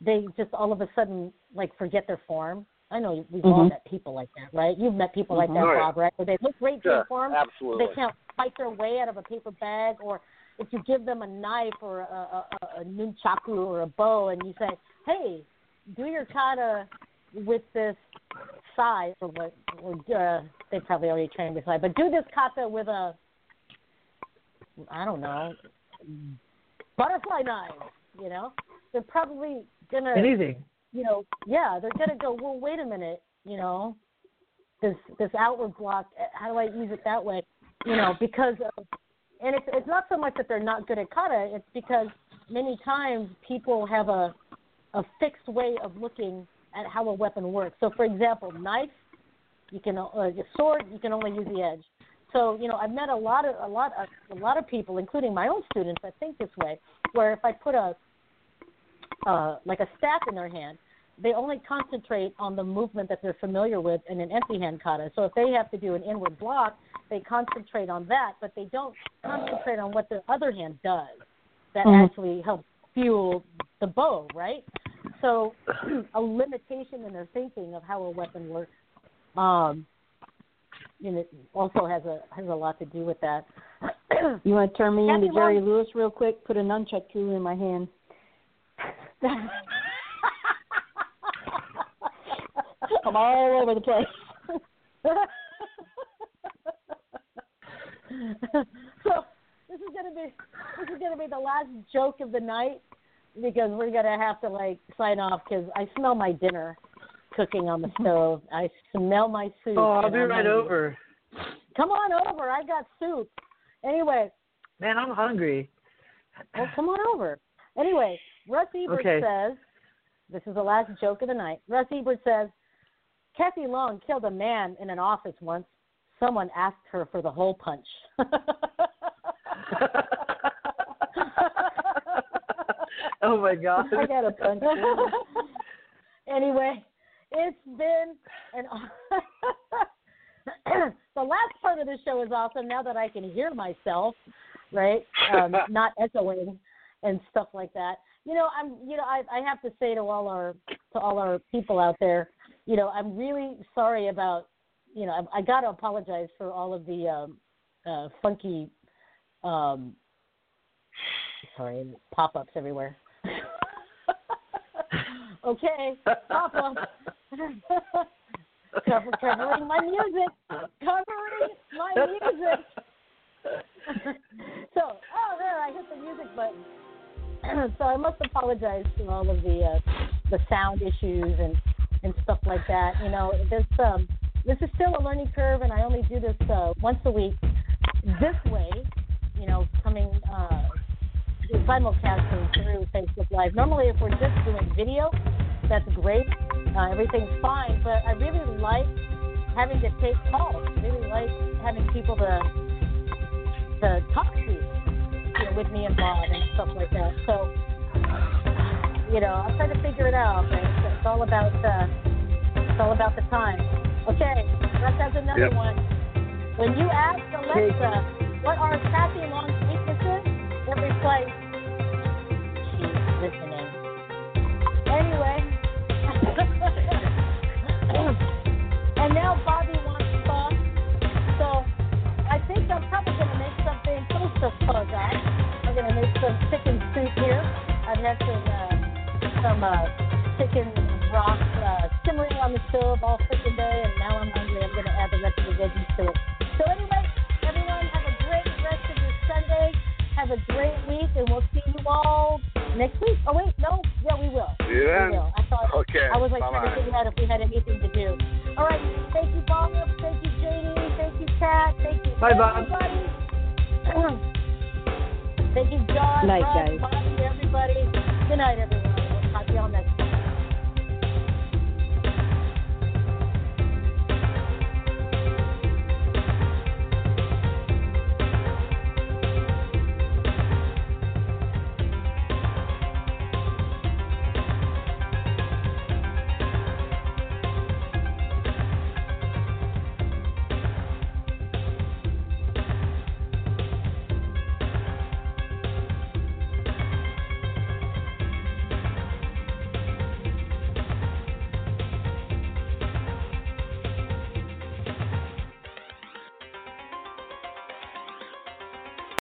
they just all of a sudden like forget their form. I know we've all Mhm. met people like that, right? You've met people like Mhm. that, Oh. Bob, right? Where they look great Yeah, in form, absolutely. they can't fight their way out of a paper bag, or if you give them a knife or a, a, a, a nunchaku or a bo, and you say, "Hey, do your kata with this sai or what?" Or uh, they probably already trained with sai, but do this kata with a, I don't know, butterfly knife. You know, they're probably gonna Anything. you know, yeah, they're gonna go. Well, wait a minute, you know, this this outward block. How do I use it that way? You know, because of, and it's it's not so much that they're not good at kata. It's because many times people have a a fixed way of looking at how a weapon works. So, for example, knife, you can uh, a sword, you can only use the edge. So, you know, I've met a lot of a lot of a lot of people, including my own students, that think this way. Where if I put a uh, like a staff in their hand, they only concentrate on the movement that they're familiar with in an empty hand kata. So if they have to do an inward block, they concentrate on that, but they don't concentrate on what the other hand does that Mhm. actually helps fuel the bo, right? So a limitation in their thinking of how a weapon works, um, you know, also has a has a lot to do with that. You want to turn me into Jerry Lewis real quick? Put a nunchuck tool in my hand. I'm all over the place. so this is gonna be this is gonna be the last joke of the night because we're gonna have to like sign off because I smell my dinner cooking on the stove. I smell my soup. Oh, I'll be I'm right hungry. over. Come on over. I got soup. Anyway, Man, I'm hungry. well, come on over. Anyway, Russ Ebert Okay. says, this is the last joke of the night. Russ Ebert says, Kathy Long killed a man in an office once. Someone asked her for the hole punch. Oh my god. I got a punch. anyway, it's been an. the last part of the show is awesome now that I can hear myself, right? Um, not echoing and stuff like that. You know, I'm. You know, I I have to say to all our to all our people out there, you know, I'm really sorry about. You know, I, I got to apologize for all of the um, uh, funky. Um, sorry, pop-ups everywhere. okay, pop-up. Cover, covering my music. Covering my music. so, oh, there, I hit the music button. so I must apologize to all of the uh, the sound issues and and stuff like that. You know, this um this is still a learning curve, and I only do this uh, once a week. This way, you know, coming uh, simulcasting through Facebook Live. Normally, if we're just doing video, that's great. Uh, everything's fine, but I really like having to take calls. I really like having people to to talk to, you know, with me Bob and stuff like that. So, you know, I'm trying to figure it out. It's, it's all about uh, it's all about the time. Okay, Russ has another Yep. one. When you ask Alexa, what are Kathy Long's weaknesses, it replies, she's listening. Anyway. and now Bobby wants pho. So I think I'm probably going to make something close to pho, guys. Some uh, chicken broth uh, simmering on the stove all freaking day, and now I'm hungry. I'm going to add the rest of the veggies to it. So anyway, everyone have a great rest of your Sunday. Have a great week, and we'll see you all next week. Oh wait, no, yeah, we will. Yeah. you then. We will. I thought. Okay, I was like trying to bye-bye. figure out if we had anything to do. All right. Thank you, Bob. Thank you, Janie. Thank you, Kat. Thank you, Bye, Bob. everybody. Thank you, John. Night, Russ, guys. Bobby, everybody. Good night, everyone wellness